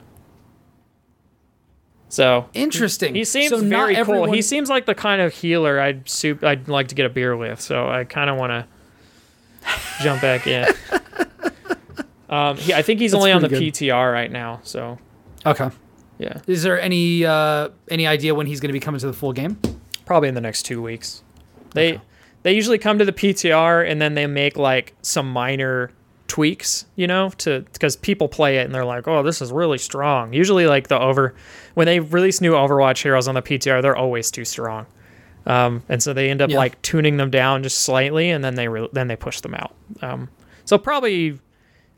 Speaker 2: So
Speaker 1: Interesting.
Speaker 2: He seems
Speaker 1: So
Speaker 2: very cool. He seems like the kind of healer I'd soup I'd like to get a beer with. So I kind of want to jump back in. Um, he, I think he's
Speaker 1: That's
Speaker 2: only on the
Speaker 1: pretty
Speaker 2: PTR right now. So
Speaker 1: Okay.
Speaker 2: yeah,
Speaker 1: Is there any uh any idea when he's going to be coming to the full game?
Speaker 2: probably in the next two weeks. They they usually come to the PTR and then they make like some minor tweaks, you know, to because people play it and they're like, oh, this is really strong. Usually, like the over when they release new Overwatch heroes on the PTR, they're always too strong. Um, and so they end up
Speaker 1: Yeah.
Speaker 2: like tuning them down just slightly, and then they re- then they push them out. Um, so probably,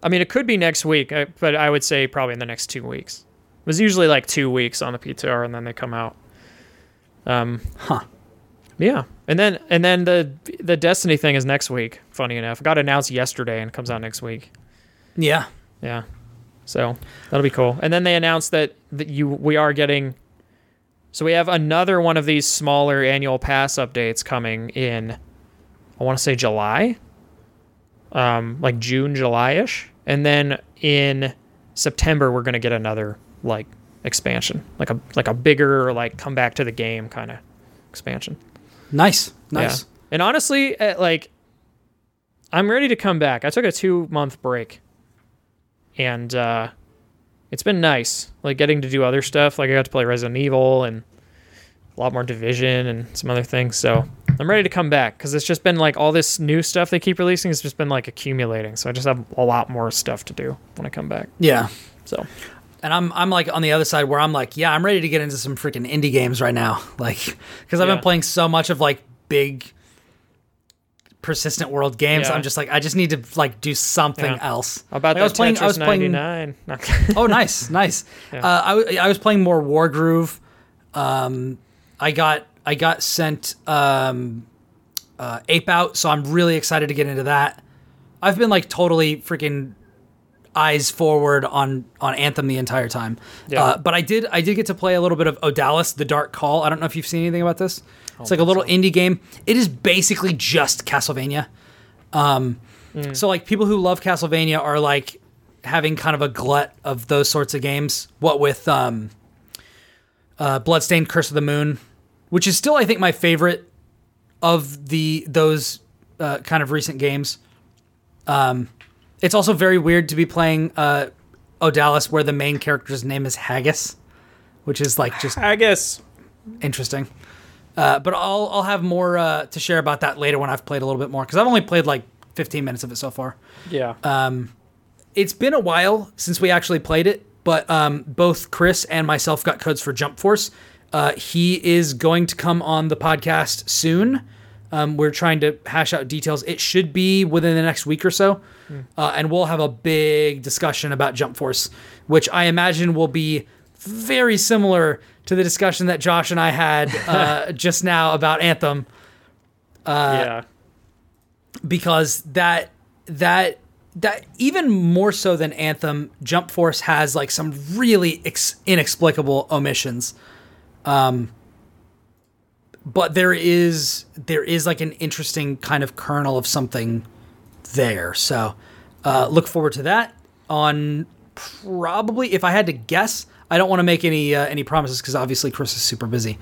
Speaker 2: I mean, it could be next week, uh, but I would say probably in the next two weeks. It was usually like two weeks on the PTR, and then they come out. Um,
Speaker 1: Huh.
Speaker 2: yeah, and then and then the the Destiny thing is next week. Funny enough, got announced yesterday and comes out next week.
Speaker 1: Yeah.
Speaker 2: Yeah, so that'll be cool. And then they announced that that you we are getting. So we have another one of these smaller annual pass updates coming in. I want to say July. Um, like June, July-ish, and then in September we're gonna get another like expansion, like a like a bigger like come back to the game kind of expansion.
Speaker 1: Nice. Nice.
Speaker 2: Yeah. And honestly, uh, like, I'm ready to come back. I took a two month break, and uh, it's been nice. Like getting to do other stuff. Like I got to play Resident Evil and a lot more Division and some other things. So I'm ready to come back because it's just been like all this new stuff they keep releasing has just been like accumulating. So I just have a lot more stuff to do when I come back.
Speaker 1: Yeah.
Speaker 2: So
Speaker 1: And I'm I'm like on the other side where I'm like, yeah, I'm ready to get into some freaking indie games right now. Like cuz I've
Speaker 2: Yeah.
Speaker 1: been playing so much of like big persistent world games.
Speaker 2: Yeah.
Speaker 1: I'm just like I just need to like do something
Speaker 2: Yeah.
Speaker 1: else.
Speaker 2: how about
Speaker 1: Like, I was playing
Speaker 2: Tetris
Speaker 1: I was playing
Speaker 2: 99?
Speaker 1: Oh, nice, nice. Uh, I, I was playing more Wargroove. Um, I got I got sent um, uh, Ape Out, so I'm really excited to get into that. I've been like totally freaking eyes forward on on Anthem the entire time.
Speaker 2: Yeah.
Speaker 1: Uh, but I did I did get to play a little bit of Odallus: The Dark Call. I don't know if you've seen anything about this. It's like a little indie game. It is basically just Castlevania. Um, So like people who love Castlevania are like having kind of a glut of those sorts of games. What with um, uh, Bloodstained: Curse of the Moon, which is still I think my favorite of the those uh, kind of recent games. Um, it's also very weird to be playing uh, Odallus where the main character's name is Haggis, which is like just
Speaker 2: Haggis.
Speaker 1: interesting. Uh, but I'll I'll have more uh, to share about that later when I've played a little bit more because I've only played like 15 minutes of it so far.
Speaker 2: Yeah.
Speaker 1: Um, It's been a while since we actually played it, but um, both Chris and myself got codes for Jump Force. Uh, he is going to come on the podcast soon. Um, we're trying to hash out details. It should be within the next week or so, uh, and we'll have a big discussion about Jump Force, which I imagine will be very similar to the discussion that Josh and I had uh, just now about Anthem
Speaker 2: yeah.
Speaker 1: because that that that even more so than Anthem, Jump Force has like some really ex- inexplicable omissions. Um, but there is there is like an interesting kind of kernel of something there. So uh, look forward to that on probably if I had to guess. I don't want to make any uh, any promises because obviously Chris is super busy.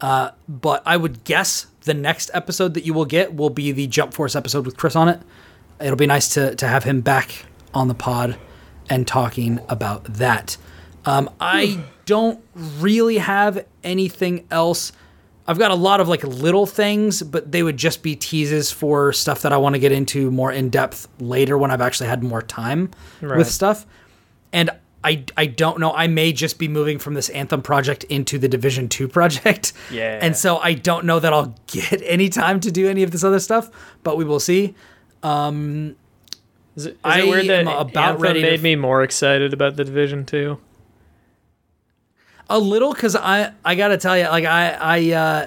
Speaker 1: Uh, but I would guess the next episode that you will get will be the Jump Force episode with Chris on it. It'll be nice to to have him back on the pod and talking about that. Um, I don't really have anything else. I've got a lot of like little things, but they would just be teases for stuff that I want to get into more in depth later when I've actually had more time
Speaker 2: Right.
Speaker 1: with stuff. And I I don't know. I may just be moving from this Anthem project into the Division 2 project.
Speaker 2: Yeah.
Speaker 1: And so I don't know that I'll get any time to do any of this other stuff, but we will see.
Speaker 2: Um Is it, is
Speaker 1: I
Speaker 2: it weird that
Speaker 1: about
Speaker 2: Anthem
Speaker 1: ready to
Speaker 2: made
Speaker 1: f-
Speaker 2: me more excited about the Division Two?
Speaker 1: A little cuz I I got to tell you like I I uh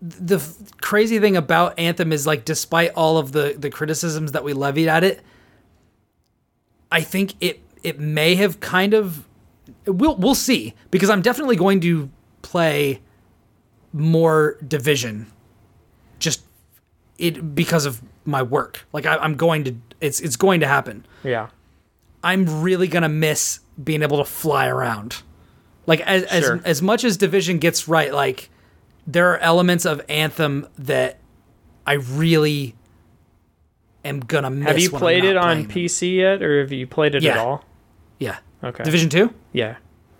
Speaker 1: the f- crazy thing about Anthem is like despite all of the the criticisms that we levied at it, I think it it may have kind of we'll we'll see because I'm definitely going to play more division just it because of my work. Like I, I'm going to it's it's going to happen.
Speaker 2: Yeah.
Speaker 1: I'm really gonna miss being able to fly around. Like as
Speaker 2: Sure.
Speaker 1: as as much as Division gets right, like there are elements of Anthem that I really am gonna miss.
Speaker 2: Have you played it on. PC yet, or have you played it
Speaker 1: Yeah.
Speaker 2: at all?
Speaker 1: Yeah.
Speaker 2: Okay.
Speaker 1: Division two.
Speaker 2: Yeah.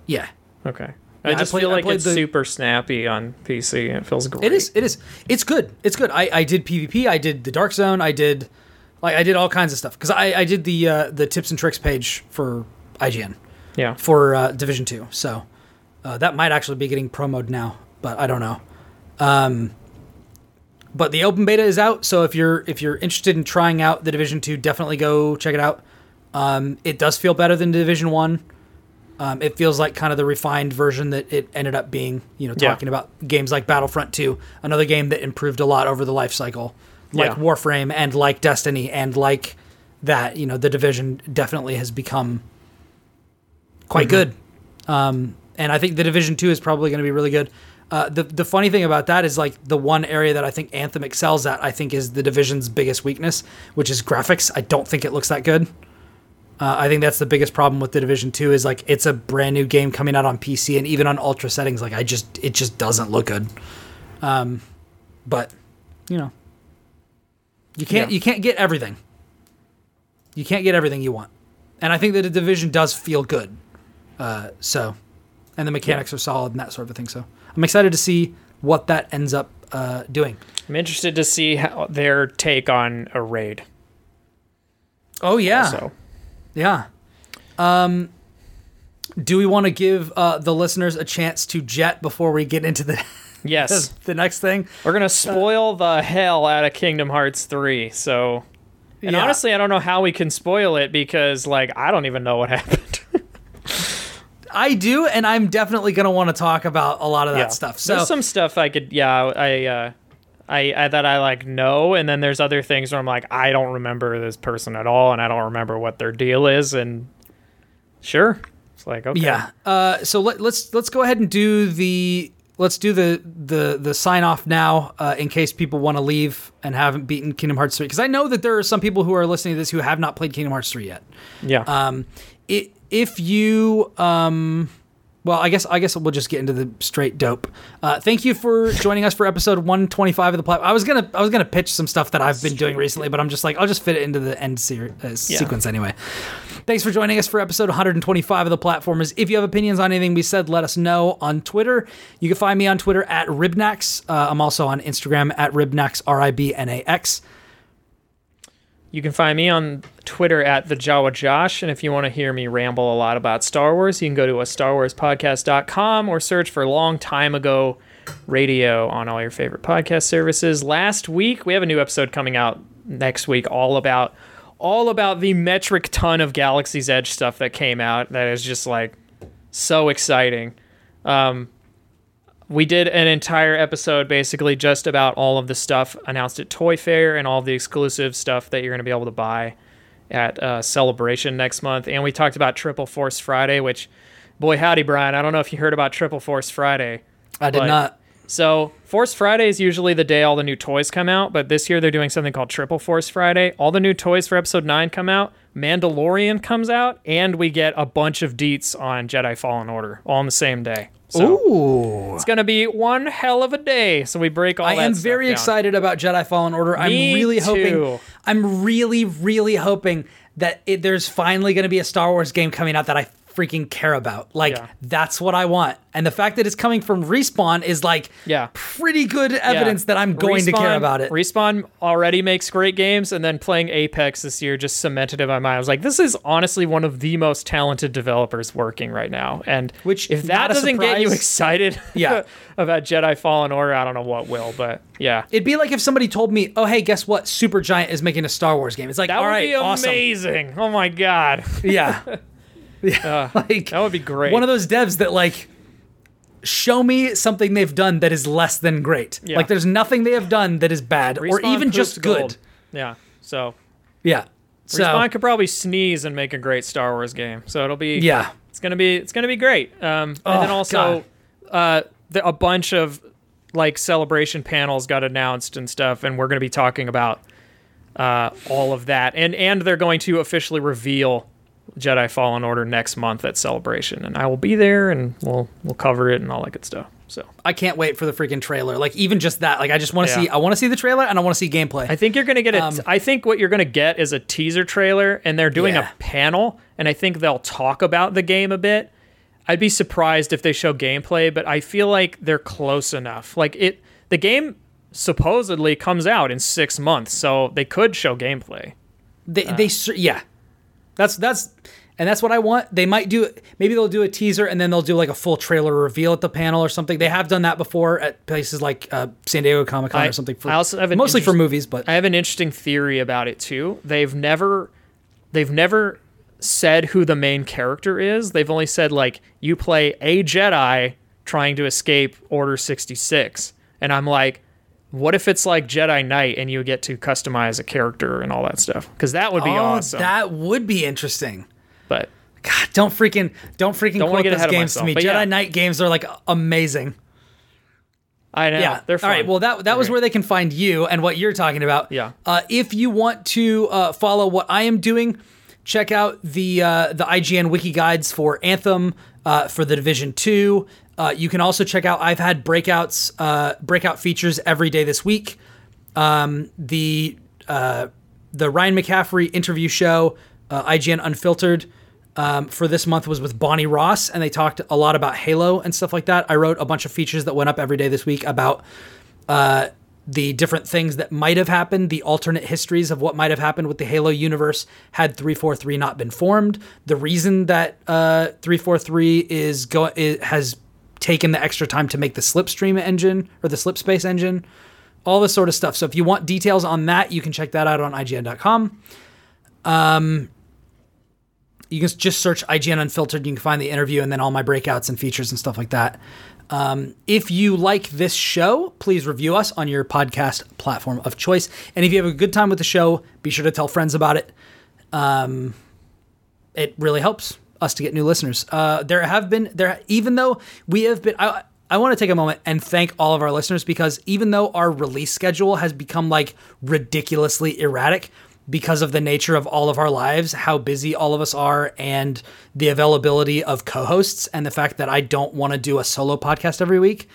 Speaker 1: Yeah.
Speaker 2: Okay.
Speaker 1: Yeah,
Speaker 2: I
Speaker 1: I
Speaker 2: just
Speaker 1: played-
Speaker 2: feel like it's
Speaker 1: the-
Speaker 2: super snappy on PC. and It feels great.
Speaker 1: It is. It is. It's good. It's good. I, I did PvP. I did the Dark Zone. I did like I did all kinds of stuff because I, I did the uh, the tips and tricks page for IGN
Speaker 2: Yeah.
Speaker 1: for uh, Division Two. So uh, that might actually be getting promoed now, but I don't know. Um, but the open beta is out, so if you're if you're interested in trying out the Division Two, definitely go check it out. Um, it does feel better than Division One. Um, it feels like kind of the refined version that it ended up being. You know,
Speaker 2: Yeah.
Speaker 1: talking about games like Battlefront Two, another game that improved a lot over the life cycle, like
Speaker 2: Yeah.
Speaker 1: Warframe and like Destiny and like that. You know, the Division definitely has become quite good. Um, and I think the Division Two is probably going to be really good. Uh, the the funny thing about that is like the one area that I think Anthem excels at. I think is the Division's biggest weakness, which is graphics. I don't think it looks that good. Uh, I think that's the biggest problem with the Division Two is like it's a brand new game coming out on PC and even on ultra settings. Like I just it just doesn't look good. Um, but you know, you can't
Speaker 2: Yeah.
Speaker 1: you can't get everything. You can't get everything you want, and I think that the Division does feel good. Uh, so, and the mechanics are solid and that sort of thing. So I'm excited to see what that ends up uh, doing.
Speaker 2: I'm interested to see how their take on a raid.
Speaker 1: Oh yeah,
Speaker 2: So
Speaker 1: yeah. Um, do we want to give uh, the listeners a chance to jet before we get into the
Speaker 2: yes,
Speaker 1: the next thing?
Speaker 2: we're gonna spoil the hell out of Kingdom Hearts three. So, and
Speaker 1: Yeah.
Speaker 2: honestly, I don't know how we can spoil it because like I don't even know what happened.
Speaker 1: I do, and I'm definitely going to want to talk about a lot of that
Speaker 2: Yeah.
Speaker 1: stuff. So
Speaker 2: there's some stuff I could, yeah, I, uh, I, I that I like know, and then there's other things where I'm like, I don't remember this person at all, and I don't remember what their deal is, and sure, it's like okay,
Speaker 1: Yeah. Uh, so let, let's let's go ahead and do the let's do the the the sign off now uh, in case people want to leave and haven't beaten Kingdom Hearts three because I know that there are some people who are listening to this who have not played Kingdom Hearts three yet.
Speaker 2: yeah,
Speaker 1: Um, i if you um well, I guess I guess we'll just get into the straight dope. Uh, thank you for joining us for episode 125 of the platform. I was gonna I was gonna pitch some stuff that I've been doing recently, but I'm just like I'll just fit it into the end ser- uh, sequence anyway. Thanks for joining us for episode 125 of the platformers. If you have opinions on anything we said, let us know on Twitter. You can find me on Twitter at Ribnax. Uh, I'm also on Instagram at Ribnax R I B N A X.
Speaker 2: You can find me on Twitter at the Jawa Josh, and if you want to hear me ramble a lot about Star Wars, you can go to a podcast.com or search for Long Time Ago Radio on all your favorite podcast services. Last week, we have a new episode coming out next week, all about all about the metric ton of Galaxy's Edge stuff that came out. That is just like so exciting. Um, we did an entire episode basically just about all of the stuff announced at Toy Fair and all the exclusive stuff that you're going to be able to buy at uh, Celebration next month. And we talked about Triple Force Friday, which, boy, howdy, Brian. I don't know if you heard about Triple Force Friday.
Speaker 1: I did not.
Speaker 2: So, Force Friday is usually the day all the new toys come out, but this year they're doing something called Triple Force Friday. All the new toys for episode 9 come out, Mandalorian comes out, and we get a bunch of deets on Jedi Fallen Order all on the same day. So,
Speaker 1: Ooh.
Speaker 2: it's going to be one hell of a day. So, we break all
Speaker 1: I
Speaker 2: that
Speaker 1: am very
Speaker 2: down.
Speaker 1: excited about Jedi Fallen Order. I'm
Speaker 2: Me
Speaker 1: really hoping. I'm really, really hoping that it, there's finally going to be a Star Wars game coming out that I freaking care about. Like
Speaker 2: Yeah.
Speaker 1: that's what I want. And the fact that it's coming from Respawn is like
Speaker 2: Yeah.
Speaker 1: pretty good evidence
Speaker 2: Yeah.
Speaker 1: that I'm going to care about it.
Speaker 2: Respawn already makes great games, and then playing Apex this year just cemented in my mind. I was like, this is honestly one of the most talented developers working right now. And
Speaker 1: Which,
Speaker 2: if that doesn't get you excited
Speaker 1: Yeah.
Speaker 2: about Jedi Fallen Order, I don't know what will. But yeah,
Speaker 1: It'd be like if somebody told me, "Oh, hey, guess what? Supergiant is making a Star Wars game." It's like,
Speaker 2: that
Speaker 1: all
Speaker 2: would
Speaker 1: right,
Speaker 2: be
Speaker 1: awesome.
Speaker 2: amazing. Oh my god,
Speaker 1: Yeah. yeah. like
Speaker 2: that would be great.
Speaker 1: one of those devs that like show me something they've done that is less than great.
Speaker 2: Yeah.
Speaker 1: Like there's nothing they have done that is bad or even just good.
Speaker 2: gold. Yeah. So
Speaker 1: Yeah. So
Speaker 2: Respawn could probably sneeze and make a great Star Wars game. So it'll be
Speaker 1: yeah.
Speaker 2: It's gonna be it's gonna be great. Um, and then
Speaker 1: Oh,
Speaker 2: also, uh, the, a bunch of like celebration panels got announced and stuff, and we're gonna be talking about uh, all of that. And and they're going to officially reveal Jedi Fallen Order next month at Celebration, and I will be there, and we'll we'll cover it and all that good stuff. So
Speaker 1: I can't wait for the freaking trailer. Like even just that. Like I just want to
Speaker 2: Yeah.
Speaker 1: see I want to see the trailer and I want to see gameplay.
Speaker 2: I think you're gonna get it.
Speaker 1: Um,
Speaker 2: I think what you're gonna get is a teaser trailer, and they're doing
Speaker 1: Yeah.
Speaker 2: a panel, and I think they'll talk about the game a bit. I'd be surprised if they show gameplay, but I feel like they're close enough. Like it, the game supposedly comes out in six months, so they could show gameplay.
Speaker 1: they they yeah. That's that's and that's what I want. They might do maybe they'll do a teaser and then they'll do like a full trailer reveal at the panel or something. They have done that before at places like uh, San Diego Comic Con or something for
Speaker 2: I also have an
Speaker 1: mostly for movies, but
Speaker 2: I have an interesting theory about it too. They've never, they've never said who the main character is. They've only said like you play a Jedi trying to escape Order sixty six, and I'm like, what if it's like Jedi Knight and you get to customize a character and all that stuff? Because that would be
Speaker 1: oh,
Speaker 2: awesome.
Speaker 1: that would be interesting.
Speaker 2: but
Speaker 1: God, don't freaking don't freaking
Speaker 2: Don't
Speaker 1: quote those games to me. Jedi
Speaker 2: yeah.
Speaker 1: Knight games are like amazing.
Speaker 2: I know
Speaker 1: Yeah,
Speaker 2: they're
Speaker 1: All right. Well, that that was where they can find you and what you're talking about.
Speaker 2: Yeah.
Speaker 1: Uh, if you want to uh, follow what I am doing, check out the uh, the IGN wiki guides for Anthem, uh, for the Division Two. Uh, you can also check out. I've had breakouts, uh, breakout features every day this week. Um, the uh, the Ryan McCaffrey interview show, uh, IGN Unfiltered, um, for this month was with Bonnie Ross, and they talked a lot about Halo and stuff like that. I wrote a bunch of features that went up every day this week about uh, the different things that might have happened, the alternate histories of what might have happened with the Halo universe had 343 not been formed. The reason that uh, 343 is go is, has taken the extra time to make the Slipstream engine or the Slipspace engine, all this sort of stuff. So if you want details on that, you can check that out on IGN.com. Um, you can just search IGN Unfiltered. You can find the interview and then all my breakouts and features and stuff like that. Um, if you like this show, please review us on your podcast platform of choice. And if you have a good time with the show, be sure to tell friends about it. Um, it really helps us to get new listeners. Uh, there have been there, even though we have been. I, I want to take a moment and thank all of our listeners because even though our release schedule has become like ridiculously erratic, because of the nature of all of our lives, how busy all of us are, and the availability of co-hosts, and the fact that I don't want to do a solo podcast every week,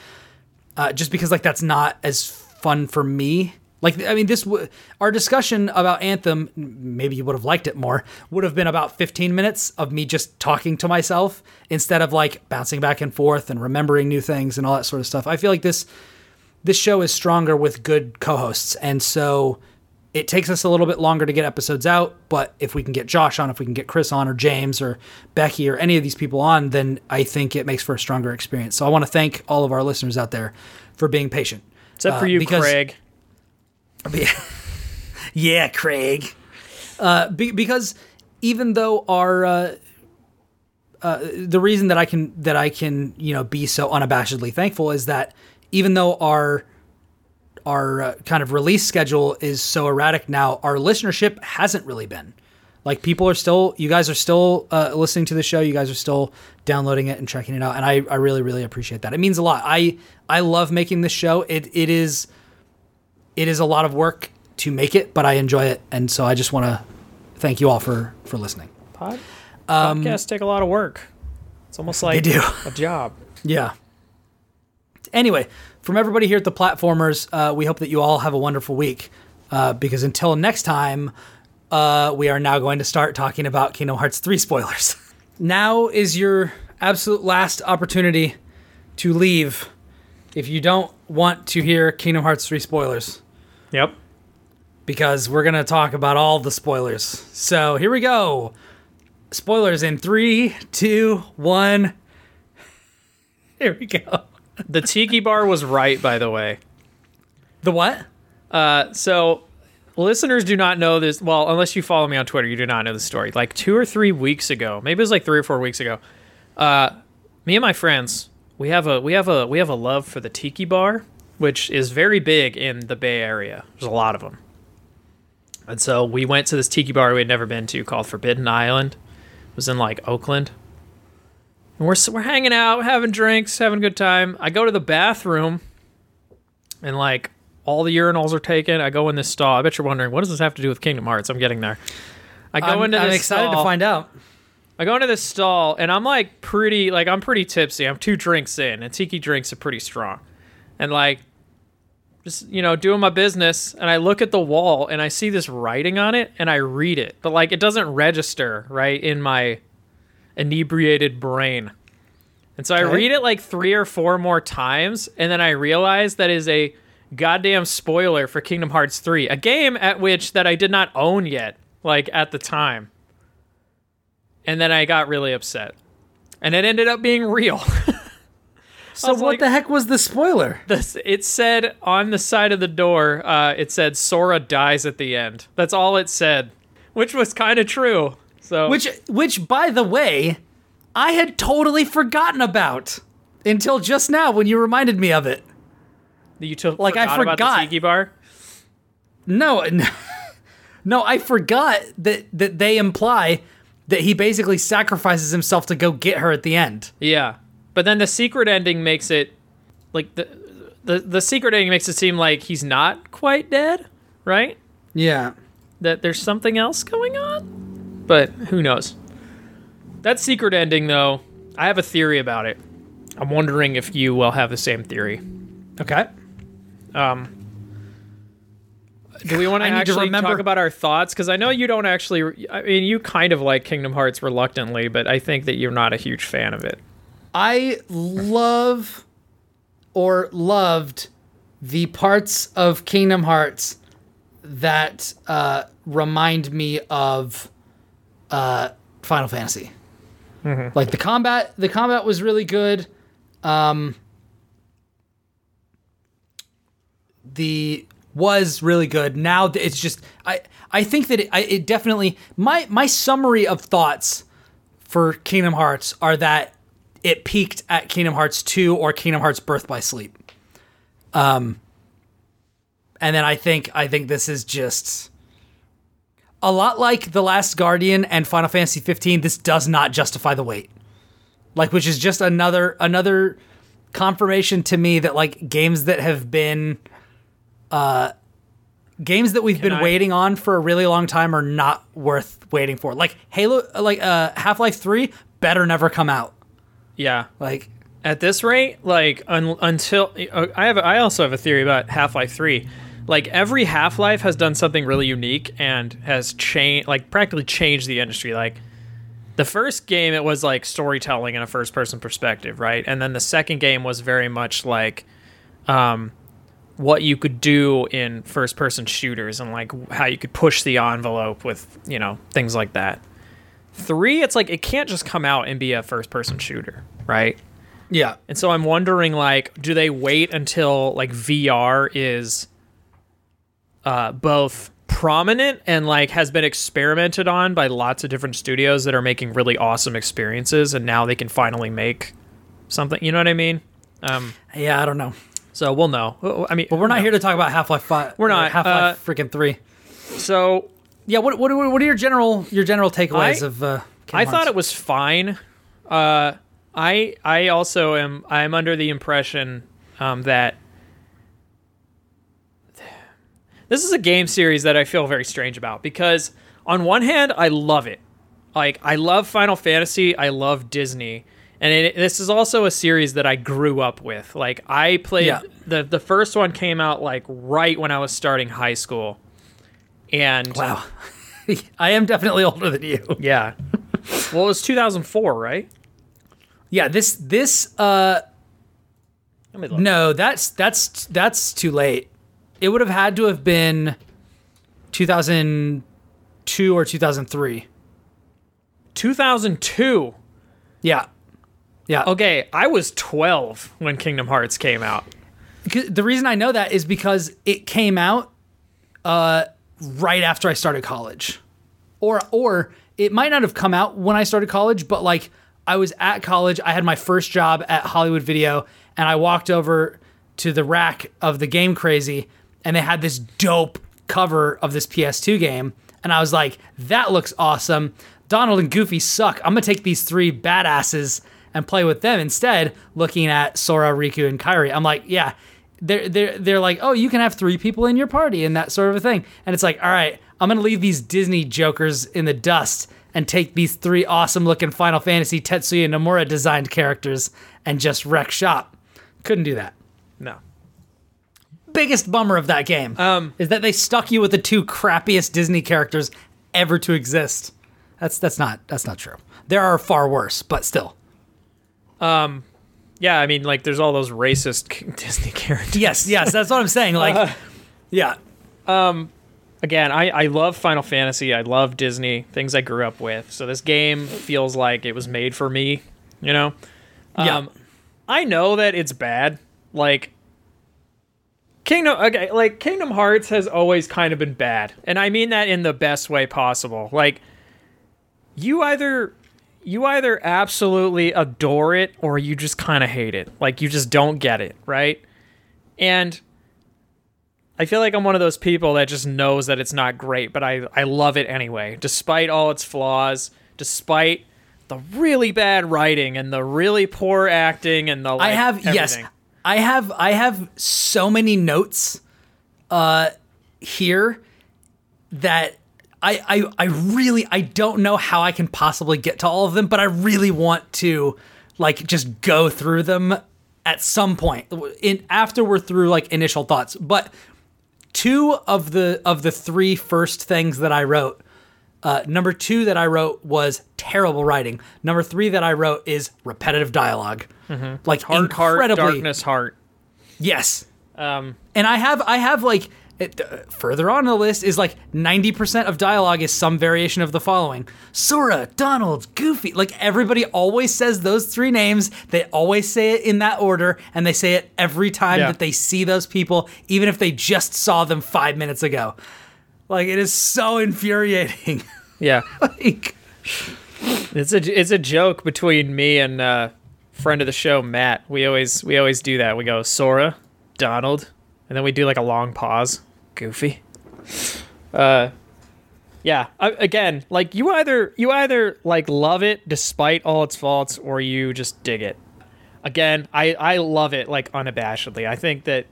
Speaker 1: uh, just because like that's not as fun for me. Like I mean, this w- our discussion about Anthem, maybe you would have liked it more, would have been about 15 minutes of me just talking to myself instead of like bouncing back and forth and remembering new things and all that sort of stuff. I feel like this this show is stronger with good co-hosts, and so it takes us a little bit longer to get episodes out, but if we can get Josh on, if we can get Chris on, or James, or Becky, or any of these people on, then I think it makes for a stronger experience. So I want to thank all of our listeners out there for being patient.
Speaker 2: Except for
Speaker 1: Uh,
Speaker 2: you,
Speaker 1: because-
Speaker 2: Craig.
Speaker 1: Yeah, Craig. Uh, be, because even though our uh, uh, the reason that I can that I can you know be so unabashedly thankful is that even though our our uh, kind of release schedule is so erratic now, our listenership hasn't really been. Like people are still, you guys are still uh, listening to the show. You guys are still downloading it and checking it out, and I, I really really appreciate that. It means a lot. I I love making this show. It it is it is a lot of work to make it, but I enjoy it, and so I just want to thank you all for for listening.
Speaker 2: Pod- podcasts take a lot of work. It's almost like they
Speaker 1: do.
Speaker 2: a job.
Speaker 1: Yeah. Anyway, from everybody here at the platformers, uh, we hope that you all have a wonderful week. Uh, because until next time, uh, we are now going to start talking about Kingdom Hearts 3 spoilers. now is your absolute last opportunity to leave if you don't want to hear Kingdom Hearts 3 spoilers.
Speaker 2: Yep.
Speaker 1: because we're going to talk about all the spoilers. So here we go. Spoilers in three, two, one. Here we go.
Speaker 2: The tiki bar was right, by the way.
Speaker 1: The what?
Speaker 2: Uh, so listeners do not know this. Well, unless you follow me on Twitter, you do not know the story. Like two or three weeks ago, maybe it was like three or four weeks ago. Uh, me and my friends, we have a we have a we have a love for the tiki bar, which is very big in the Bay Area. There's a lot of them. And so we went to this tiki bar we had never been to called Forbidden Island. It was in like Oakland. And we're we're hanging out, having drinks, having a good time. I go to the bathroom, and like all the urinals are taken. I go in this stall. I bet you're wondering what does this have to do with Kingdom Hearts? I'm getting there. I go
Speaker 1: I'm,
Speaker 2: into
Speaker 1: I'm excited
Speaker 2: stall.
Speaker 1: to find out.
Speaker 2: I go into this stall and I'm like pretty like I'm pretty tipsy. I'm two drinks in, and tiki drinks are pretty strong. And like just you know, doing my business and I look at the wall and I see this writing on it and I read it. But like it doesn't register, right, in my inebriated brain. And so I read it like 3 or 4 more times and then I realize that is a goddamn spoiler for Kingdom Hearts 3, a game at which that I did not own yet like at the time and then I got really upset. And it ended up being real.
Speaker 1: So what
Speaker 2: like-
Speaker 1: the heck was the spoiler?
Speaker 2: This- it said on the side of the door, uh, it said Sora dies at the end. That's all it said, which was kind of true. So
Speaker 1: Which, which, by the way, I had totally forgotten about until just now when you reminded me of it.
Speaker 2: you took
Speaker 1: like, I
Speaker 2: forgot about the tiki bar.
Speaker 1: No, no, no, I forgot that that they imply that he basically sacrifices himself to go get her at the end.
Speaker 2: Yeah, but then the secret ending makes it like the the the secret ending makes it seem like he's not quite dead, right?
Speaker 1: Yeah.
Speaker 2: that there's something else going on, but who knows? That secret ending, though, I have a theory about it. I'm wondering if you will have the same theory.
Speaker 1: Okay.
Speaker 2: Um, do we want to
Speaker 1: I need to
Speaker 2: actually
Speaker 1: remember-
Speaker 2: talk about our thoughts? Because I know you don't actually. I mean, you kind of like Kingdom Hearts reluctantly, but I think that you're not a huge fan of it.
Speaker 1: I love or loved the parts of Kingdom Hearts that uh, remind me of uh, Final Fantasy. Like the combat, the combat was really good. Um, the was really good. Now it's just I I think that it, I, it definitely my my summary of thoughts for Kingdom Hearts are that it peaked at Kingdom Hearts 2 or Kingdom Hearts Birth by Sleep. Um and then I think I think this is just a lot like The Last Guardian and Final Fantasy 15 this does not justify the wait. Like which is just another another confirmation to me that like games that have been uh games that we've been
Speaker 2: I-
Speaker 1: waiting on for a really long time are not worth waiting for. Like Halo, like uh, Half Life Three, better never come out.
Speaker 2: Yeah.
Speaker 1: Like
Speaker 2: At this rate, like un- until uh, I have, I also have a theory about Half Life Three. Like every Half Life has done something really unique and has changed, like practically changed the industry. Like the first game, it was like storytelling in a first person perspective, right? And then the second game was very much like, um, what you could do in first person shooters and like how you could push the envelope with you know things like that. Three, it's like it can't just come out and be a first person shooter, right?
Speaker 1: yeah,
Speaker 2: And so I'm wondering, like, do they wait until like VR is uh, both prominent and like has been experimented on by lots of different studios that are making really awesome experiences, and now they can finally make something. You know what I mean? Um,
Speaker 1: yeah. I don't know,
Speaker 2: so we'll know. I mean,
Speaker 1: but we're not here to talk about Half Life Five.
Speaker 2: We're not,
Speaker 1: Half Life
Speaker 2: uh,
Speaker 1: freaking Three.
Speaker 2: So
Speaker 1: Yeah. What what what are your general your general takeaways
Speaker 2: I-
Speaker 1: of? Uh,
Speaker 2: I thought it was fine. Uh, I I also am I'm under the impression um, that this is a game series that I feel very strange about because on one hand I love it, like I love Final Fantasy, I love Disney, and it, this is also a series that I grew up with. Like I played
Speaker 1: Yeah.
Speaker 2: the the first one came out like right when I was starting high school, and
Speaker 1: wow. I am definitely older than you.
Speaker 2: yeah. well, it was 2004, right?
Speaker 1: Yeah. This this uh
Speaker 2: Let me look.
Speaker 1: no that's that's that's too late. It would have had to have been 2002 or 2003.
Speaker 2: 2002.
Speaker 1: Yeah. Yeah.
Speaker 2: Okay, I was 12 when Kingdom Hearts came out.
Speaker 1: The reason I know that is because it came out uh, right after I started college, or or it might not have come out when I started college, but like I was at college, I had my first job at Hollywood Video, and I walked over to the rack of the Game Crazy, and they had this dope cover of this PS2 game, and I was like, that looks awesome. Donald and Goofy suck. I'm gonna take these three badasses and play with them instead. Looking at Sora, Riku, and Kairi, I'm like, yeah, they're they're they're like, oh, you can have three people in your party and that sort of a thing. And it's like, all right, I'm gonna leave these Disney jokers in the dust and take these three awesome looking Final Fantasy Tetsuya Nomura designed characters and just wreck shop. Couldn't do that.
Speaker 2: No.
Speaker 1: Biggest bummer of that game
Speaker 2: Um,
Speaker 1: is that they stuck you with the two crappiest Disney characters ever to exist. That's that's not that's not true. There are far worse, but still.
Speaker 2: Yeah, I mean, like, there's all those racist Disney characters.
Speaker 1: Yes, yes, that's what I'm saying. Like, yeah, Um,
Speaker 2: Again, I, I love Final Fantasy. I love Disney, things I grew up with. So this game feels like it was made for me, you know?
Speaker 1: Yeah.
Speaker 2: Um, I know that it's bad. Like, Kingdom, okay, like, Kingdom Hearts has always kind of been bad. And I mean that in the best way possible. Like, you either you either absolutely adore it or you just kind of hate it. Like you just don't get it, right? And I feel like I'm one of those people that just knows that it's not great, but I I love it anyway, despite all its flaws, despite the really bad writing and the really poor acting and the like,
Speaker 1: I have yes. I have I have so many notes uh here that I, I I really I don't know how I can possibly get to all of them, but I really want to like just go through them at some point in after we're through like initial thoughts. But two of the of the three first things that I wrote uh, number two that I wrote was terrible writing. Number three that I wrote is repetitive dialogue, like
Speaker 2: Heart, heart,
Speaker 1: incredibly.
Speaker 2: darkness, heart.
Speaker 1: Yes,
Speaker 2: Um,
Speaker 1: and I have I have like it, uh, further on the list is like ninety percent of dialogue is some variation of the following: Sora, Donald, Goofy. Like everybody always says those three names. They always say it in that order, and they say it every time
Speaker 2: Yeah.
Speaker 1: that they see those people, even if they just saw them five minutes ago. Like it is so infuriating.
Speaker 2: yeah.
Speaker 1: like.
Speaker 2: It's a it's a joke between me and uh, friend of the show Matt. We always we always do that. We go Sora, Donald, and then we do like a long pause. Goofy. Uh, yeah. I, again, like you either you either like love it despite all its faults, or you just dig it. Again, I I love it like unabashedly. I think that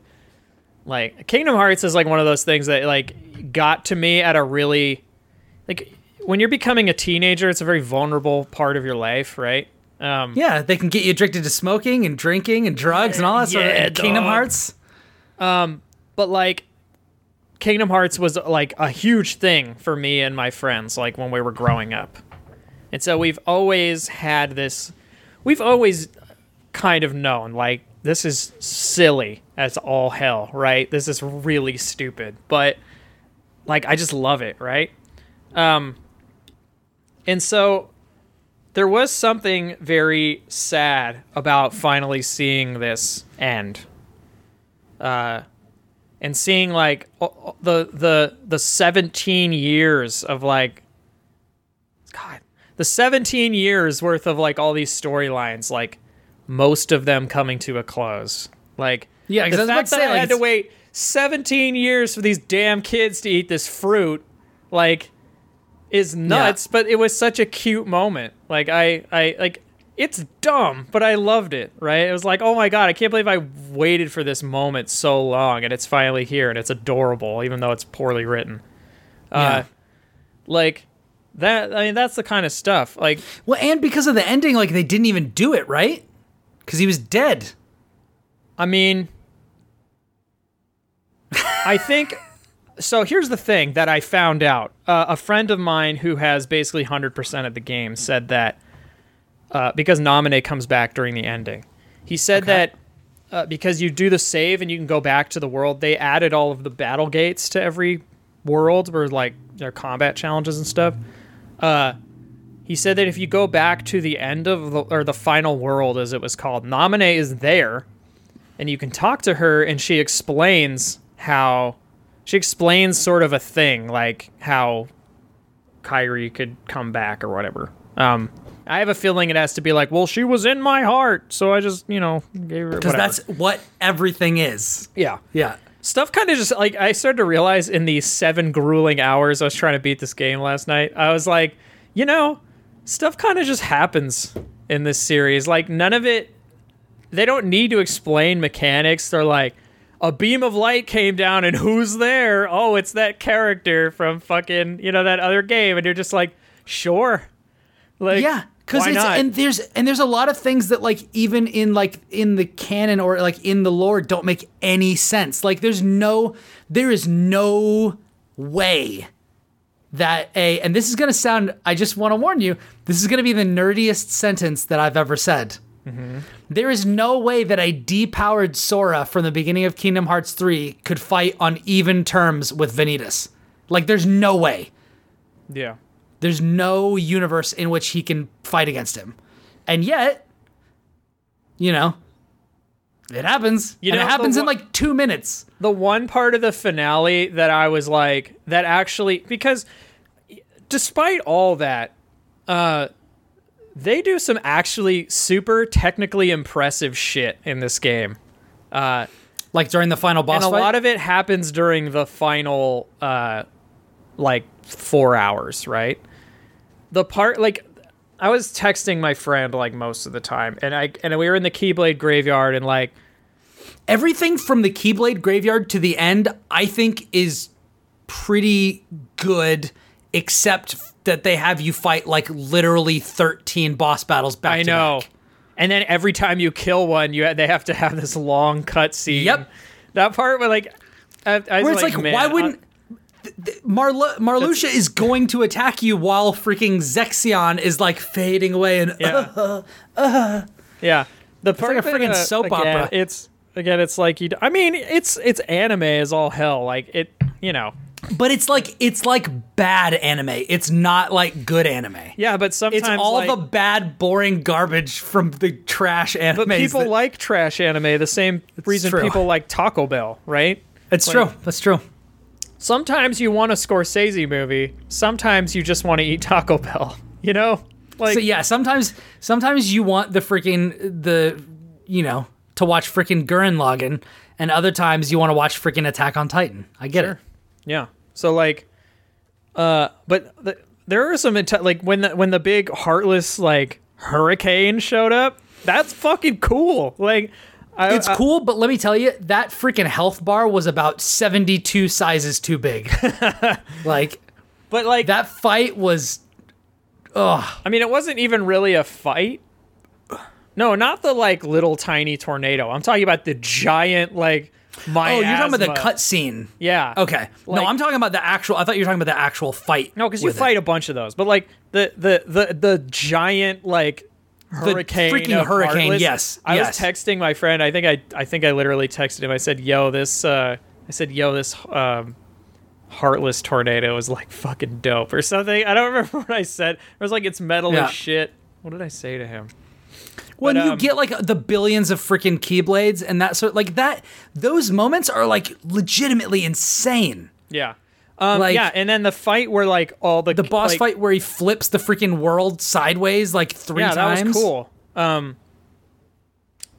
Speaker 2: like Kingdom Hearts is like one of those things that like got to me at a really like when you're becoming a teenager, it's a very vulnerable part of your life, right? Um,
Speaker 1: Yeah, they can get you addicted to smoking and drinking and drugs and all that sort
Speaker 2: Yeah,
Speaker 1: of Kingdom Hearts.
Speaker 2: Um, but like Kingdom Hearts was like a huge thing for me and my friends like when we were growing up. And so we've always had this we've always kind of known like this is silly as all hell, right? This is really stupid, but like I just love it, right? Um and so there was something very sad about finally seeing this end. Uh and seeing like the the the 17 years of like god the 17 years worth of like all these storylines like most of them coming to a close. Like
Speaker 1: Yeah, I
Speaker 2: the fact
Speaker 1: say,
Speaker 2: that i
Speaker 1: like,
Speaker 2: had to wait 17 years for these damn kids to eat this fruit like is nuts but it was such a cute moment. Like i i like it's dumb but i loved it right it was like oh my god i can't believe i waited for this moment so long and it's finally here and it's adorable even though it's poorly written
Speaker 1: Yeah.
Speaker 2: uh like that i mean that's the kind of stuff like
Speaker 1: Well, and because of the ending, like they didn't even do it right because he was dead.
Speaker 2: I mean, I think. So here's the thing that I found out. Uh, a friend of mine who has basically 100% of the game said that uh, because Naminé comes back during the ending, he said that uh, because you do the save and you can go back to the world, they added all of the battle gates to every world where like their combat challenges and stuff. Uh, he said that if you go back to the end of the or the final world as it was called, Naminé is there and you can talk to her and she explains how she explains sort of a thing like how Kairi could come back or whatever. Um I have a feeling it has to be like, well, she was in my heart, so I just, you know, gave her
Speaker 1: Because that's what everything is.
Speaker 2: yeah.
Speaker 1: Yeah.
Speaker 2: Stuff kind of just like I started to realize in these seven grueling hours I was trying to beat this game last night. I was like, you know, stuff kind of just happens in this series. Like none of it. They don't need to explain mechanics. They're like, a beam of light came down and who's there? Oh, it's that character from fucking you know that other game, and you're just like, sure, like
Speaker 1: yeah because it's
Speaker 2: not?
Speaker 1: and there's and there's a lot of things that like even in like in the canon or like in the lore don't make any sense like there's no there is no way that a and this is gonna sound i just want to warn you this is gonna be the nerdiest sentence that i've ever said mm-hmm. There is no way that a depowered Sora from the beginning of Kingdom Hearts 3 could fight on even terms with Vanitas. Like, there's no way.
Speaker 2: yeah.
Speaker 1: There's no universe in which he can fight against him. And yet, you know, it happens.
Speaker 2: You
Speaker 1: and it happens
Speaker 2: the
Speaker 1: in like two minutes.
Speaker 2: the one part of the finale that I was like that actually because despite all that uh they do some actually super technically impressive shit in this game.
Speaker 1: Uh, Like during the final boss
Speaker 2: and a
Speaker 1: fight.
Speaker 2: lot of it happens during the final uh like 4 hours, right? The part like I was texting my friend like most of the time and I and we were in the Keyblade graveyard and like
Speaker 1: Everything from the Keyblade graveyard to the end, I think, is pretty good, except that they have you fight like literally 13 boss battles back
Speaker 2: I
Speaker 1: to
Speaker 2: know.
Speaker 1: back.
Speaker 2: And then every time you kill one, you they have to have this long cutscene.
Speaker 1: Yep.
Speaker 2: That part where like, I, I
Speaker 1: Where it's like,
Speaker 2: man,
Speaker 1: why wouldn't. Marla- Marluxia is going to attack you while freaking Zexion is like fading away and
Speaker 2: yeah, uh, uh, uh. yeah. The part
Speaker 1: like a
Speaker 2: that,
Speaker 1: friggin'
Speaker 2: uh,
Speaker 1: soap
Speaker 2: again,
Speaker 1: opera.
Speaker 2: It's again, it's like you. I mean, it's it's anime is all hell. Like it, you know.
Speaker 1: but it's like it's like bad anime. It's not like good anime.
Speaker 2: Yeah, but sometimes
Speaker 1: It's all
Speaker 2: like,
Speaker 1: the bad, boring garbage from the trash anime.
Speaker 2: But people like trash anime the same reason
Speaker 1: true.
Speaker 2: people like Taco Bell, right?
Speaker 1: It's
Speaker 2: like-
Speaker 1: true. That's true.
Speaker 2: Sometimes you want a Scorsese movie. Sometimes you just want to eat Taco Bell. You know, like
Speaker 1: so yeah, sometimes sometimes you want the freaking the you know to watch freaking Gurren Lagann, and other times you want to watch freaking Attack on Titan. I get it.
Speaker 2: Yeah. So like, uh, but the, there are some like when the when the big heartless like hurricane showed up. That's fucking cool. Like, I,
Speaker 1: it's
Speaker 2: I-
Speaker 1: cool, but let me tell you, that freaking health bar was about 72 sizes too big. like
Speaker 2: but like
Speaker 1: that fight was ugh.
Speaker 2: I mean, it wasn't even really a fight. No, not the like little tiny tornado. I'm talking about the giant like my.
Speaker 1: Oh, you're talking about the cutscene.
Speaker 2: Yeah.
Speaker 1: Okay. no, I'm talking about the actual I thought you were talking about the actual fight.
Speaker 2: No, because you
Speaker 1: with it.
Speaker 2: fight a bunch of those, but like the the the the giant like hurricane,
Speaker 1: freaking hurricane,
Speaker 2: Heartless,
Speaker 1: yes,
Speaker 2: I
Speaker 1: yes.
Speaker 2: was texting my friend. I think I I think I literally texted him. I said, "Yo, this." uh I said, "Yo, this." um Heartless tornado is like fucking dope or something. I don't remember what I said. I was like, it's metal
Speaker 1: Yeah.
Speaker 2: as shit. What did I say to him?
Speaker 1: when
Speaker 2: But,
Speaker 1: you
Speaker 2: um,
Speaker 1: get like the billions of freaking keyblades and that sort like that those moments are like legitimately insane.
Speaker 2: Yeah. Um,
Speaker 1: Like-
Speaker 2: yeah, and then the fight where like all the
Speaker 1: The boss
Speaker 2: like,
Speaker 1: fight where he flips the freaking world sideways like three
Speaker 2: yeah,
Speaker 1: times.
Speaker 2: that was cool. Um,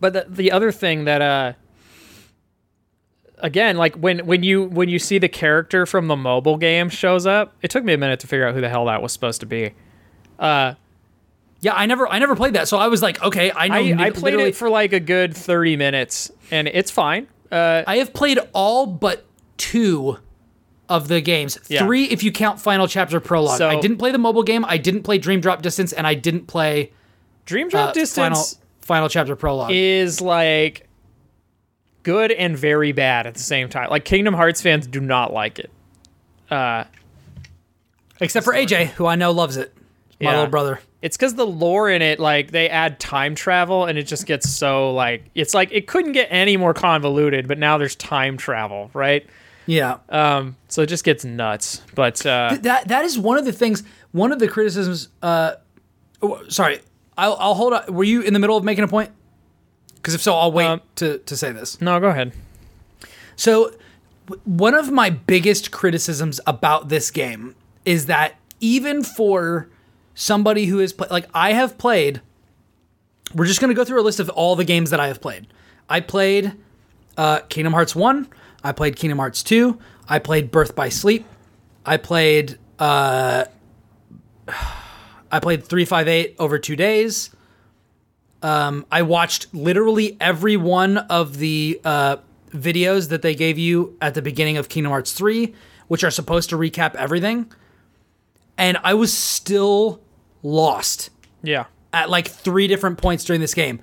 Speaker 2: but the the other thing that uh, again, like when when you when you see the character from the mobile game shows up, it took me a minute to figure out who the hell that was supposed to be. Uh,
Speaker 1: Yeah, I never I never played that. So I was like, okay, I know
Speaker 2: I, I played it for like a good thirty minutes, and it's fine. Uh,
Speaker 1: I have played all but two of the games.
Speaker 2: Yeah.
Speaker 1: Three if you count Final Chapter Prologue.
Speaker 2: So-
Speaker 1: I didn't play the mobile game, I didn't play Dream Drop Distance, and I didn't play
Speaker 2: Dream Drop
Speaker 1: uh,
Speaker 2: Distance
Speaker 1: Final Final Chapter Prologue.
Speaker 2: is like good and very bad at the same time. Like Kingdom Hearts fans do not like it. Uh,
Speaker 1: Except for AJ, who I know loves it. My
Speaker 2: Yeah.
Speaker 1: little brother.
Speaker 2: It's because the lore in it, like they add time travel, and it just gets so like it's like it couldn't get any more convoluted, but now there's time travel, right?
Speaker 1: Yeah.
Speaker 2: Um, so it just gets nuts. But uh,
Speaker 1: that that is one of the things one of the criticisms uh oh, sorry i'll, I'll hold on were you in the middle of making a point because if so i'll wait
Speaker 2: Um,
Speaker 1: to, to say this
Speaker 2: no, go ahead.
Speaker 1: so w- one of my biggest criticisms about this game is that even for somebody who has played like i have played we're just going to go through a list of all the games that i have played i played uh, kingdom hearts 1 i played kingdom hearts 2 i played birth by sleep i played uh, I played 358 over two days. Um, I watched literally every one of the uh, videos that they gave you at the beginning of Kingdom Hearts 3, which are supposed to recap everything. And I was still lost
Speaker 2: Yeah,
Speaker 1: at like three different points during this game.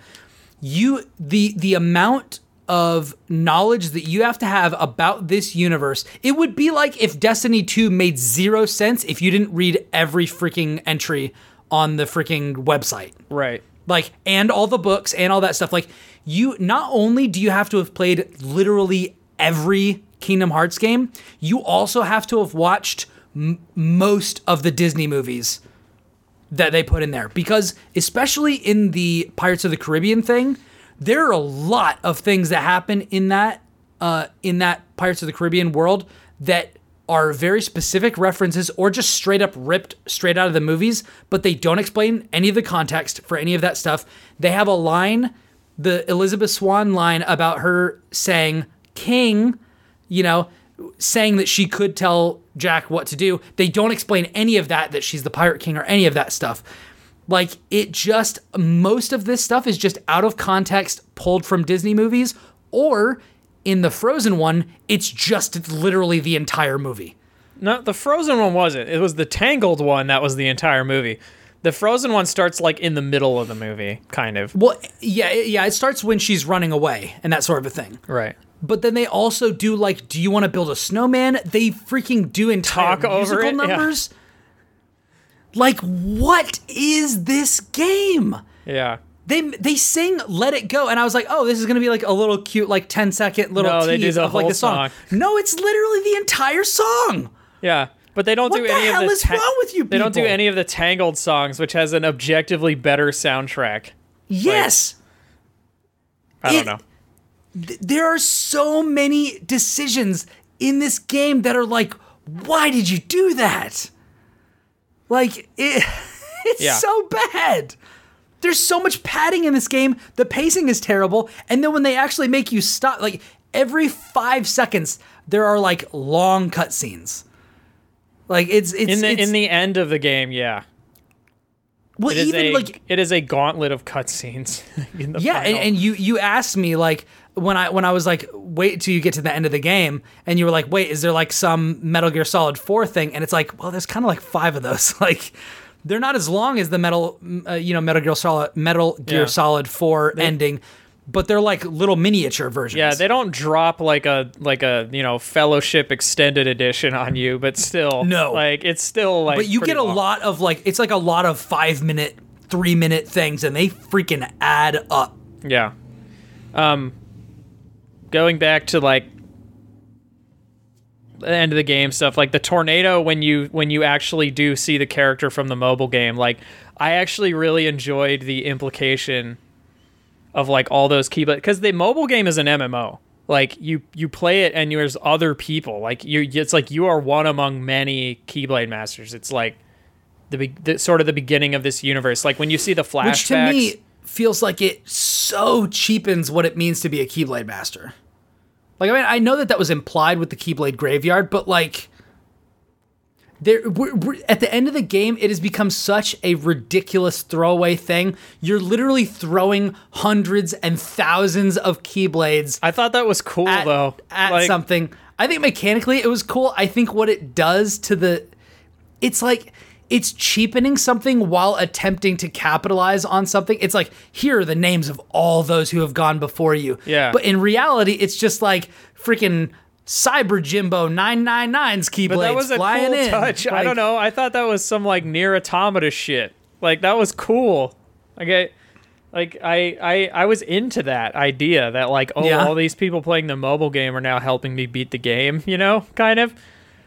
Speaker 1: You the the amount of knowledge that you have to have about this universe, it would be like if Destiny 2 made zero sense if you didn't read every freaking entry on the freaking website.
Speaker 2: right.
Speaker 1: Like and all the books and all that stuff. Like you not only do you have to have played literally every Kingdom Hearts game, you also have to have watched m- most of the Disney movies that they put in there because especially in the Pirates of the Caribbean thing, there are a lot of things that happen in that uh, in that Pirates of the Caribbean world that are very specific references or just straight up ripped straight out of the movies, but they don't explain any of the context for any of that stuff. They have a line, the Elizabeth Swann line about her saying king, you know, saying that she could tell Jack what to do. They don't explain any of that, that she's the Pirate King or any of that stuff. Like, it just, most of this stuff is just out of context, pulled from Disney movies, or in the Frozen one, it's just literally the entire movie.
Speaker 2: No, the Frozen one wasn't. It was the Tangled one that was the entire movie. The Frozen one starts like in the middle of the movie, kind of.
Speaker 1: Well, yeah, yeah, it starts when she's running away and that sort of a thing.
Speaker 2: Right.
Speaker 1: But then they also do like, do you want to build a snowman? They freaking do entire
Speaker 2: Talk over
Speaker 1: musical
Speaker 2: numbers. yeah.
Speaker 1: Like, what is this game?
Speaker 2: Yeah.
Speaker 1: They they sing "Let It Go" and I was like, oh, this is gonna be like a little cute, like 10 second little
Speaker 2: No, they do
Speaker 1: tease
Speaker 2: the
Speaker 1: of like the song.
Speaker 2: song.
Speaker 1: No, it's literally the entire song.
Speaker 2: Yeah. But they don't
Speaker 1: What
Speaker 2: do
Speaker 1: the
Speaker 2: any of the
Speaker 1: is wrong with you People?
Speaker 2: They don't do any of the Tangled songs, which has an objectively better soundtrack.
Speaker 1: Yes.
Speaker 2: I don't
Speaker 1: It-
Speaker 2: know.
Speaker 1: th- there are so many decisions in this game that are like, why did you do that? Like it, it's
Speaker 2: Yeah.
Speaker 1: so bad. There's so much padding in this game. The pacing is terrible, and then when they actually make you stop, like every five seconds, there are like long cutscenes. Like it's it's
Speaker 2: In the
Speaker 1: it's,
Speaker 2: in the end of the game, yeah.
Speaker 1: well,
Speaker 2: It
Speaker 1: even
Speaker 2: a
Speaker 1: like
Speaker 2: it is a gauntlet of cutscenes. in the
Speaker 1: yeah, and, and you you asked me like when I when I was like wait till you get to the end of the game, and you were like, wait, is there like some Metal Gear Solid Four thing? And it's like, well, there's kind of like five of those. like they're not as long as the Metal uh, you know Metal Gear Solid Metal Gear
Speaker 2: Yeah.
Speaker 1: Solid Four ending, but they're like little miniature versions.
Speaker 2: Yeah, they don't drop like a like a you know fellowship extended edition on you, but still,
Speaker 1: No.
Speaker 2: like it's still like.
Speaker 1: but you get a
Speaker 2: long.
Speaker 1: lot of like it's like a lot of five minute, three minute things, and they freaking add up.
Speaker 2: Yeah. Um, going back to like the end of the game stuff, like the tornado when you when you actually do see the character from the mobile game, like I actually really enjoyed the implication of like all those keyblade because the mobile game is an MMO. Like you you play it and there's other people. Like you it's like you are one among many keyblade masters. It's like the, be- the sort of the beginning of this universe. Like when you see the flashbacks.
Speaker 1: Which to me feels like it so cheapens what it means to be a Keyblade master. Like I mean, I know that that was implied with the Keyblade graveyard, but like, there we're, we're, at the end of the game, it has become such a ridiculous throwaway thing. You're literally throwing hundreds and thousands of Keyblades
Speaker 2: I thought that was cool
Speaker 1: at,
Speaker 2: though.
Speaker 1: at
Speaker 2: Like,
Speaker 1: something. I think mechanically it was cool. I think what it does to the it's like it's cheapening something while attempting to capitalize on something. It's like here are the names of all those who have gone before you.
Speaker 2: Yeah.
Speaker 1: But in reality, it's just like freaking Cyber Jimbo 999's Keyblades
Speaker 2: But that was a
Speaker 1: flying
Speaker 2: cool
Speaker 1: in.
Speaker 2: touch. I don't know. I thought that was some like Nier: Automata shit. Like that was cool. Like I, like I, I, I was into that idea that like oh
Speaker 1: Yeah.
Speaker 2: all these people playing the mobile game are now helping me beat the game. You know, kind of.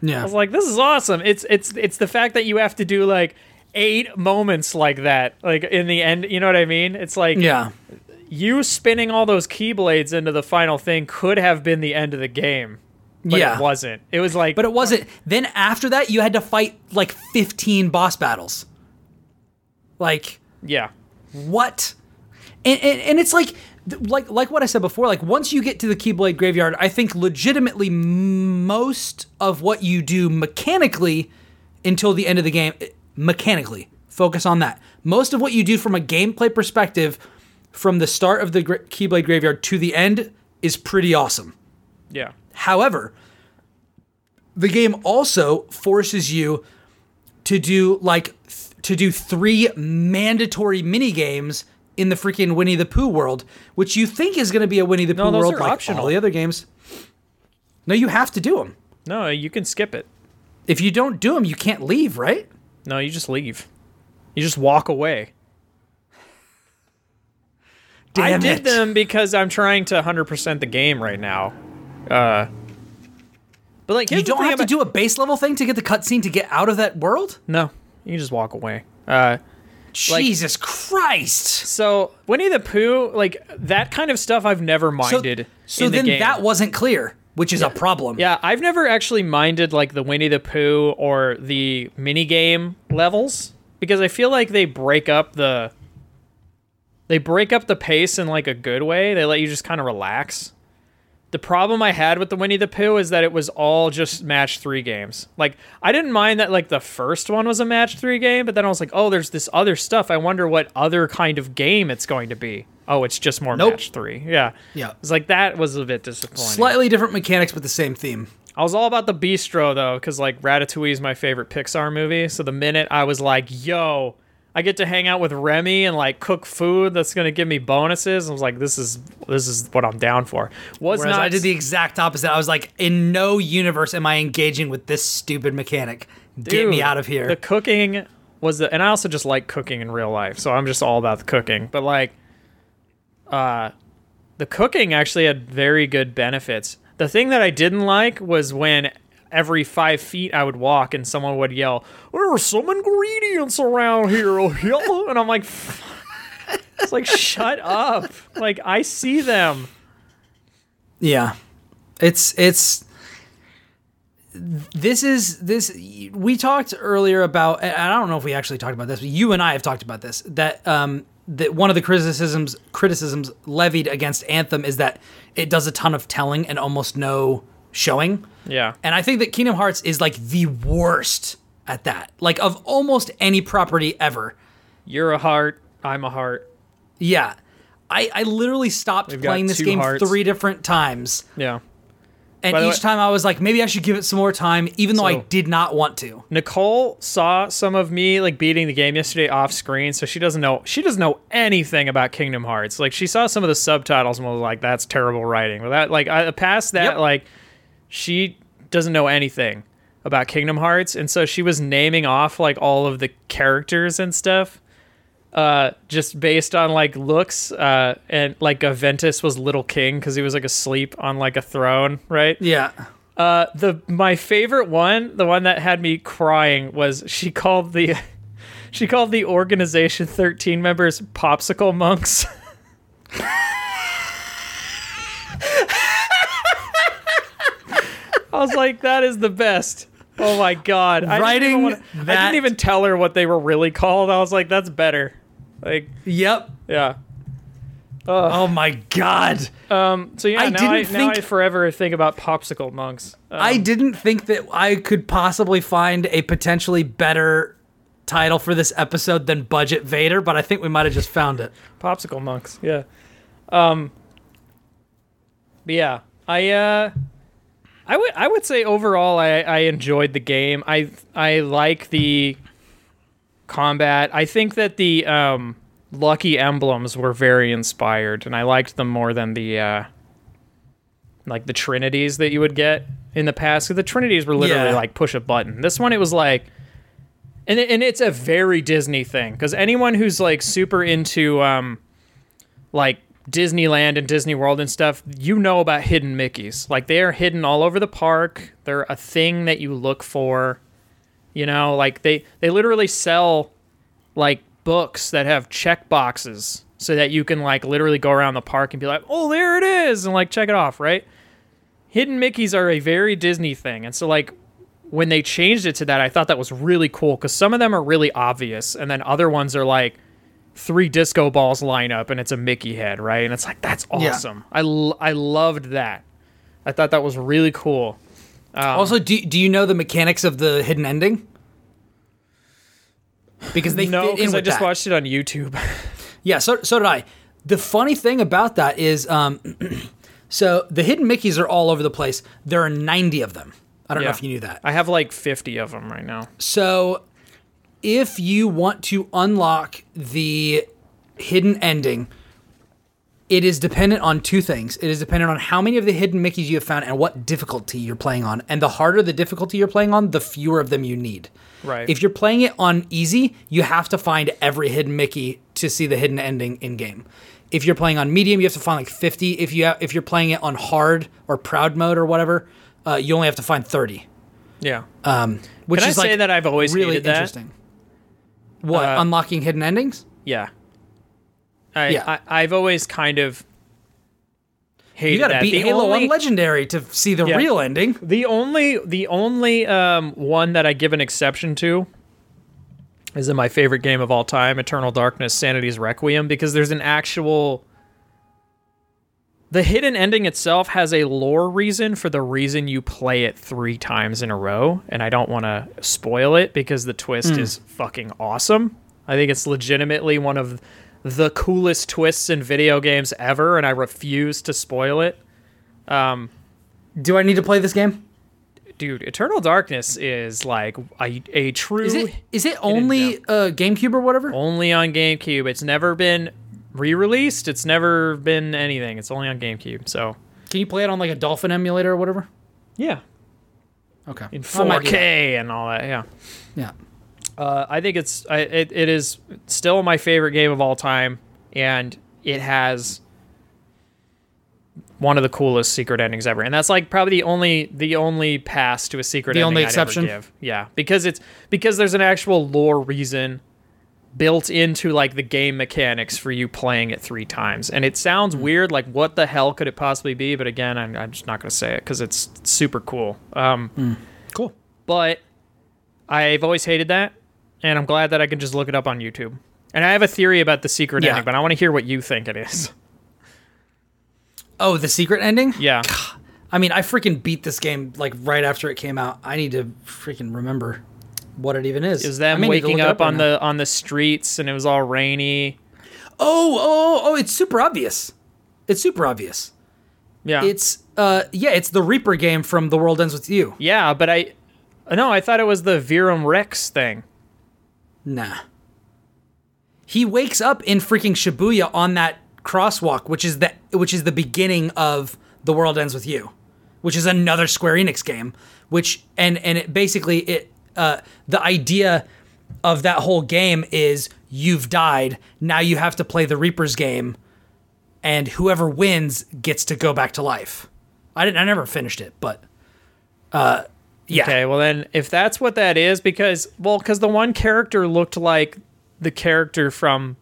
Speaker 2: I
Speaker 1: Yeah.
Speaker 2: was like, this is awesome. It's it's it's the fact that you have to do like eight moments like that, like in the end. You know what I mean? It's like
Speaker 1: Yeah.
Speaker 2: you spinning all those keyblades into the final thing could have been the end of the game, but
Speaker 1: Yeah.
Speaker 2: it wasn't. It was like,
Speaker 1: But it wasn't. Then after that, you had to fight like 15 boss battles. Like,
Speaker 2: yeah,
Speaker 1: what and, and, and it's like like like what i said before like once you get to the keyblade graveyard i think legitimately most of what you do mechanically until the end of the game eh, mechanically focus on that most of what you do from a gameplay perspective from the start of the gra- keyblade graveyard to the end is pretty awesome
Speaker 2: yeah.
Speaker 1: However, the game also forces you to do like th- to do three mandatory mini games in the freaking Winnie the Pooh world, which you think is going to be a Winnie the Pooh
Speaker 2: those
Speaker 1: world
Speaker 2: are
Speaker 1: like
Speaker 2: optional.
Speaker 1: all the other games. No, you have to do them.
Speaker 2: No, you can skip it.
Speaker 1: If you don't do them, you can't leave, right?
Speaker 2: No, you just leave. You just walk away. I
Speaker 1: Damn
Speaker 2: did them because I'm trying to 100% the game right now. Uh, but like,
Speaker 1: You don't have to do a base level thing to get the cutscene to get out of that world.
Speaker 2: No, you just walk away. Uh, Like-
Speaker 1: Jesus Christ!
Speaker 2: so Winnie the Pooh, like that kind of stuff, I've never minded.
Speaker 1: so
Speaker 2: in the
Speaker 1: then
Speaker 2: game.
Speaker 1: that wasn't clear, which is a problem.
Speaker 2: Yeah, I've never actually minded like the Winnie the Pooh or the minigame levels because I feel like they break up the they break up the pace in like a good way. They let you just kind of relax. The problem I had with the Winnie the Pooh is that it was all just match 3 games. Like I didn't mind that like the first one was a match 3 game, but then I was like, "Oh, there's this other stuff. I wonder what other kind of game it's going to be." Oh, it's just more
Speaker 1: Nope.
Speaker 2: match 3. Yeah.
Speaker 1: Yeah.
Speaker 2: It's like that was a bit disappointing.
Speaker 1: Slightly different mechanics, but the same theme.
Speaker 2: I was all about the bistro though, because like Ratatouille is my favorite Pixar movie. So the minute I was like, "Yo, I get to hang out with Remy and like cook food that's gonna give me bonuses," I was like, "This is this is what I'm down for." Was
Speaker 1: Whereas
Speaker 2: not
Speaker 1: I did the exact opposite. I was like, in no universe am I engaging with this stupid mechanic. Get me out of here.
Speaker 2: The cooking was the, and I also just like cooking in real life, so I'm just all about the cooking. But like, uh, the cooking actually had very good benefits. The thing that I didn't like was when every five feet I would walk and someone would yell, "There are some ingredients around here," and I'm like, "It's like shut up!" Like I see them.
Speaker 1: yeah. It's it's this is this we talked earlier about I don't know if we actually talked about this, but you and I have talked about this that um that one of the criticisms criticisms levied against Anthem is that it does a ton of telling and almost no showing.
Speaker 2: Yeah.
Speaker 1: And I think that Kingdom Hearts is like the worst at that. Like of almost any property ever.
Speaker 2: You're a heart. I'm a heart.
Speaker 1: Yeah. I, I literally stopped
Speaker 2: We've
Speaker 1: playing this game
Speaker 2: hearts.
Speaker 1: three different times.
Speaker 2: Yeah.
Speaker 1: And each
Speaker 2: way-
Speaker 1: time I was like, maybe I should give it some more time, even though I did not want to.
Speaker 2: Nicole saw some of me like beating the game yesterday off screen, so she doesn't know she doesn't know anything about Kingdom Hearts. Like she saw some of the subtitles and was like, "That's terrible writing." But that like I past that,
Speaker 1: Yep.
Speaker 2: like she doesn't know anything about Kingdom Hearts, and so she was naming off like all of the characters and stuff. Uh, just based on like looks, uh, and like Aventus was Little King because he was like asleep on like a throne, right?
Speaker 1: Yeah.
Speaker 2: Uh, the my favorite one, the one that had me crying, was she called the she called the organization thirteen members popsicle monks. I was like, that is the best. Oh my god! I didn't,
Speaker 1: Writing
Speaker 2: even wanna- I
Speaker 1: that-
Speaker 2: didn't even tell her what they were really called. I was like, that's better. Like,
Speaker 1: Yep.
Speaker 2: yeah.
Speaker 1: Oh my god.
Speaker 2: Um. So yeah,
Speaker 1: I
Speaker 2: now
Speaker 1: didn't
Speaker 2: I now
Speaker 1: think-
Speaker 2: I forever think about popsicle monks. Um,
Speaker 1: I didn't think that I could possibly find a potentially better title for this episode than Budget Vader, but I think we might have just found it.
Speaker 2: popsicle monks yeah um but yeah i uh i would i would say overall i i enjoyed the game. I i like the combat. I think that the um lucky emblems were very inspired and i liked them more than the uh like the trinities that you would get in the past. 'Cause the trinities were literally
Speaker 1: Yeah.
Speaker 2: like push a button. This one it was like and it, and it's a very Disney thing. Because anyone who's like super into um like Disneyland and Disney World and stuff, you know about hidden Mickeys. Like they are hidden all over the park. They're a thing that you look for. You know, like they they literally sell like books that have check boxes so that you can like literally go around the park and be like, "Oh, there it is," and like check it off, right? Hidden Mickeys are a very Disney thing. And so like when they changed it to that, I thought that was really cool because some of them are really obvious, and then other ones are like three disco balls line up and it's a Mickey head, right? And it's like that's
Speaker 1: Yeah.
Speaker 2: awesome. I l- I loved that. I thought that was really cool.
Speaker 1: also, do, do you know the mechanics of the hidden ending? Because they
Speaker 2: no, because I just
Speaker 1: that.
Speaker 2: watched it on YouTube.
Speaker 1: Yeah, so so did I. The funny thing about that is, um, so the hidden Mickeys are all over the place. There are ninety of them. I don't know if you knew that.
Speaker 2: I have like fifty of them right now.
Speaker 1: So, if you want to unlock the hidden ending, it is dependent on two things. It is dependent on how many of the hidden Mickeys you have found and what difficulty you're playing on. And the harder the difficulty you're playing on, the fewer of them you need.
Speaker 2: Right.
Speaker 1: If you're playing it on easy, you have to find every hidden Mickey to see the hidden ending in game. If you're playing on medium, you have to find like 50. If you ha- if you're playing it on hard or proud mode or whatever, uh, you only have to find 30.
Speaker 2: yeah.
Speaker 1: Which
Speaker 2: Can I
Speaker 1: is
Speaker 2: say
Speaker 1: like
Speaker 2: that I've always
Speaker 1: really interesting. What
Speaker 2: Uh,
Speaker 1: unlocking hidden endings?
Speaker 2: Yeah. I,
Speaker 1: Yeah.
Speaker 2: I I've always kind of hated
Speaker 1: You got to beat
Speaker 2: The
Speaker 1: Halo
Speaker 2: only-
Speaker 1: One Legendary to see the
Speaker 2: Yeah.
Speaker 1: real ending.
Speaker 2: The only the only um, one that I give an exception to is in my favorite game of all time, Eternal Darkness: Sanity's Requiem, because there's an actual. The hidden ending itself has a lore reason for the reason you play it three times in a row, and I don't want to spoil it because the twist is fucking awesome. I think it's legitimately one of the coolest twists in video games ever, and I refuse to spoil it.
Speaker 1: Do I need to play this game?
Speaker 2: dude eternal darkness is like a, a true
Speaker 1: Is it is it only uh, GameCube or whatever?
Speaker 2: only on gamecube it's never been re-released it's never been anything it's only on gamecube so
Speaker 1: Can you play it on like a Dolphin emulator or whatever?
Speaker 2: yeah
Speaker 1: Okay.
Speaker 2: in
Speaker 1: I might do
Speaker 2: 4k and all that yeah
Speaker 1: Yeah.
Speaker 2: uh, i think it's I, it, it is still my favorite game of all time and it has one of the coolest secret endings ever and that's like probably the only the only pass to a secret
Speaker 1: The
Speaker 2: ending
Speaker 1: only
Speaker 2: I'd ever
Speaker 1: exception?
Speaker 2: give. yeah because it's because there's an actual lore reason built into like the game mechanics for you playing it three times and it sounds
Speaker 1: Hmm.
Speaker 2: weird like what the hell could it possibly be but again i'm, I'm just not going to say it because it's super cool um,
Speaker 1: Cool.
Speaker 2: but I've always hated that, and I'm glad that I can just look it up on YouTube. And I have a theory about the secret
Speaker 1: Yeah.
Speaker 2: ending, but I want to hear what you think it is.
Speaker 1: Oh, the secret ending?
Speaker 2: Yeah,
Speaker 1: I mean, I freaking beat this game like right after it came out. I need to freaking remember. What it even is.
Speaker 2: It was
Speaker 1: I
Speaker 2: them
Speaker 1: need to
Speaker 2: waking
Speaker 1: it
Speaker 2: up, on the on the streets and it was all rainy.
Speaker 1: Oh, oh, oh! It's super obvious. It's super obvious.
Speaker 2: Yeah.
Speaker 1: It's uh, yeah, it's the Reaper game from The World Ends with You.
Speaker 2: yeah, but I no, I thought it was the Verum Rex thing.
Speaker 1: Nah. He wakes up in freaking Shibuya on that crosswalk, which is the which is the beginning of The World Ends with You, which is another Square Enix game. Which and and it basically it uh, the idea of that whole game is you've died. Now you have to play the Reaper's game, and whoever wins gets to go back to life. I didn't. I never finished it, but uh, yeah.
Speaker 2: Okay, well then if that's what that is because well cuz the one character looked like the character from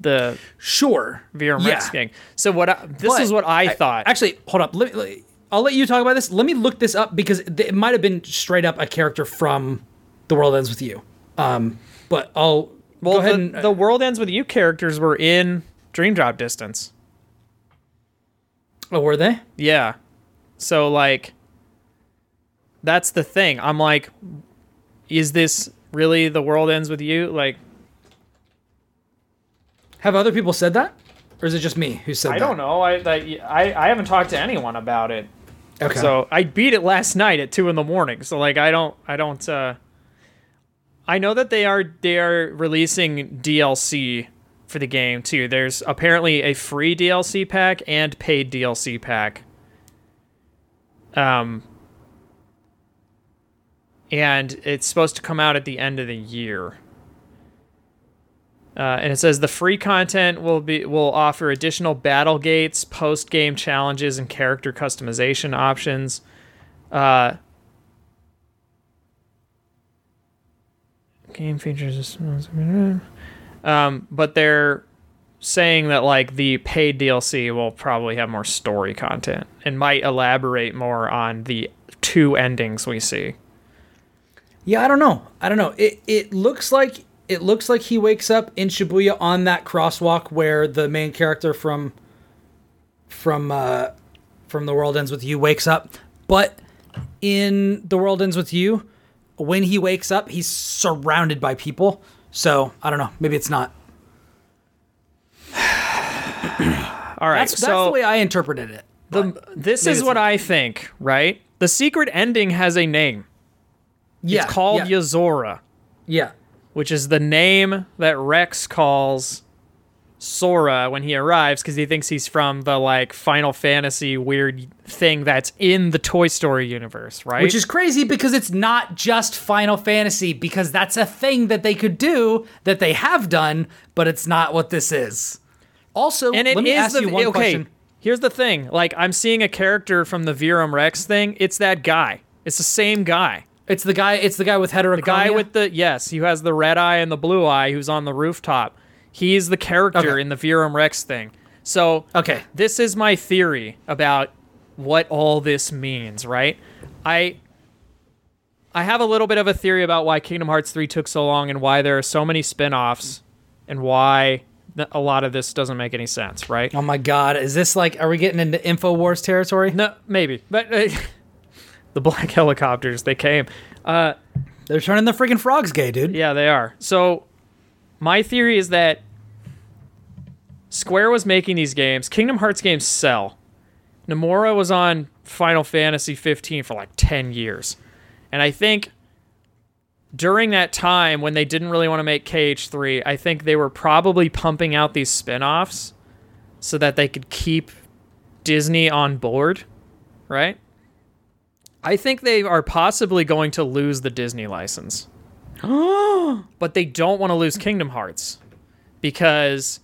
Speaker 2: the
Speaker 1: Sure.
Speaker 2: Verum
Speaker 1: Yeah.
Speaker 2: Gang. So what I, this
Speaker 1: But
Speaker 2: is what I, thought.
Speaker 1: Actually, hold up. Let me, let- I'll let you talk about this. Let me look this up because it might have been straight up a character from The World Ends with You. Um, but I'll
Speaker 2: well,
Speaker 1: go ahead
Speaker 2: the,
Speaker 1: and uh,
Speaker 2: the World Ends with You characters were in Dream Drop Distance.
Speaker 1: oh, were they?
Speaker 2: Yeah. So like that's the thing. I'm like is this really the world ends with you? Like
Speaker 1: Have other people said that, or is it just me who said
Speaker 2: I
Speaker 1: that?
Speaker 2: don't know. I, I I I haven't talked to anyone about it.
Speaker 1: Okay.
Speaker 2: So I beat it last night at two in the morning. So like I don't I don't uh I know that they are they are releasing DLC for the game too. There's apparently a free DLC pack and paid DLC pack. Um and it's supposed to come out at the end of the year. Uh, and it says the free content will be will offer additional battle gates, post game challenges, and character customization options. Uh, game features. Um, but they're saying that like the paid DLC will probably have more story content and might elaborate more on the two endings we see.
Speaker 1: Yeah, I don't know. I don't know. It it looks like it looks like he wakes up in Shibuya on that crosswalk where the main character from from uh from The World Ends with You wakes up. But in The World Ends with You, when he wakes up, he's surrounded by people. So, I don't know. Maybe it's not.
Speaker 2: All right,
Speaker 1: That's, that's
Speaker 2: so
Speaker 1: the way I interpreted it.
Speaker 2: the, this is what
Speaker 1: not.
Speaker 2: I think, right? The secret ending has a name.
Speaker 1: Yeah.
Speaker 2: It's called
Speaker 1: yeah,
Speaker 2: Yozora,
Speaker 1: yeah.
Speaker 2: Which is the name that Rex calls Sora when he arrives because he thinks he's from the like Final Fantasy weird thing that's in the Toy Story universe, right?
Speaker 1: Which is crazy because it's not just Final Fantasy, because that's a thing that they could do that they have done, but it's not what this is. Also,
Speaker 2: and it
Speaker 1: let me
Speaker 2: is
Speaker 1: ask
Speaker 2: the
Speaker 1: you one
Speaker 2: okay.
Speaker 1: question.
Speaker 2: Here's the thing: like I'm seeing a character from the Verum Rex thing. It's that guy. It's the same guy.
Speaker 1: It's the guy. It's the guy with heterochromia.
Speaker 2: The guy with the yes, who has the red eye and the blue eye, who's on the rooftop. He's the character
Speaker 1: Okay.
Speaker 2: in the Verum Rex thing. So
Speaker 1: Okay.
Speaker 2: this is my theory about what all this means, right? I I have a little bit of a theory about why Kingdom Hearts 3 took so long and why there are so many spin-offs and why a lot of this doesn't make any sense, right?
Speaker 1: Oh my God! Is this like? Are we getting into Infowars territory?
Speaker 2: No, maybe. But uh, the black helicopters, they came. Uh
Speaker 1: They're turning the freaking frogs gay, dude.
Speaker 2: Yeah, they are. So, my theory is that Square was making these games. Kingdom Hearts games sell. Nomura was on Final Fantasy 15 for like 10 years. And I think during that time when they didn't really want to make KH3, I think they were probably pumping out these spin-offs so that they could keep Disney on board, right? I think they are possibly going to lose the Disney license but they don't want to lose Kingdom Hearts because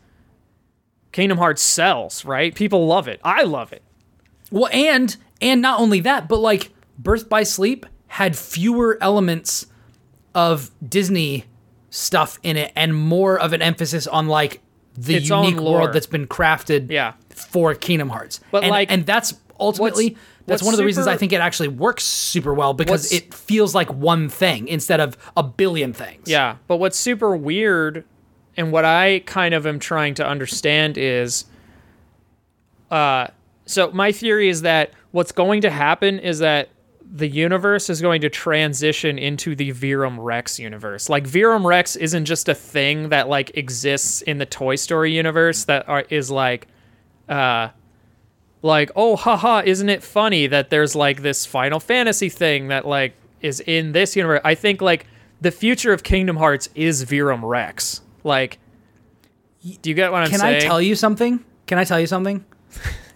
Speaker 2: Kingdom Hearts sells, right? People love it. I love it.
Speaker 1: Well, and and not only that, but like Birth by Sleep had fewer elements of Disney stuff in it and more of an emphasis on like the
Speaker 2: Its
Speaker 1: unique world that's been crafted
Speaker 2: Yeah.
Speaker 1: for Kingdom Hearts.
Speaker 2: But,
Speaker 1: and,
Speaker 2: like,
Speaker 1: and that's ultimately
Speaker 2: what's-
Speaker 1: that's
Speaker 2: what's
Speaker 1: one of the reasons I think it actually works super well because it feels like one thing instead of a billion things.
Speaker 2: Yeah. But what's super weird and what I kind of am trying to understand is uh so my theory is that what's going to happen is that the universe is going to transition into the Verum Rex universe. Like Verum Rex isn't just a thing that like exists in the Toy Story universe that are, is like uh like oh haha isn't it funny that there's like this Final Fantasy thing that like is in this universe. I think like the future of Kingdom Hearts is Verum Rex. Like do you get what I'm
Speaker 1: Can
Speaker 2: saying?
Speaker 1: Can I tell you something? Can I tell you something?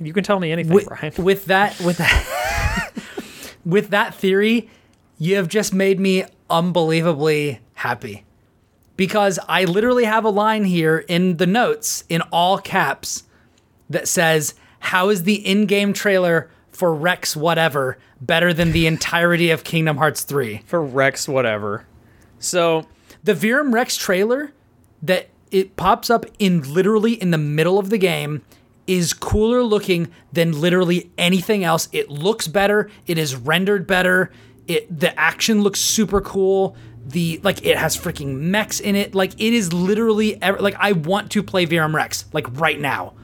Speaker 2: you can tell me anything,
Speaker 1: with,
Speaker 2: Brian.
Speaker 1: with that with that with that theory you have just made me unbelievably happy because i literally have a line here in the notes in all caps that says how is the in-game trailer for rex whatever better than the entirety of kingdom hearts 3
Speaker 2: For Rex whatever. So
Speaker 1: the Verum Rex trailer that it pops up in literally in the middle of the game is cooler looking than literally anything else. It looks better. It is rendered better. It the action looks super cool. The like it has freaking mechs in it. Like it is literally ever, like I want to play Verum Rex like right now.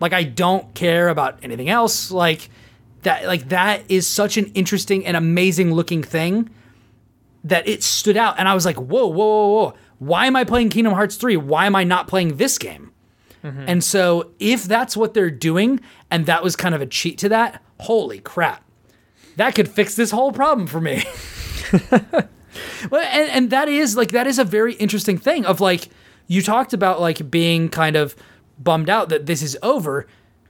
Speaker 1: Like I don't care about anything else. Like that like that is such an interesting and amazing looking thing that it stood out and I was like, whoa, whoa, whoa, whoa. Why am I playing Kingdom Hearts 3? Why am I not playing this game? Mm-hmm. And so if that's what they're doing and that was kind of a cheat to that, holy crap. That could fix this whole problem for me. well, and, and that is like that is a very interesting thing of like you talked about like being kind of bummed out that this is over.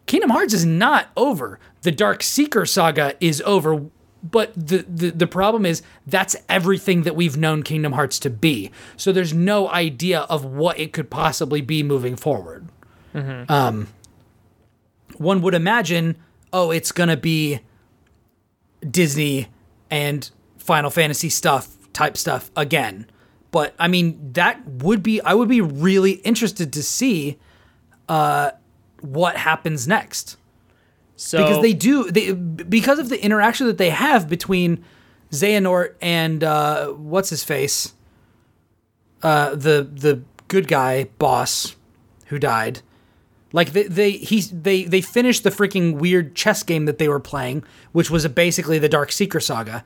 Speaker 1: Kingdom Hearts is not over. The Dark Seeker saga is over, but the, the the problem is that's everything that we've known Kingdom Hearts to be. So there's no idea of what it could possibly be moving forward. Um, one would imagine, oh, it's gonna be Disney and Final Fantasy stuff type stuff again. But I mean, that would be I would be really interested to see uh, what happens next
Speaker 2: so
Speaker 1: because they do they because of the interaction that they have between Xehanort and uh, what's his face, uh, the the good guy boss who died. Like they they he they they finished the freaking weird chess game that they were playing, which was basically the Dark Seeker saga.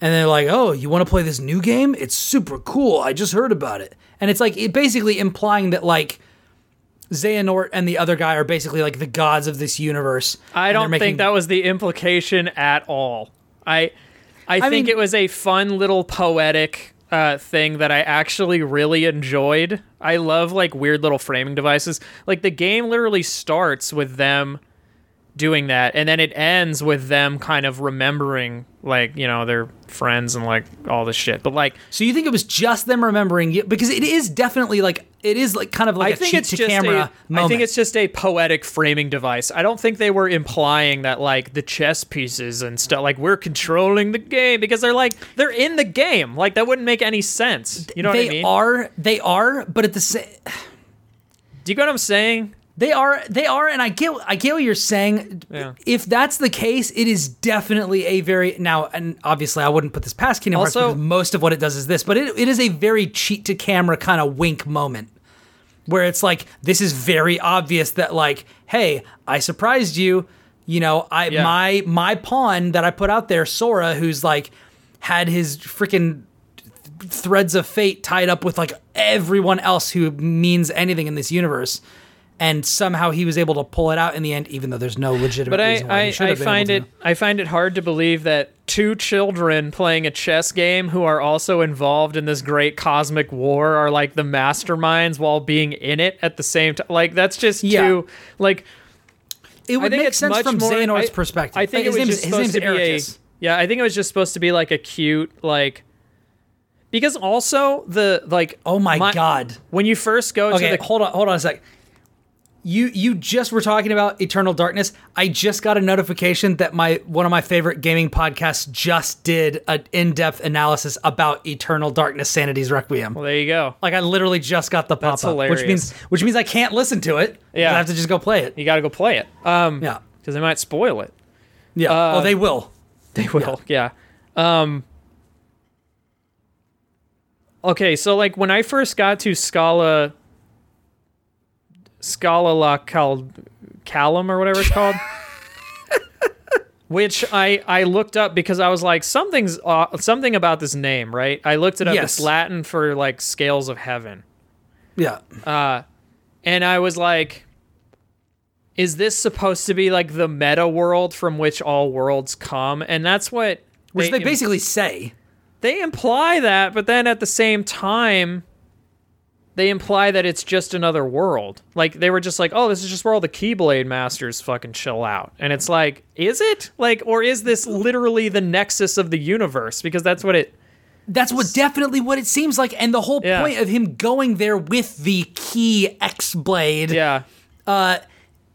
Speaker 1: And they're like, "Oh, you want to play this new game? It's super cool. I just heard about it." And it's like it basically implying that like Xehanort and the other guy are basically like the gods of this universe.
Speaker 2: I don't
Speaker 1: making-
Speaker 2: think that was the implication at all. I I, think
Speaker 1: mean-
Speaker 2: it was a fun little poetic uh, thing that I actually really enjoyed. I love like weird little framing devices. Like the game literally starts with them doing that and then it ends with them kind of remembering like, you know, their friends and like all this shit. But like
Speaker 1: So you think it was just them remembering you because it is definitely like it is like kind of like
Speaker 2: I
Speaker 1: a
Speaker 2: think it's just
Speaker 1: camera
Speaker 2: a. I think it's just a poetic framing device. I don't think they were implying that like the chess pieces and stuff like we're controlling the game because they're like they're in the game. Like that wouldn't make any sense. You know
Speaker 1: they
Speaker 2: what I mean?
Speaker 1: They are they are, but at the same
Speaker 2: Do you get what I'm saying?
Speaker 1: They are they are, and I get I get what you're saying.
Speaker 2: Yeah.
Speaker 1: If that's the case, it is definitely a very now and obviously I wouldn't put this past Kingdom Hearts
Speaker 2: Also-
Speaker 1: because most of what it does is this, but it, it is a very cheat to camera kind of wink moment. where it's like this is very obvious that like hey i surprised you you know i
Speaker 2: Yeah.
Speaker 1: my my pawn that i put out there sora who's like had his freaking threads of fate tied up with like everyone else who means anything in this universe and somehow he was able to pull it out in the end even though there's no legitimate
Speaker 2: But I,
Speaker 1: reason why he
Speaker 2: I, I find it. I find it hard to believe that two children playing a chess game who are also involved in this great cosmic war are like the masterminds while being in it at the same time. Like that's just
Speaker 1: Yeah.
Speaker 2: too like
Speaker 1: it would make sense from
Speaker 2: more,
Speaker 1: Xehanort's
Speaker 2: I-
Speaker 1: perspective
Speaker 2: I think
Speaker 1: his name's,
Speaker 2: just
Speaker 1: his name's
Speaker 2: to be Eraqus. yeah. I think it was just supposed to be like a cute like because also the like
Speaker 1: oh my, god
Speaker 2: when you first go
Speaker 1: Okay,
Speaker 2: to the
Speaker 1: hold on, hold on a sec. You you just were talking about Eternal Darkness. I just got a notification that my one of my favorite gaming podcasts just did an in-depth analysis about Eternal Darkness Sanity's Requiem.
Speaker 2: well, there you go.
Speaker 1: Like I literally just got the pop up, which means which means I can't listen to it.
Speaker 2: Yeah.
Speaker 1: I have to just go play it.
Speaker 2: You got to go play it. Um,
Speaker 1: Yeah,
Speaker 2: because they might spoil it.
Speaker 1: yeah.
Speaker 2: Uh,
Speaker 1: oh, they will.
Speaker 2: They will, yeah. Um Okay, so like when I first got to Scala Scala La Cal Callum or whatever it's called. which I I looked up because I was like something's uh, something about this name, right? I looked it up.
Speaker 1: Yes.
Speaker 2: It's Latin for like scales of heaven,
Speaker 1: Yeah.
Speaker 2: Uh, and I was like, is this supposed to be like the meta world from which all worlds come? And that's what
Speaker 1: Which they
Speaker 2: im-
Speaker 1: basically say.
Speaker 2: they imply that, but then at the same time, they imply that it's just another world. Like they were just like, oh, this is just where all the Keyblade masters fucking chill out. And it's like, is it? Like, or is this literally the nexus of the universe? Because that's what it.
Speaker 1: That's what definitely what it seems like, and the whole
Speaker 2: Yeah.
Speaker 1: point of him going there with the key X blade
Speaker 2: Yeah.
Speaker 1: uh,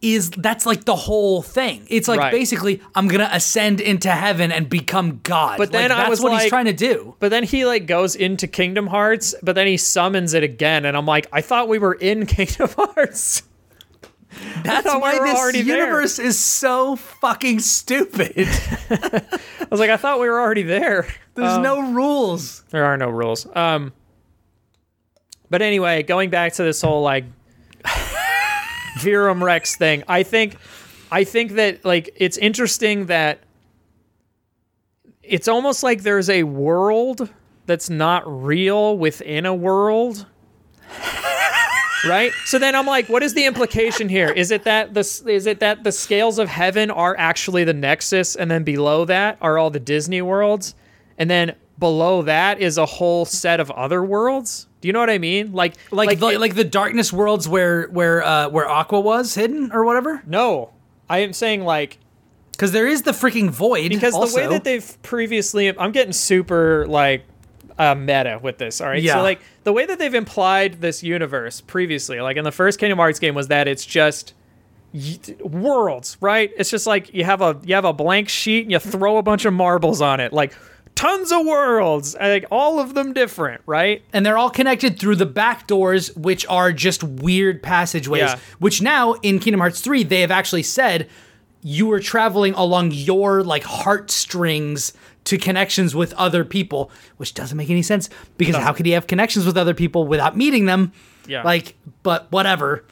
Speaker 1: is that's like the whole thing. It's like
Speaker 2: Right.
Speaker 1: basically I'm gonna ascend into heaven and become God.
Speaker 2: But then
Speaker 1: Like,
Speaker 2: I
Speaker 1: that's
Speaker 2: was
Speaker 1: what he's trying to do.
Speaker 2: But then he like goes into Kingdom Hearts, but then he summons it again, and I'm like, I thought we were in Kingdom Hearts.
Speaker 1: That's
Speaker 2: thought we
Speaker 1: why this universe is so fucking stupid.
Speaker 2: I was like, I thought we were already there.
Speaker 1: There's no rules.
Speaker 2: There are no rules. Um, but anyway, going back to this whole like Verum Rex thing, I think, I think that like it's interesting that it's almost like there's a world that's not real within a world. Right? So then I'm like, what is the implication here? Is it that the is it that the scales of heaven are actually the nexus, and then below that are all the Disney worlds, and then below that is a whole set of other worlds? Do you know what I mean? Like,
Speaker 1: Like the,
Speaker 2: it-
Speaker 1: like the darkness worlds where where uh, where Aqua was hidden or whatever.
Speaker 2: no, I am saying like
Speaker 1: Because there is the freaking void.
Speaker 2: because
Speaker 1: also.
Speaker 2: the way that they've previously i'm getting super like uh, meta with this all right
Speaker 1: Yeah.
Speaker 2: so like the way that they've implied this universe previously like in the first kingdom hearts game was that it's just worlds right it's just like you have a you have a blank sheet and you throw a bunch of marbles on it like tons of worlds like all of them different right
Speaker 1: and they're all connected through the back doors, which are just weird passageways.
Speaker 2: Yeah.
Speaker 1: Which now in Kingdom Hearts 3, they have actually said you are traveling along your like heartstrings to connections with other people, which doesn't make any sense because how could he have connections with other people without meeting them?
Speaker 2: Yeah.
Speaker 1: Like, but whatever.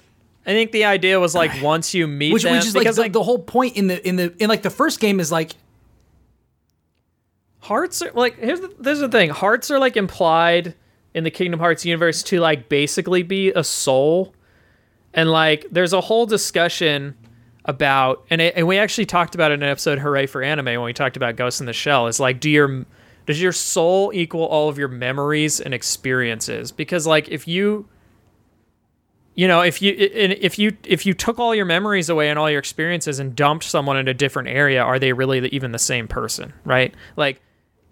Speaker 2: i think the idea was like once you meet
Speaker 1: Which,
Speaker 2: them
Speaker 1: which is like
Speaker 2: because
Speaker 1: the, the whole point in the in the in like the first game is like
Speaker 2: hearts are like here's the there's the thing. Hearts are like implied in the kingdom hearts universe to like basically be a soul. And like there's a whole discussion about and it, and we actually talked about it in an episode hooray for anime when we talked about ghost in the shell. Is like do your does your soul equal all of your memories and experiences? Because like if you you know if you if you if you took all your memories away and all your experiences and dumped someone in a different area are they really even the same person right? Like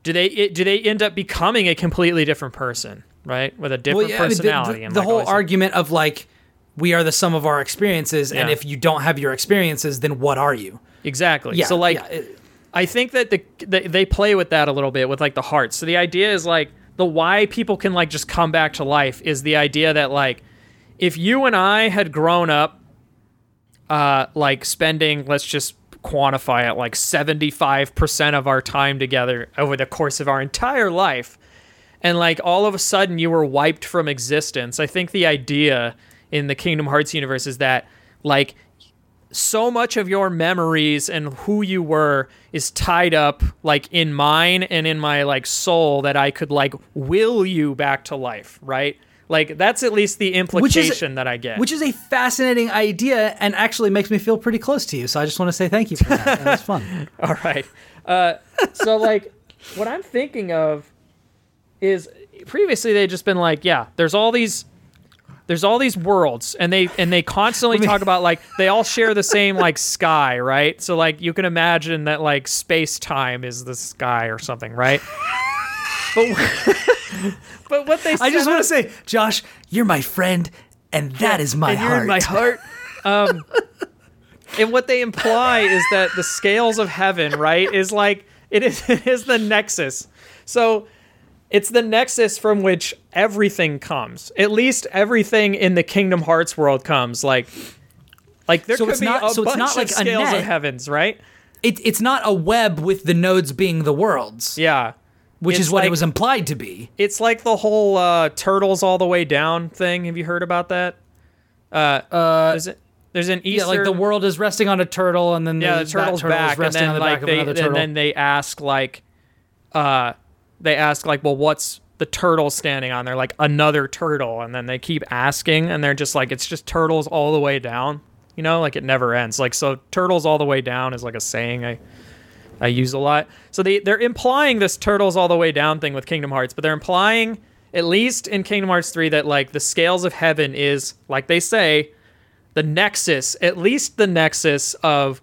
Speaker 2: do they it, do they end up becoming a completely different person right with a different
Speaker 1: Well, yeah, I mean, the-
Speaker 2: personality
Speaker 1: the, the
Speaker 2: like,
Speaker 1: whole argument of like we are the sum of our experiences, and if you don't have your experiences, then what are you?
Speaker 2: exactly
Speaker 1: Yeah.
Speaker 2: so like
Speaker 1: yeah,
Speaker 2: I think that the, they they play with that a little bit with like the hearts. So the idea is like the why people can like just come back to life is the idea that like if you and I had grown up uh like spending let's just quantify it like 75% of our time together over the course of our entire life and like all of a sudden you were wiped from existence. I think the idea in the Kingdom Hearts universe is that like so much of your memories and who you were is tied up like in mine and in my like soul that I could like will you back to life, right? Like that's at least the
Speaker 1: which is
Speaker 2: implication that I get.
Speaker 1: which is a fascinating idea, and actually makes me feel pretty close to you. So I just want to say thank you for that. That was fun.
Speaker 2: All right. Uh, so like, what I'm thinking of is previously they'd just been like, yeah, there's all these, there's all these worlds, and they and they constantly talk about like they all share the same like sky, right? So like you can imagine that like space time is the sky or something, right? But but what they
Speaker 1: I just want to say, Josh, you're my friend, and that is my
Speaker 2: and
Speaker 1: heart.
Speaker 2: You're in my heart. Um, and what they imply is that the scales of heaven, right, is like it is it is the nexus. So it's the nexus from which everything comes. At least everything in the Kingdom Hearts world comes. Like like there
Speaker 1: So
Speaker 2: could
Speaker 1: it's
Speaker 2: be
Speaker 1: not-
Speaker 2: a
Speaker 1: so it's
Speaker 2: bunch
Speaker 1: not
Speaker 2: of
Speaker 1: like
Speaker 2: scales of heavens, right?
Speaker 1: It, it's not a web with the nodes being the worlds,
Speaker 2: Yeah.
Speaker 1: Which
Speaker 2: It's
Speaker 1: is what
Speaker 2: like-
Speaker 1: it was implied to be.
Speaker 2: It's like the whole uh, turtles all the way down thing. Have you heard about that? Uh, is it? there's an Easter.
Speaker 1: Yeah, like the world is resting on a turtle, and then
Speaker 2: yeah,
Speaker 1: the,
Speaker 2: the turtle's
Speaker 1: turtle
Speaker 2: back,
Speaker 1: is
Speaker 2: and
Speaker 1: resting
Speaker 2: then
Speaker 1: on the
Speaker 2: like
Speaker 1: back of
Speaker 2: they, and then they ask like, uh, they ask like, well, what's the turtle standing on there? Like another turtle, and then they keep asking, and they're just like, it's just turtles all the way down. You know, like it never ends. Like so, turtles all the way down is like a saying I I use a lot. So they they're implying this turtles all the way down thing with Kingdom Hearts, but they're implying at least in Kingdom Hearts 3 that like the scales of heaven is like they say the nexus, at least the nexus of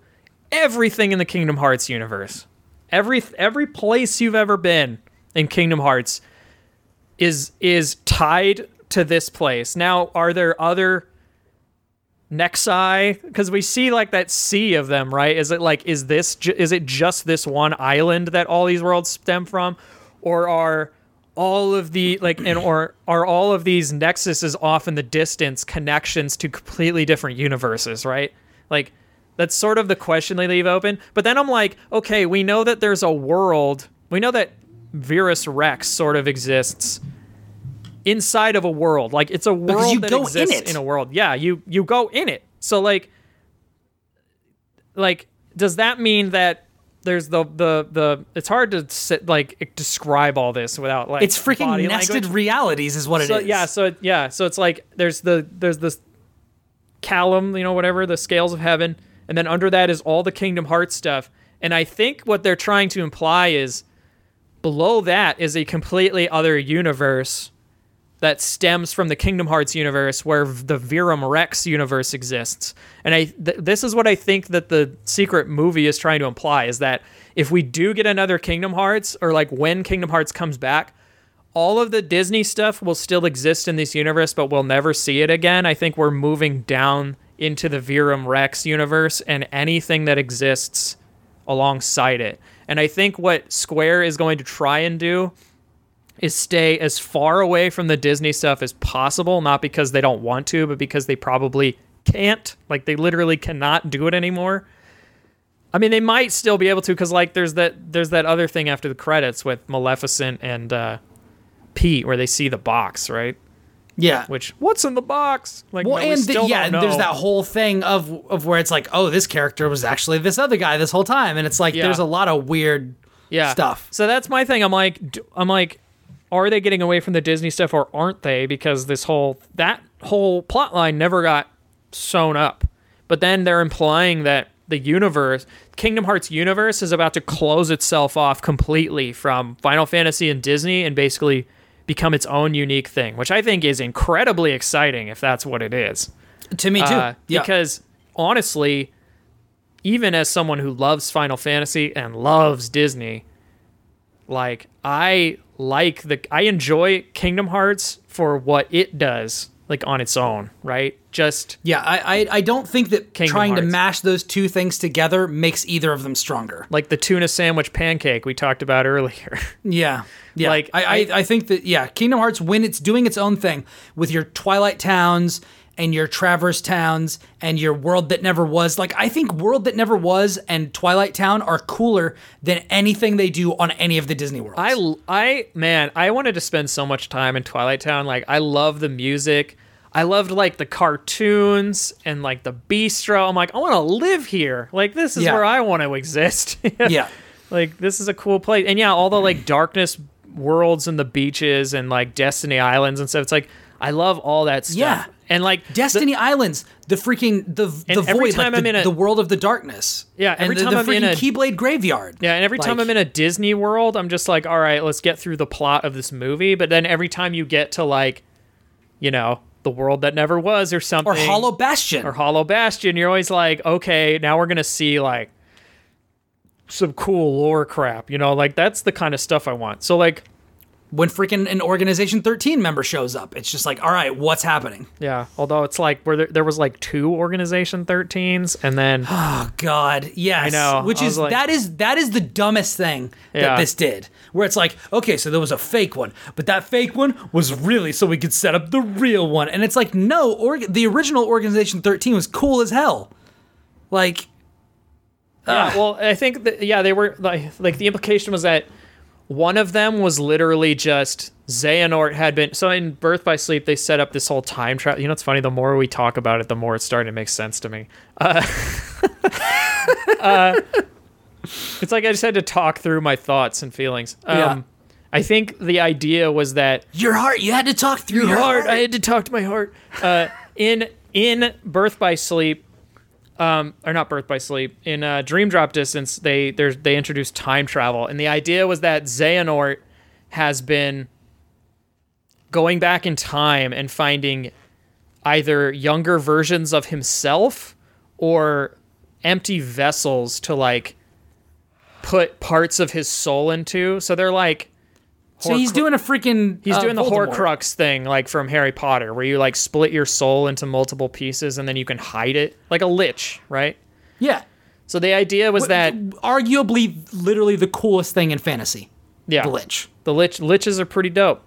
Speaker 2: everything in the Kingdom Hearts universe. Every every place you've ever been in Kingdom Hearts is is tied to this place. Now, are there other Nexi because we see like that sea of them, right? Is it like is this ju- is it just this one island that all these worlds stem from, or are all of the like and or are all of these nexuses off in the distance connections to completely different universes, right? Like that's sort of the question they leave open. But then I'm like, okay, we know that there's a world. We know that Verum Rex sort of exists inside of a world. Like it's a world
Speaker 1: you
Speaker 2: that
Speaker 1: go in
Speaker 2: exists
Speaker 1: it.
Speaker 2: in a world. Yeah, you you go in it. So like like does that mean that there's the the the it's hard to sit, like describe all this without like
Speaker 1: it's freaking
Speaker 2: body
Speaker 1: nested
Speaker 2: language.
Speaker 1: realities, is what it is.
Speaker 2: So yeah, so yeah, so it's like there's the there's this Callum, you know, whatever, the scales of heaven, and then under that is all the Kingdom Hearts stuff. And I think what they're trying to imply is below that is a completely other universe that stems from the Kingdom Hearts universe where the Verum Rex universe exists. And I th- this is what I think that the secret movie is trying to imply is that if we do get another Kingdom Hearts or like when Kingdom Hearts comes back, all of the Disney stuff will still exist in this universe, but we'll never see it again. I think we're moving down into the Verum Rex universe and anything that exists alongside it. And I think what Square is going to try and do is stay as far away from the Disney stuff as possible, not because they don't want to, but because they probably can't. Like they literally cannot do it anymore. I mean, they might still be able to because like there's that there's that other thing after the credits with Maleficent and uh, Pete where they see the box, right?
Speaker 1: yeah.
Speaker 2: Which what's in the box? Like,
Speaker 1: Well,
Speaker 2: no, we
Speaker 1: and the- yeah, and there's that whole thing of of where it's like, oh, this character was actually this other guy this whole time, and it's like
Speaker 2: Yeah.
Speaker 1: there's a lot of weird
Speaker 2: yeah.
Speaker 1: stuff.
Speaker 2: So that's my thing. I'm like, I'm like, are they getting away from the Disney stuff or aren't they? Because this whole that whole plot line never got sewn up. But then they're implying that the universe, Kingdom Hearts universe, is about to close itself off completely from Final Fantasy and Disney and basically become its own unique thing, which I think is incredibly exciting if that's what it is.
Speaker 1: To me too.
Speaker 2: Uh,
Speaker 1: yeah.
Speaker 2: Because honestly, even as someone who loves Final Fantasy and loves Disney, like I like the I enjoy Kingdom Hearts for what it does, like on its own, right? Just
Speaker 1: yeah, I, I I don't think that
Speaker 2: Kingdom
Speaker 1: trying to mash those two things together makes either of them stronger.
Speaker 2: like the tuna sandwich pancake we talked about earlier.
Speaker 1: Yeah. Yeah.
Speaker 2: Like,
Speaker 1: I, I-
Speaker 2: I
Speaker 1: think that yeah, Kingdom Hearts when it's doing its own thing with your Twilight towns and your Traverse towns and your World That Never Was. Like I think World That Never Was and Twilight Town are cooler than anything they do on any of the Disney worlds.
Speaker 2: I I man, I wanted to spend so much time in Twilight Town. Like I love the music. I loved like the cartoons and like the bistro. I'm like, I want to live here. Like this is
Speaker 1: Yeah.
Speaker 2: where I want to exist.
Speaker 1: yeah.
Speaker 2: like this is a cool place. And yeah, all the like darkness worlds and the beaches and like Destiny Islands and stuff. It's like I love all that stuff.
Speaker 1: Yeah.
Speaker 2: And like
Speaker 1: Destiny Islands, the freaking the the void, like the,
Speaker 2: a-
Speaker 1: the world of the darkness.
Speaker 2: Yeah, every
Speaker 1: and the,
Speaker 2: time
Speaker 1: the
Speaker 2: I'm in a-
Speaker 1: Keyblade graveyard.
Speaker 2: Yeah, and every time I'm in a Disney world, I'm just like, all right, let's get through the plot of this movie. But then every time you get to like, you know, the world that never was or something,
Speaker 1: or Hollow Bastion.
Speaker 2: or Hollow Bastion, you're always like, okay, now we're gonna see like some cool lore crap. You know, like that's the kind of stuff I want. So like,
Speaker 1: when freaking an Organization 13 member shows up, it's just like, all right, what's happening?
Speaker 2: yeah. Although it's like where there, there was like two Organization 13s, and then
Speaker 1: Oh God, yes.
Speaker 2: know.
Speaker 1: Which
Speaker 2: I
Speaker 1: is
Speaker 2: like-
Speaker 1: that is that is the dumbest thing that
Speaker 2: Yeah.
Speaker 1: this did. Where it's like, okay, so there was a fake one, but that fake one was really so we could set up the real one, and it's like, no, org- the original Organization 13 was cool as hell. Like,
Speaker 2: Yeah, well, I think that, yeah, they were like like the implication was that one of them was literally just Xehanort had been so in Birth by Sleep they set up this whole time travel. You know, it's funny. The more we talk about it, the more it's starting to make sense to me. Uh, uh, it's like I just had to talk through my thoughts and feelings. Um,
Speaker 1: Yeah.
Speaker 2: I think the idea was that
Speaker 1: Your heart. You had to talk through your,
Speaker 2: heart. I had to talk to my heart. Uh, in in Birth by Sleep, um, or not Birth by Sleep, in uh, Dream Drop Distance, they they introduced time travel, and the idea was that Xehanort has been going back in time and finding either younger versions of himself or empty vessels to like put parts of his soul into. So they're like
Speaker 1: So he's doing a freaking.
Speaker 2: He's
Speaker 1: uh,
Speaker 2: doing the
Speaker 1: Voldemort.
Speaker 2: Horcrux thing, like from Harry Potter, where you like split your soul into multiple pieces and then you can hide it, like a lich, right?
Speaker 1: Yeah.
Speaker 2: So the idea was that
Speaker 1: arguably, literally the coolest thing in fantasy.
Speaker 2: yeah,
Speaker 1: The lich.
Speaker 2: the lich liches are pretty dope.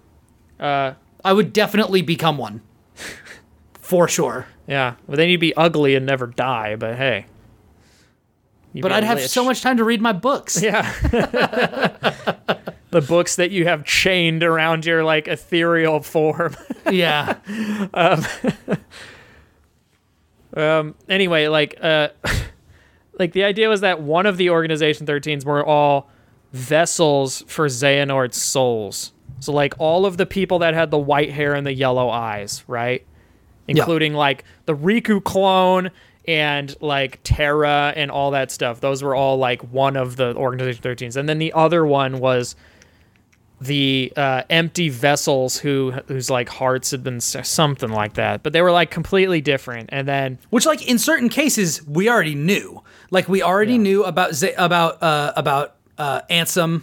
Speaker 1: Uh, I would definitely become one. For sure.
Speaker 2: Yeah, well, then you'd be ugly and never die. But hey, You'd
Speaker 1: But I'd have so much time to read my books.
Speaker 2: Yeah. the books that you have chained around your like ethereal form.
Speaker 1: yeah.
Speaker 2: um anyway like uh like the idea was that one of the organization 13s were all vessels for xehanort's souls. So like all of the people that had the white hair and the yellow eyes right? Including like the riku clone and like terra and all that stuff. Those were all like one of the organization 13s and then the other one was the uh, empty vessels who whose like hearts had been something like that but they were like completely different and then
Speaker 1: Which, like, in certain cases, we already knew. Like, we already knew about Z- about uh, about uh, Ansem.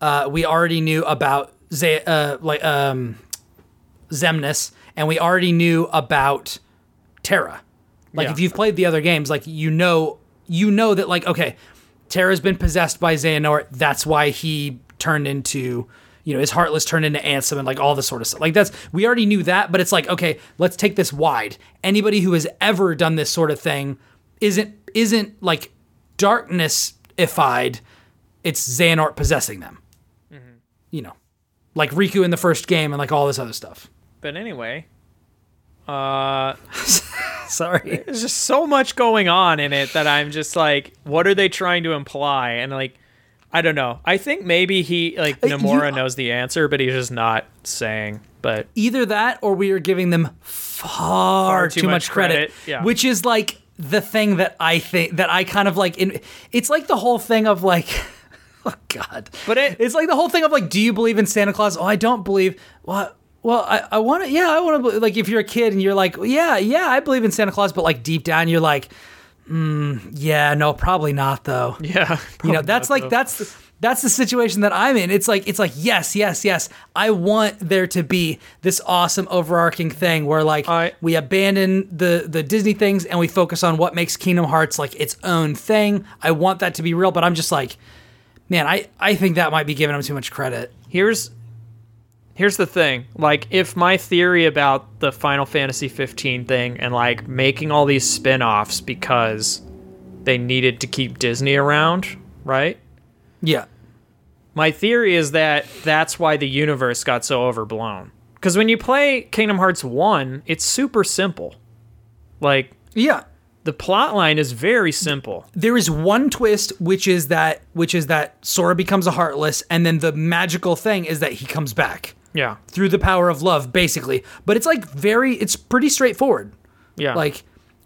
Speaker 1: Uh, we already knew about Z- uh, like um, Xemnas, and we already knew about Terra. Like,
Speaker 2: Yeah.
Speaker 1: if you've played the other games, like you know, you know that like okay, Terra's been possessed by Xehanort. That's why he turned into. You know, his heartless turned into Ansem and like all this sort of stuff. Like that's we already knew that, but it's like, okay, let's take this wide. Anybody who has ever done this sort of thing isn't isn't like darkness-ified. It's Xehanort possessing them. You know. Like Riku in the first game and like all this other stuff.
Speaker 2: but anyway uh
Speaker 1: Sorry.
Speaker 2: there's just so much going on in it that i'm just like what are they trying to imply and like i don't know. I think maybe he like
Speaker 1: Uh, you-
Speaker 2: knows the answer but he's just not saying but
Speaker 1: either that or we are giving them far, too, much, credit,
Speaker 2: credit, yeah.
Speaker 1: which is like the thing that I think that I kind of like in it's like the whole thing of like oh god.
Speaker 2: But it-
Speaker 1: it's like the whole thing of like do you believe in Santa Claus? Oh I don't believe well well I, I want to yeah I want to like if you're a kid and you're like yeah yeah I believe in Santa Claus but like deep down you're like mm, yeah no probably not though.
Speaker 2: Yeah
Speaker 1: you know that's like that's that's the situation that i'm in. It's like it's like yes yes yes i want there to be this awesome overarching thing where like
Speaker 2: I-
Speaker 1: we abandon the the disney things and we focus on what makes kingdom hearts like its own thing. I want that to be real but i'm just like man i i think that might be giving them too much credit.
Speaker 2: Here's here's the thing like if my theory about the final fantasy 15 thing and like making all these spin-offs because they needed to keep disney around right?
Speaker 1: Yeah.
Speaker 2: My theory is that that's why the universe got so overblown. Because when you play kingdom hearts 1 it's super simple. Like
Speaker 1: yeah.
Speaker 2: the plot line is very simple.
Speaker 1: There is one twist which is that which is that sora becomes a heartless and then the magical thing is that he comes back
Speaker 2: yeah
Speaker 1: through the power of love, basically. But it's like very, it's pretty straightforward.
Speaker 2: yeah
Speaker 1: Like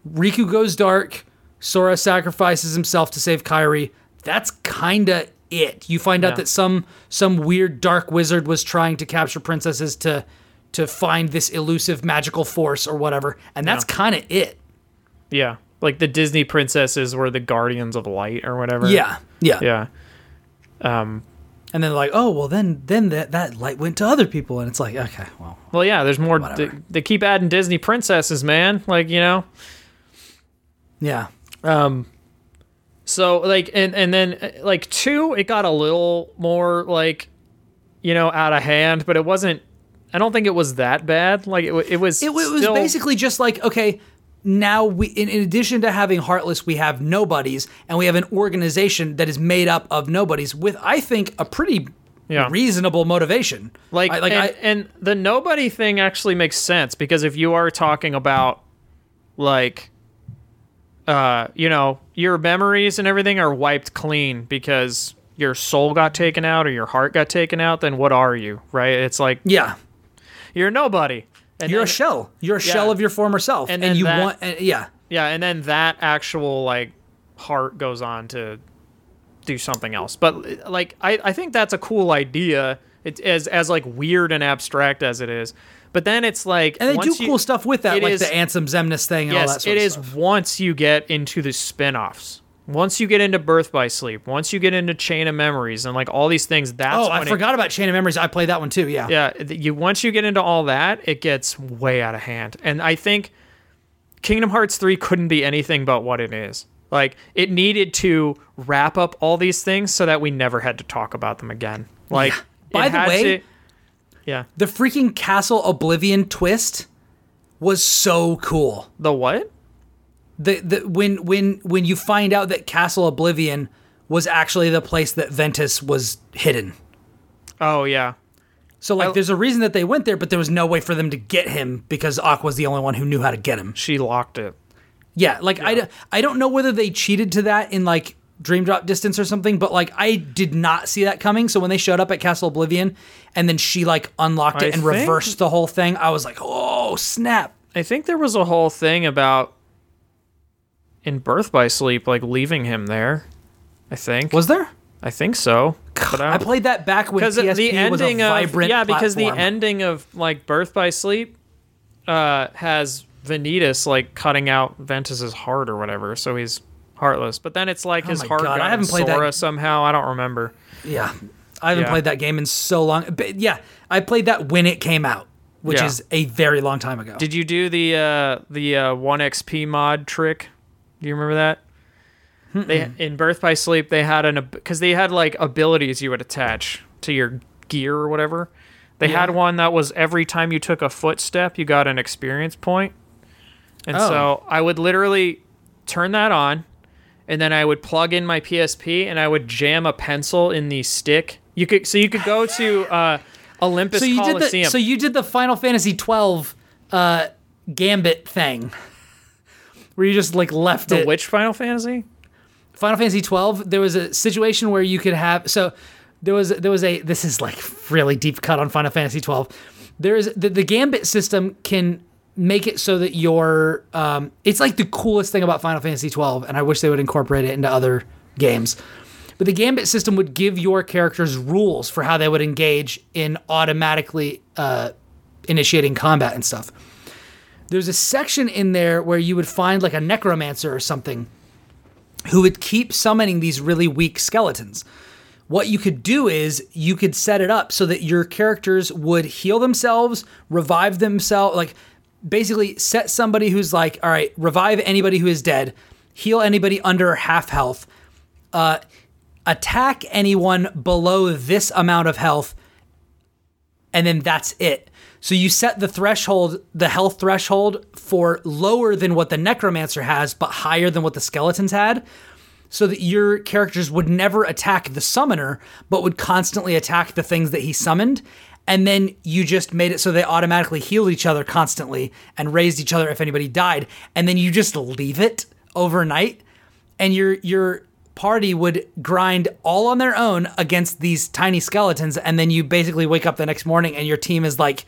Speaker 1: Riku goes dark, Sora sacrifices himself to save Kairi. That's kinda it. You find out
Speaker 2: Yeah.
Speaker 1: that some some weird dark wizard was trying to capture princesses to to find this elusive magical force or whatever, and that's
Speaker 2: Yeah.
Speaker 1: kind of it.
Speaker 2: yeah like the disney princesses were the guardians of light or whatever
Speaker 1: Yeah, yeah,
Speaker 2: yeah um
Speaker 1: And then like, oh well, then then that that light went to other people, and it's like, okay, well,
Speaker 2: Well, yeah, there's more. They, they keep adding Disney princesses, man. Like you know.
Speaker 1: yeah,
Speaker 2: Um. So like, and and then uh, like two, it got a little more like, you know, out of hand, but it wasn't. I don't think it was that bad. Like it, it was.
Speaker 1: It, it was
Speaker 2: still-
Speaker 1: basically just like okay, now we in, in addition to having Heartless, we have nobodies, and we have an organization that is made up of nobodies with I think a pretty
Speaker 2: Yeah.
Speaker 1: reasonable motivation.
Speaker 2: Like,
Speaker 1: I, like
Speaker 2: and,
Speaker 1: I,
Speaker 2: and the nobody thing actually makes sense because if you are talking about like uh you know your memories and everything are wiped clean because your soul got taken out or your heart got taken out then what are you right it's like
Speaker 1: yeah,
Speaker 2: you're nobody and
Speaker 1: you're a shell. You're a shell of your former self,
Speaker 2: And
Speaker 1: and,
Speaker 2: then
Speaker 1: you
Speaker 2: that-
Speaker 1: want, uh, yeah.
Speaker 2: yeah and then that actual like heart goes on to do something else. But like i, I think that's a cool idea. It's as as like weird and abstract as it is. But then it's like
Speaker 1: And they do
Speaker 2: you-
Speaker 1: cool stuff with that, like
Speaker 2: is-
Speaker 1: the Ansem Xemnas thing and all that
Speaker 2: yes
Speaker 1: sort
Speaker 2: it
Speaker 1: of
Speaker 2: is once you get into the spin-offs once you get into birth by sleep once you get into chain of memories and like all these things that's
Speaker 1: Oh, I
Speaker 2: it-
Speaker 1: forgot about Chain of Memories. I played that one too. Yeah.
Speaker 2: yeah you once you get into all that it gets way out of hand and i think kingdom hearts 3 couldn't be anything but what it is like it needed to wrap up all these things so that we never had to talk about them again like
Speaker 1: Yeah. By the way-
Speaker 2: to- yeah
Speaker 1: The freaking Castle Oblivion twist was so cool.
Speaker 2: the what
Speaker 1: The the when when when you find out that Castle Oblivion was actually the place that Ventus was hidden.
Speaker 2: oh yeah
Speaker 1: So like
Speaker 2: I-
Speaker 1: there's a reason that they went there, but there was no way for them to get him because Aqua's the only one who knew how to get him.
Speaker 2: she locked it
Speaker 1: Yeah, like I don't know whether they cheated to that in like Dream Drop Distance or something, but like I did not see that coming. So when they showed up at Castle Oblivion and then she like unlocked
Speaker 2: I
Speaker 1: it and
Speaker 2: think-
Speaker 1: reversed the whole thing, I was like, oh snap!
Speaker 2: I think there was a whole thing about in Birth by Sleep, like leaving him there. I think.
Speaker 1: Was there?
Speaker 2: I think so. But
Speaker 1: I played that back when PSP
Speaker 2: the
Speaker 1: was a
Speaker 2: ending of yeah, because the ending of like Birth by Sleep uh, has Vanitas like cutting out Ventus's heart or whatever, so he's heartless. But then it's like his
Speaker 1: Oh my
Speaker 2: heart
Speaker 1: God,
Speaker 2: got
Speaker 1: I haven't played that-
Speaker 2: somehow. I don't remember.
Speaker 1: Yeah, I haven't
Speaker 2: Yeah.
Speaker 1: played that game in so long. But yeah, I played that when it came out, which
Speaker 2: Yeah.
Speaker 1: is a very long time ago.
Speaker 2: Did you do the uh, the uh, one XP mod trick? Do you remember that? They in Birth by Sleep they had an because they had like abilities you would attach to your gear or whatever. They had one that was every time you took a footstep you got an experience point. and
Speaker 1: Oh.
Speaker 2: so I would literally turn that on, and then I would plug in my PSP and I would jam a pencil in the stick. You could so you could go to uh, Olympus
Speaker 1: so you did
Speaker 2: Coliseum.
Speaker 1: the so you did the Final Fantasy twelve uh, Gambit thing, where you just like left
Speaker 2: the
Speaker 1: it.
Speaker 2: which Final Fantasy?
Speaker 1: Final Fantasy 12, there was a situation where you could have so there was there was a this is like really deep cut on Final Fantasy 12. There is the, the gambit system can make it so that your um it's like the coolest thing about Final Fantasy 12 and I wish they would incorporate it into other games. But the gambit system would give your characters rules for how they would engage in automatically uh, initiating combat and stuff. There's a section in there where you would find like a necromancer or something who would keep summoning these really weak skeletons. What you could do is you could set it up so that your characters would heal themselves, revive themselves, like basically set somebody who's like, all right, revive anybody who is dead, heal anybody under half health, uh, attack anyone below this amount of health, and then that's it. So you set the threshold, the health threshold for lower than what the necromancer has, but higher than what the skeletons had, so that your characters would never attack the summoner, but would constantly attack the things that he summoned. And then you just made it so they automatically healed each other constantly and raised each other if anybody died. And then you just leave it overnight, and your your party would grind all on their own against these tiny skeletons and then you basically wake up the next morning and your team is like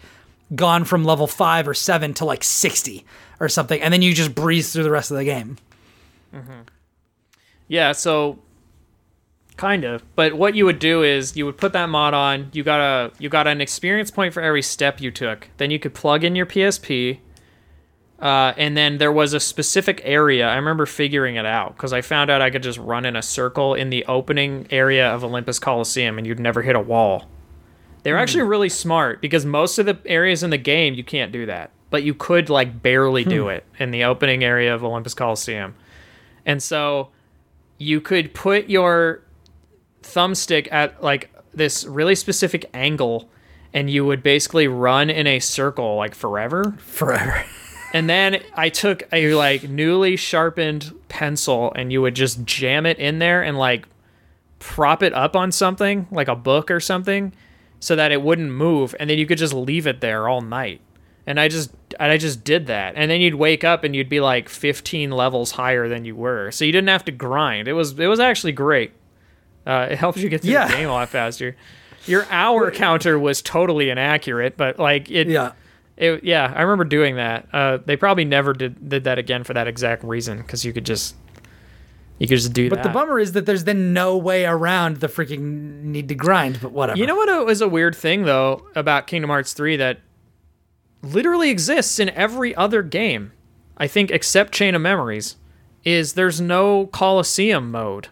Speaker 1: gone from level 5 or 7 to like 60 or something and then you just breeze through the rest of the game.
Speaker 2: Yeah, so kind of. But what you would do is you would put that mod on. You got a you got an experience point for every step you took. Then you could plug in your PSP. Uh, and then there was a specific area. I remember figuring it out because I found out I could just run in a circle in the opening area of Olympus Coliseum, and you'd never hit a wall. They're hmm. actually really smart because most of the areas in the game you can't do that, but you could like barely do hmm. it in the opening area of Olympus Coliseum. And so you could put your thumbstick at like this really specific angle and you would basically run in a circle like forever.
Speaker 1: Forever.
Speaker 2: And then I took a like newly sharpened pencil and you would just jam it in there and like prop it up on something like a book or something so that it wouldn't move and then you could just leave it there all night and i just and i just did that and then you'd wake up and you'd be like 15 levels higher than you were so you didn't have to grind it was it was actually great uh, it helps you get through
Speaker 1: Yeah.
Speaker 2: the game a lot faster your hour counter was totally inaccurate but like it
Speaker 1: Yeah.
Speaker 2: it, yeah, I remember doing that. Uh, they probably never did did that again for that exact reason because you could just you could just do
Speaker 1: But
Speaker 2: that.
Speaker 1: But the bummer is that there's then no way around the freaking need to grind, but whatever.
Speaker 2: You know what was a weird thing though about Kingdom Hearts 3 that literally exists in every other game, I think except Chain of Memories, is there's no Coliseum mode.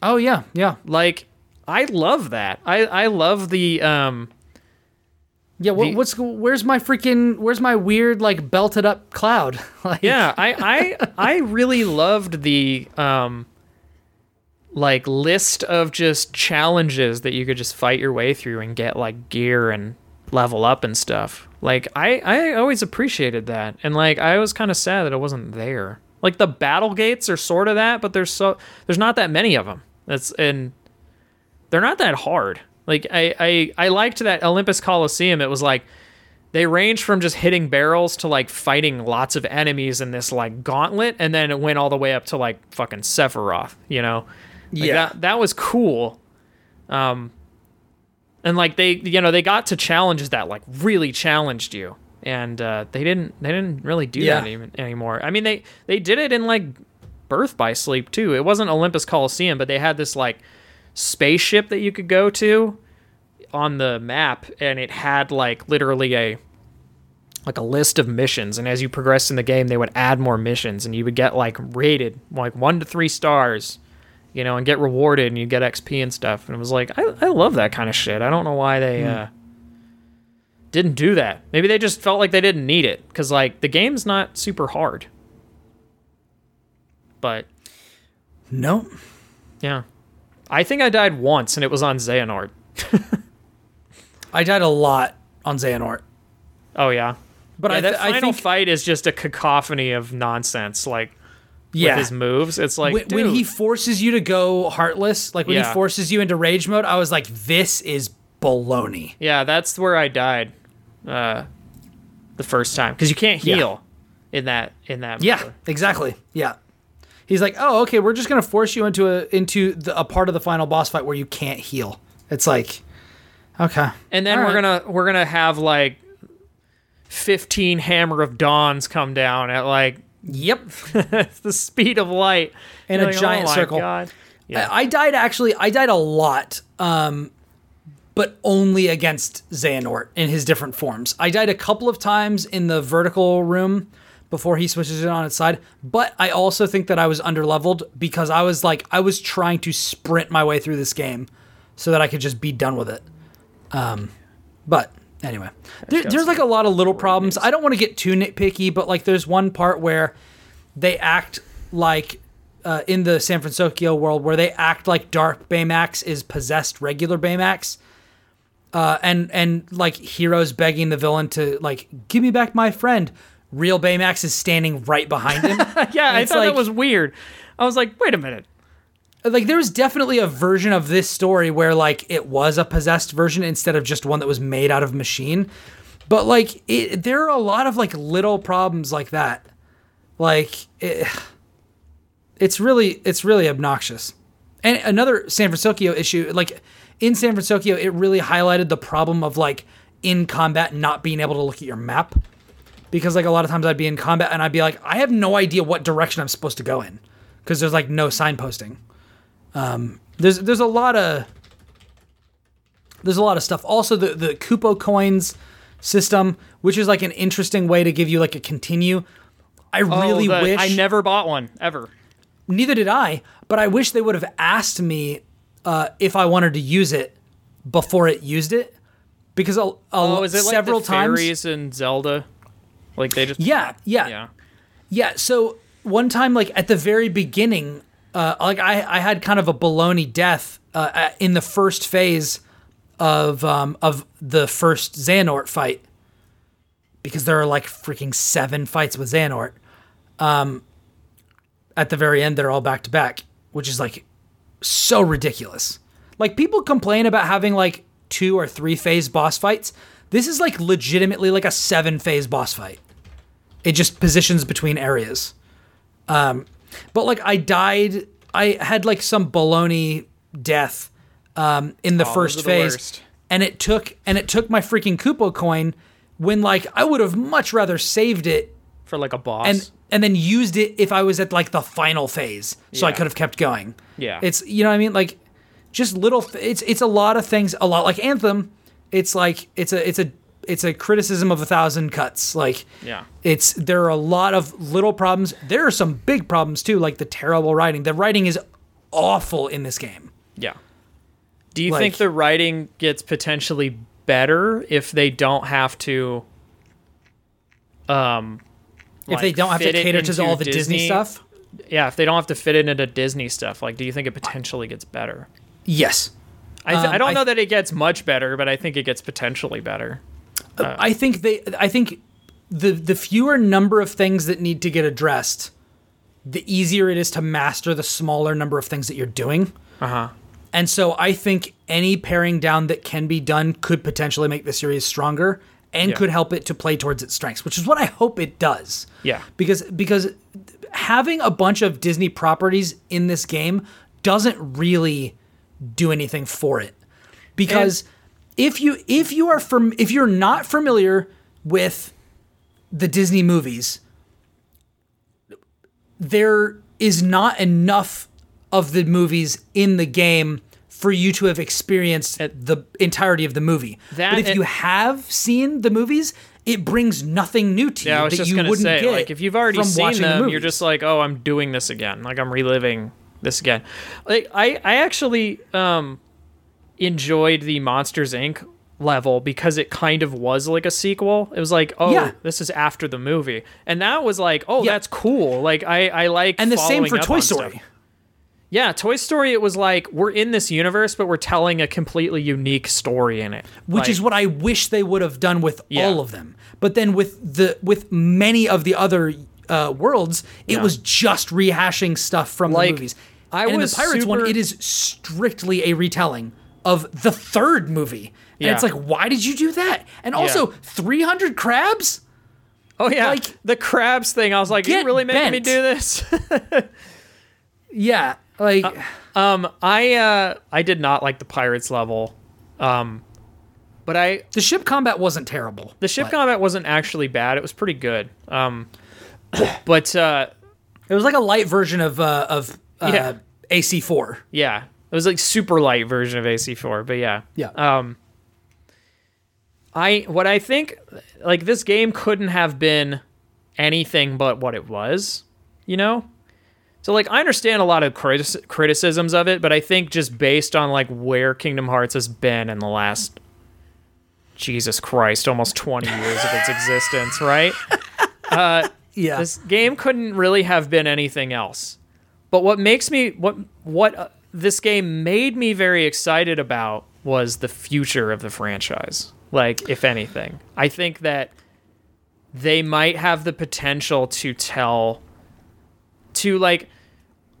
Speaker 1: Oh yeah, yeah.
Speaker 2: Like I love that. I I love the um
Speaker 1: Yeah, what,
Speaker 2: The-
Speaker 1: what's where's my freaking where's my weird like belted up cloud? like
Speaker 2: yeah i i i really loved the um like list of just challenges that you could just fight your way through and get like gear and level up and stuff. Like i i always appreciated that. And like i was kind of sad that it wasn't there. Like the battle gates are sort of that but there's so there's not that many of them that's and they're not that hard like i i i liked that olympus coliseum it was like they range from just hitting barrels to like fighting lots of enemies in this like gauntlet, and then it went all the way up to like fucking Sephiroth, you know? Like,
Speaker 1: Yeah.
Speaker 2: that, that was cool. Um, and like they, you know, they got to challenges that like really challenged you, and uh, they didn't, they didn't really do
Speaker 1: Yeah.
Speaker 2: that even, anymore. I mean, they they did it in like Birth by Sleep too. It wasn't Olympus Coliseum, but they had this like spaceship that you could go to on the map and it had like literally a like a list of missions. And as you progressed in the game they would add more missions and you would get like rated like 1 to 3 stars you know and get rewarded and you get XP and stuff. And it was like I, I love that kind of shit. I don't know why they uh didn't do that. Maybe they just felt like they didn't need it cuz like the game's not super hard. But
Speaker 1: No.
Speaker 2: yeah I think I died once and it was on Xehanort
Speaker 1: I died a lot on Xehanort.
Speaker 2: oh yeah
Speaker 1: But
Speaker 2: yeah,
Speaker 1: I,
Speaker 2: that
Speaker 1: th- I
Speaker 2: final
Speaker 1: think
Speaker 2: fight is just a cacophony of nonsense. Like
Speaker 1: yeah.
Speaker 2: with his moves, it's like
Speaker 1: when, when he forces you to go heartless, like when
Speaker 2: Yeah.
Speaker 1: he forces you into rage mode, I was like, this is baloney.
Speaker 2: yeah, that's where I died uh, the first time because you can't
Speaker 1: Yeah.
Speaker 2: heal in that in that.
Speaker 1: Yeah,
Speaker 2: mode.
Speaker 1: exactly. Yeah. He's like, oh, okay, we're just gonna force you into a into the, a part of the final boss fight where you can't heal. It's like, okay,
Speaker 2: and then
Speaker 1: All
Speaker 2: we're
Speaker 1: right.
Speaker 2: gonna we're gonna have like fifteen Hammer of Dawns come down at like
Speaker 1: yep,
Speaker 2: the speed of light
Speaker 1: In
Speaker 2: You're
Speaker 1: a
Speaker 2: like,
Speaker 1: giant
Speaker 2: oh my
Speaker 1: circle.
Speaker 2: God. Yeah.
Speaker 1: I, I died actually. I died a lot, um, but only against Xehanort in his different forms. I died a couple of times in the vertical room before he switches it on its side. But I also think that I was underleveled because I was like I was trying to sprint my way through this game so that I could just be done with it. Um, but anyway, there, there's like a lot of little problems. I don't want to get too nitpicky, but like there's one part where they act like uh, in the San Francisco world where they act like Dark Baymax is possessed regular Baymax. Uh, and and like heroes begging the villain to like give me back my friend. Real Baymax is standing right behind him.
Speaker 2: yeah, I thought
Speaker 1: like-
Speaker 2: that was weird. I was like, wait a minute.
Speaker 1: like there was definitely a version of this story where like it was a possessed version instead of just one that was made out of machine but like it, there are a lot of like little problems like that like it, it's really it's really obnoxious and another san francisco issue like in san francisco it really highlighted the problem of like in combat not being able to look at your map because like a lot of times i'd be in combat and i'd be like i have no idea what direction i'm supposed to go in because there's like no signposting um, there's there's a lot of there's a lot of stuff. Also, the the Kupo coins system, which is like an interesting way to give you like a continue. I really
Speaker 2: Oh, the-
Speaker 1: wish
Speaker 2: I never bought one ever.
Speaker 1: neither did I, but I wish they would have asked me uh, if I wanted to use it before it used it, because a, a,
Speaker 2: Oh, is it like
Speaker 1: several
Speaker 2: the
Speaker 1: times.
Speaker 2: in Zelda? Like they just
Speaker 1: Yeah, yeah,
Speaker 2: yeah.
Speaker 1: Yeah, so one time, like at the very beginning, uh, like I, I had kind of a baloney death uh, at- in the first phase of um, of the first Xehanort fight because there are like freaking seven fights with Xehanort. Um, at the very end, they're all back to back, which is like so ridiculous. Like people complain about having like two or three phase boss fights. This is like legitimately like a seven phase boss fight. It just positions between areas. Um, but like I died, I had like some baloney death um, in the
Speaker 2: Oh,
Speaker 1: first
Speaker 2: are the
Speaker 1: phase, and it took and it took my freaking Kupo coin when like I would have much rather saved it
Speaker 2: For like a boss.
Speaker 1: and and then used it if I was at like the final phase, so I could have kept going.
Speaker 2: Yeah.
Speaker 1: it's you know what I mean, like just little. It's it's a lot of things. A lot like Anthem. It's like it's a it's a it's a criticism of a thousand cuts. Like
Speaker 2: Yeah.
Speaker 1: it's there are a lot of little problems. There are some big problems too, like the terrible writing. The writing is awful in this game.
Speaker 2: Yeah. Do you
Speaker 1: Like-
Speaker 2: think the writing gets potentially better if they don't have to um
Speaker 1: if they don't have to cater to all the Disney, stuff,
Speaker 2: Yeah, if they don't have to fit it into Disney stuff, like do you think it potentially gets better?
Speaker 1: yes.
Speaker 2: I, th-
Speaker 1: Um,
Speaker 2: I don't
Speaker 1: I-
Speaker 2: know that it gets much better, but I think it gets potentially better.
Speaker 1: I think they. I think the the fewer number of things that need to get addressed, the easier it is to master the smaller number of things that you're doing.
Speaker 2: Uh-huh.
Speaker 1: And so I think any paring down that can be done could potentially make the series stronger and
Speaker 2: Yeah.
Speaker 1: could help it to play towards its strengths, which is what I hope it does.
Speaker 2: Yeah.
Speaker 1: Because because having a bunch of Disney properties in this game doesn't really do anything for it. Because if you if you are from if you're not familiar with the Disney movies, there is not enough of the movies in the game for you to have experienced the entirety of the movie.
Speaker 2: That
Speaker 1: but if
Speaker 2: and-
Speaker 1: you have seen the movies, it brings nothing new to
Speaker 2: Yeah,
Speaker 1: you that you wouldn't
Speaker 2: say,
Speaker 1: get
Speaker 2: like, if you've already seen
Speaker 1: watching the
Speaker 2: them, you're just like, oh, I'm doing this again. Like I'm reliving this again. Like I, I actually um enjoyed the Monsters Inc. level because it kind of was like a sequel. It was like, oh,
Speaker 1: Yeah.
Speaker 2: this is after the movie, and that was like, oh,
Speaker 1: Yeah.
Speaker 2: that's cool. Like I, I like,
Speaker 1: and the same for Toy Story.
Speaker 2: stuff. Yeah, Toy Story. It was like we're in this universe, but we're telling a completely unique story in it,
Speaker 1: which
Speaker 2: Like,
Speaker 1: is what I wish they would have done with
Speaker 2: Yeah.
Speaker 1: all of them. But then with the with many of the other uh, worlds, it
Speaker 2: Yeah.
Speaker 1: was just rehashing stuff from
Speaker 2: Like,
Speaker 1: the movies.
Speaker 2: I
Speaker 1: and in the Pirates one, it is strictly a retelling of the third movie. And
Speaker 2: Yeah.
Speaker 1: it's like, why did you do that? And also, 300 crabs?
Speaker 2: Oh yeah,
Speaker 1: like,
Speaker 2: the crabs thing. I was like, you really making me do this?
Speaker 1: Yeah, like
Speaker 2: Um, I uh, I did not like the pirates level, um, but I
Speaker 1: the ship combat wasn't terrible.
Speaker 2: the ship
Speaker 1: but
Speaker 2: combat wasn't actually bad. It was pretty good. Um, but uh,
Speaker 1: It was like a light version of uh, of uh,
Speaker 2: Yeah.
Speaker 1: AC4.
Speaker 2: yeah, it was like super light version of AC4. But yeah,
Speaker 1: Yeah.
Speaker 2: Um, I what I think like this game couldn't have been anything but what it was, you know. So like I understand a lot of criticisms of it, but I think just based on like where Kingdom Hearts has been in the last Jesus Christ, almost 20 years of its existence, right?
Speaker 1: Uh, yeah.
Speaker 2: This game couldn't really have been anything else. But what makes me what what this game made me very excited about was the future of the franchise. Like if anything, I think that they might have the potential to tell to like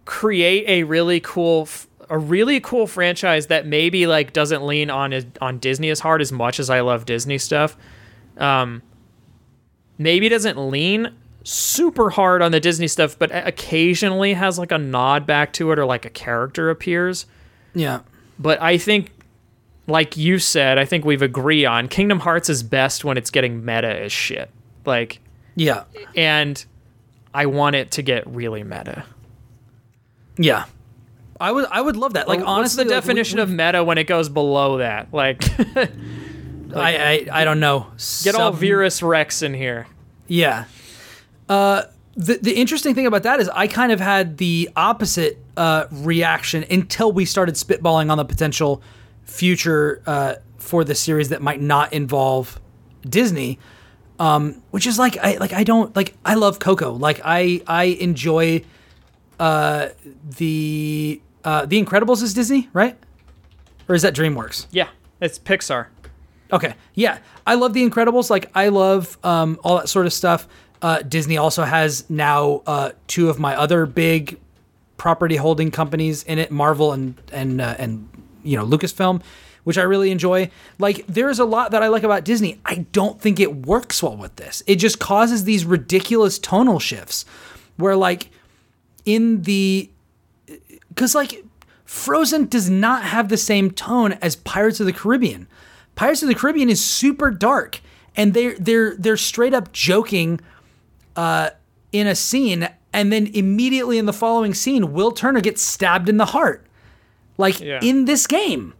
Speaker 2: create a really cool a really cool franchise that maybe like doesn't lean on on Disney as hard as much as I love Disney stuff. Um maybe doesn't lean super hard on the Disney stuff, but occasionally has like a nod back to it or like a character appears.
Speaker 1: yeah.
Speaker 2: But I think, like you said, I think we've agree on Kingdom Hearts is best when it's getting meta as shit. Like,
Speaker 1: Yeah.
Speaker 2: and I want it to get really meta.
Speaker 1: Yeah. I would I would love that. Like
Speaker 2: What's
Speaker 1: honestly,
Speaker 2: the
Speaker 1: like,
Speaker 2: definition of meta when it goes below that? Like,
Speaker 1: I, I I don't know.
Speaker 2: get all Verum Rex in here.
Speaker 1: Yeah. Uh, the the interesting thing about that is I kind of had the opposite uh, reaction until we started spitballing on the potential future uh, for the series that might not involve Disney. Um, which is like I like I don't like I love Coco. Like I I enjoy uh, the uh, the Incredibles is Disney, right? Or is that DreamWorks?
Speaker 2: Yeah, it's Pixar.
Speaker 1: Okay. Yeah. I love The Incredibles. Like, I love um, all that sort of stuff. Uh, Disney also has now uh, two of my other big property holding companies in it, Marvel and and uh, and you know Lucasfilm, which I really enjoy. Like there's a lot that I like about Disney. I don't think it works well with this. It just causes these ridiculous tonal shifts where like in the cuz like Frozen does not have the same tone as Pirates of the Caribbean. Pirates of the Caribbean is super dark and they're they're they're straight up joking uh in a scene and then immediately in the following scene Will Turner gets stabbed in the heart. Like
Speaker 2: Yeah.
Speaker 1: in this game.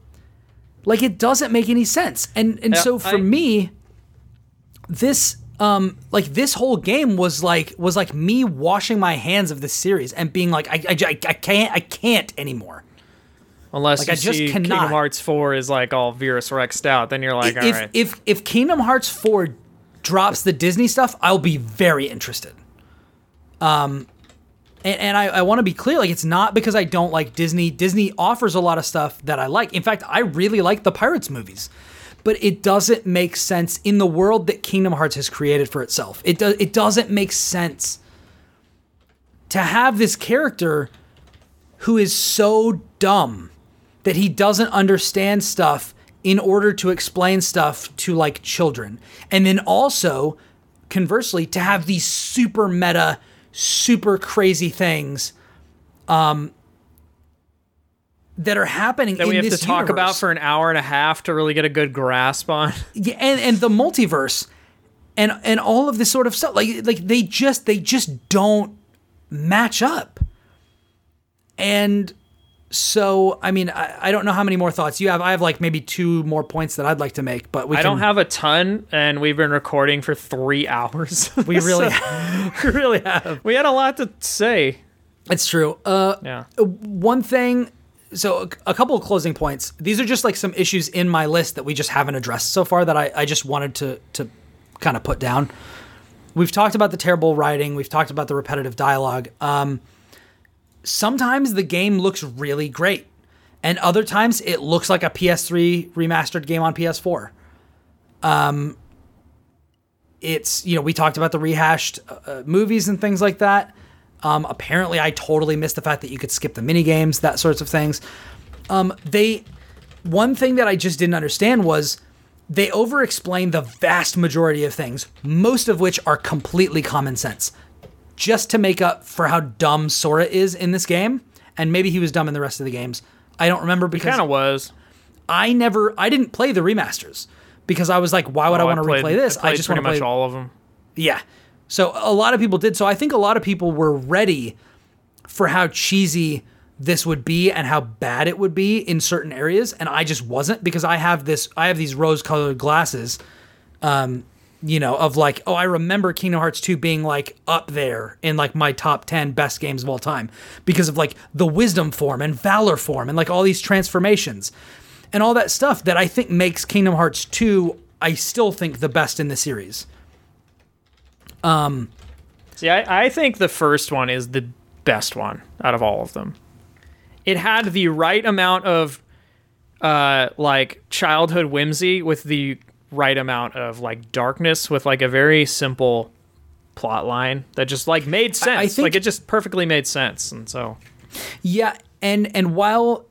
Speaker 1: Like it doesn't make any sense. And and
Speaker 2: Yeah,
Speaker 1: so for
Speaker 2: I-
Speaker 1: me this um like this whole game was like was like me washing my hands of this series and being like I I, I I can't I can't anymore.
Speaker 2: Unless
Speaker 1: Like,
Speaker 2: you
Speaker 1: I just
Speaker 2: see
Speaker 1: cannot.
Speaker 2: Kingdom Hearts 4 is like all Verum Rexed out, then you're like,
Speaker 1: if
Speaker 2: all right.
Speaker 1: if if Kingdom Hearts 4 drops the Disney stuff, I'll be very interested. Um and, and I, I want to be clear, like it's not because I don't like Disney. Disney offers a lot of stuff that I like. In fact, I really like the Pirates movies, but it doesn't make sense in the world that Kingdom Hearts has created for itself. It does. It doesn't make sense to have this character who is so dumb that he doesn't understand stuff in order to explain stuff to like children. And then also, conversely, to have these super meta, super crazy things um, that are happening
Speaker 2: that
Speaker 1: in
Speaker 2: we have to talk about for an hour and a half to really get a good grasp on.
Speaker 1: Yeah, and and the multiverse and and all of this sort of stuff like like they just they just don't match up and so i mean I, I don't know how many more thoughts you have. I have like maybe two more points that i'd like to make but we
Speaker 2: I
Speaker 1: can,
Speaker 2: don't have a ton, and we've been recording for three hours.
Speaker 1: we really
Speaker 2: So,
Speaker 1: we really have.
Speaker 2: We had a lot to say.
Speaker 1: it's true. Uh
Speaker 2: Yeah.
Speaker 1: one thing so a, a couple of closing points. These are just like some issues in my list that we just haven't addressed so far that i, I just wanted to to kind of put down. We've talked about the terrible writing. We've talked about the repetitive dialogue. Um, sometimes the game looks really great and other times it looks like a ps3 remastered game on ps4 um, it's you know we talked about the rehashed uh, movies and things like that. Um, apparently, I totally missed the fact that you could skip the mini games, that sorts of things. Um, they, one thing that I just didn't understand was they over-explain the vast majority of things, most of which are completely common sense, just to make up for how dumb Sora is in this game, and maybe he was dumb in the rest of the games. I don't remember because He
Speaker 2: Kind of was.
Speaker 1: I never, I didn't play the remasters because I was like, why would I
Speaker 2: Oh,
Speaker 1: want to replay this? I,
Speaker 2: played
Speaker 1: just want to play
Speaker 2: much all of them.
Speaker 1: yeah. So a lot of people did. So I think a lot of people were ready for how cheesy this would be and how bad it would be in certain areas and I just wasn't because I have this I have these rose-colored glasses um you know of like oh I remember Kingdom Hearts 2 being like up there in like my top 10 best games of all time because of like the wisdom form and valor form and like all these transformations and all that stuff that I think makes Kingdom Hearts 2 I still think the best in the series.
Speaker 2: Um, See, I, I think the first one is the best one out of all of them. It had the right amount of uh like childhood whimsy with the right amount of like darkness with like a very simple plot line that just like made sense.
Speaker 1: think-
Speaker 2: like it just perfectly made sense. And so
Speaker 1: Yeah, and and while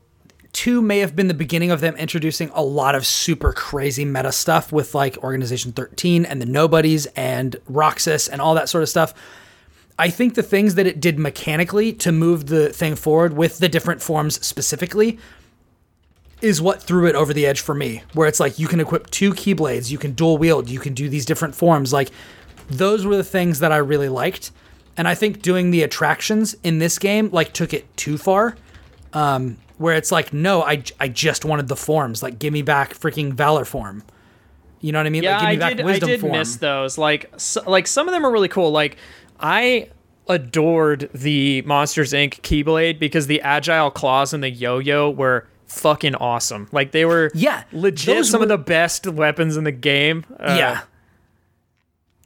Speaker 1: two may have been the beginning of them introducing a lot of super crazy meta stuff with like Organization 13 and the Nobodies and Roxas and all that sort of stuff. I think the things that it did mechanically to move the thing forward with the different forms specifically is what threw it over the edge for me. Where it's like you can equip two keyblades, you can dual wield, you can do these different forms. Like those were the things that I really liked. And I think doing the attractions in this game like took it too far. Um, where it's like, no, I, I just wanted the forms. Like, give me back freaking Valor form. You know what I mean?
Speaker 2: Yeah,
Speaker 1: like, give me
Speaker 2: I
Speaker 1: back
Speaker 2: did. I
Speaker 1: Wisdom
Speaker 2: did
Speaker 1: form.
Speaker 2: miss those. Like, so, like some of them are really cool. Like, I adored the Monsters Inc. Keyblade because the agile claws and the yo-yo were fucking awesome. Like, they were
Speaker 1: Yeah,
Speaker 2: legit some of the best weapons in the game. Uh,
Speaker 1: yeah.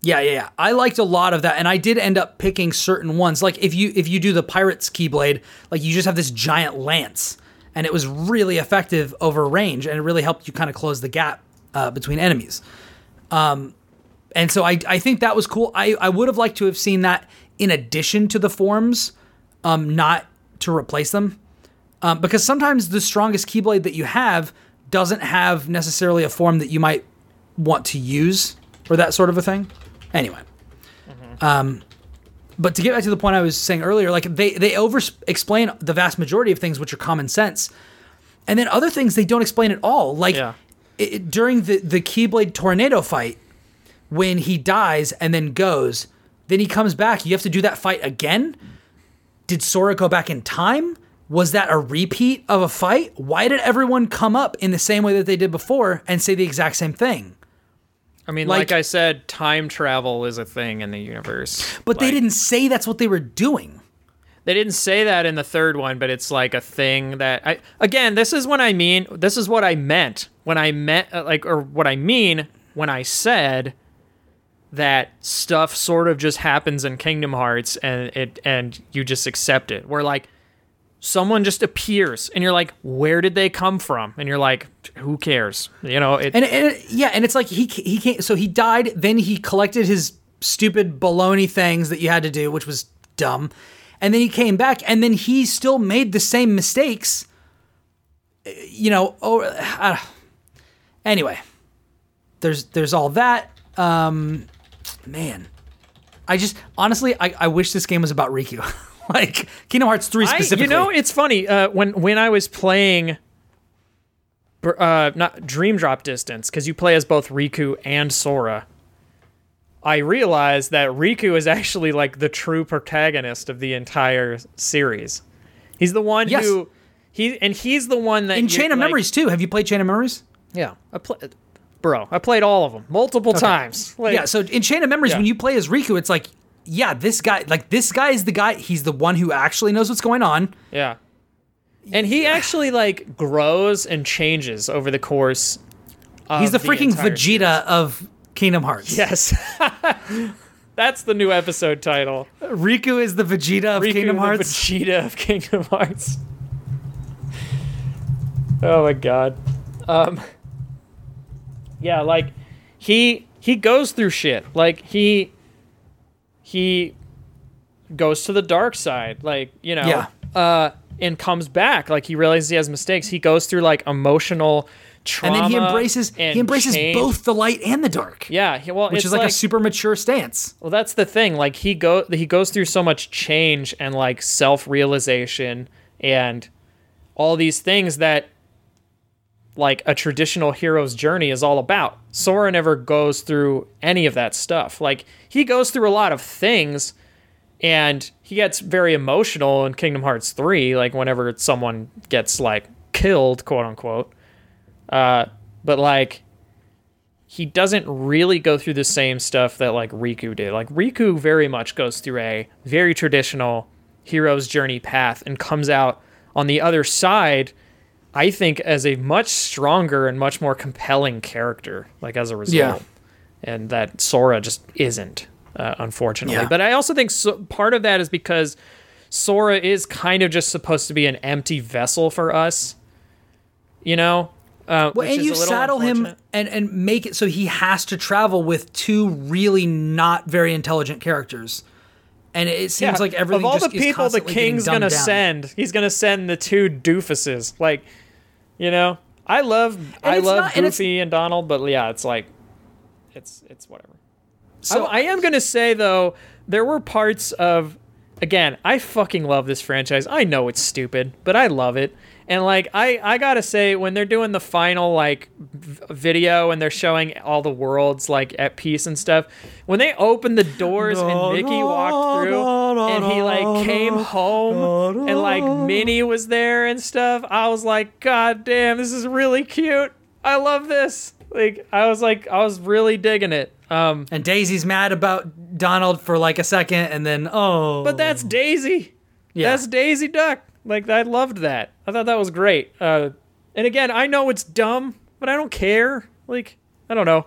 Speaker 1: Yeah, yeah, yeah. I liked a lot of that, and I did end up picking certain ones. Like if you if you do the pirate's keyblade, like you just have this giant lance, and it was really effective over range, and it really helped you kind of close the gap uh, between enemies. Um, and so I I think that was cool. I I would have liked to have seen that in addition to the forms, um, not to replace them. Um, because sometimes the strongest Keyblade that you have doesn't have necessarily a form that you might want to use or that sort of a thing. Anyway. Um, but to get back to the point I was saying earlier, like they, they over explain the vast majority of things which are common sense. And then other things they don't explain at all. Like
Speaker 2: Yeah.
Speaker 1: it, during the, the Keyblade tornado fight, when he dies and then goes, then he comes back. You have to do that fight again. Did Sora go back in time? Was that a repeat of a fight? Why did everyone come up in the same way that they did before and say the exact same thing?
Speaker 2: I mean,
Speaker 1: Like-
Speaker 2: like, I said, time travel is a thing in the universe.
Speaker 1: But they didn't say that's what they were doing.
Speaker 2: They didn't say that in the third one, but it's like a thing that I again, this is what I mean. This is what I meant when I meant uh, like or what I mean when I said that stuff sort of just happens in Kingdom Hearts and it and you just accept it. Where like someone just appears and you're like, "Where did they come from?" And you're like, "Who cares?" You know, it,
Speaker 1: And, and yeah, and it's like he he can't. So he died. Then he collected his stupid baloney things that you had to do, which was dumb. And then he came back, and then he still made the same mistakes. You know. Oh, uh, anyway, there's there's all that. Um, man, I just honestly, I, I wish this game was about Riku, like Kingdom Hearts three
Speaker 2: I,
Speaker 1: specifically.
Speaker 2: you know, it's funny uh, when when I was playing, uh, not Dream Drop Distance, because you play as both Riku and Sora. I realized that Riku is actually like the true protagonist of the entire series. He's the one
Speaker 1: Yes.
Speaker 2: who he and he's the one that
Speaker 1: in Chain of
Speaker 2: like-
Speaker 1: Memories too. Have you played Chain of Memories?
Speaker 2: Yeah, I play, bro. I played all of them multiple times. Like,
Speaker 1: Yeah, so in Chain of Memories,
Speaker 2: Yeah.
Speaker 1: when you play as Riku, it's like, yeah, this guy, like this guy is the guy. He's the one who actually knows what's going on.
Speaker 2: Yeah. And he actually like grows and changes over the course. Of
Speaker 1: He's the freaking
Speaker 2: entire
Speaker 1: Vegeta of Kingdom Hearts.
Speaker 2: Yes. That's the new episode title.
Speaker 1: Riku is the Vegeta of
Speaker 2: Riku,
Speaker 1: Kingdom
Speaker 2: the
Speaker 1: Hearts.
Speaker 2: Vegeta of Kingdom Hearts. Oh my god. Um Yeah, like he he goes through shit. Like he he goes to the dark side, like, you know,
Speaker 1: Yeah.
Speaker 2: uh and comes back. Like he realizes he has mistakes. He goes through like emotional trauma, and
Speaker 1: then he embraces he embraces
Speaker 2: change.
Speaker 1: both the light and the dark.
Speaker 2: Yeah, he, well,
Speaker 1: which is like, a super mature stance.
Speaker 2: well, that's the thing. Like he go he goes through so much change and like self realization and all these things that like a traditional hero's journey is all about. Sora never goes through any of that stuff. Like he goes through a lot of things and he gets very emotional in Kingdom Hearts 3 like whenever someone gets like killed, quote unquote. Uh but like he doesn't really go through the same stuff that like Riku did. Like Riku very much goes through a very traditional hero's journey path and comes out on the other side I think as a much stronger and much more compelling character like as a result.
Speaker 1: Yeah.
Speaker 2: And that Sora just isn't uh, unfortunately.
Speaker 1: Yeah.
Speaker 2: But I also think so, part of that is because Sora is kind of just supposed to be an empty vessel for us. You know? Uh,
Speaker 1: Well,
Speaker 2: which
Speaker 1: and
Speaker 2: is
Speaker 1: you
Speaker 2: a little
Speaker 1: saddle him and and make it so he has to travel with two really not very intelligent characters. And it seems
Speaker 2: Yeah,
Speaker 1: like everything
Speaker 2: of all the people the king's gonna
Speaker 1: down.
Speaker 2: send, he's gonna send the two doofuses. Like, you know, I love I love
Speaker 1: not- and
Speaker 2: Goofy and, Donald, but yeah, it's like, it's it's whatever.
Speaker 1: So
Speaker 2: I, I am gonna say though, there were parts of, again, I fucking love this franchise. I know it's stupid, but I love it. And like I, I gotta say, when they're doing the final like v- video and they're showing all the worlds like at peace and stuff, when they opened the doors and Mickey walked through and he like came home and like Minnie was there and stuff, I was like, God damn, this is really cute. I love this. Like I was like, I was really digging it. Um,
Speaker 1: and Daisy's mad about Donald for like a second, and then oh,
Speaker 2: But that's Daisy.
Speaker 1: Yeah.
Speaker 2: That's Daisy Duck. Like I loved that. I thought that was great. Uh, and again, I know it's dumb, but I don't care. Like I don't know.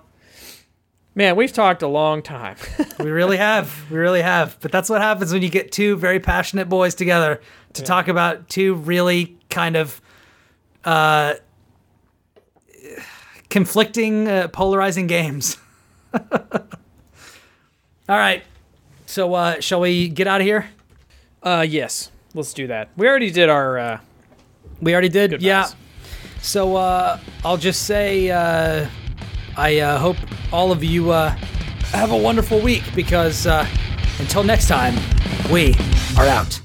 Speaker 2: Man, we've talked a long time.
Speaker 1: we really have, we really have. But that's what happens when you get two very passionate boys together to talk about two really kind of uh, conflicting, uh, polarizing games. All right, so uh, shall we get out of here?
Speaker 2: uh, yes. Let's do that. We already did our. Uh,
Speaker 1: We already did.
Speaker 2: Goodbyes.
Speaker 1: Yeah. So uh, I'll just say uh, I uh, hope all of you uh, have a wonderful week because uh, until next time, we are out.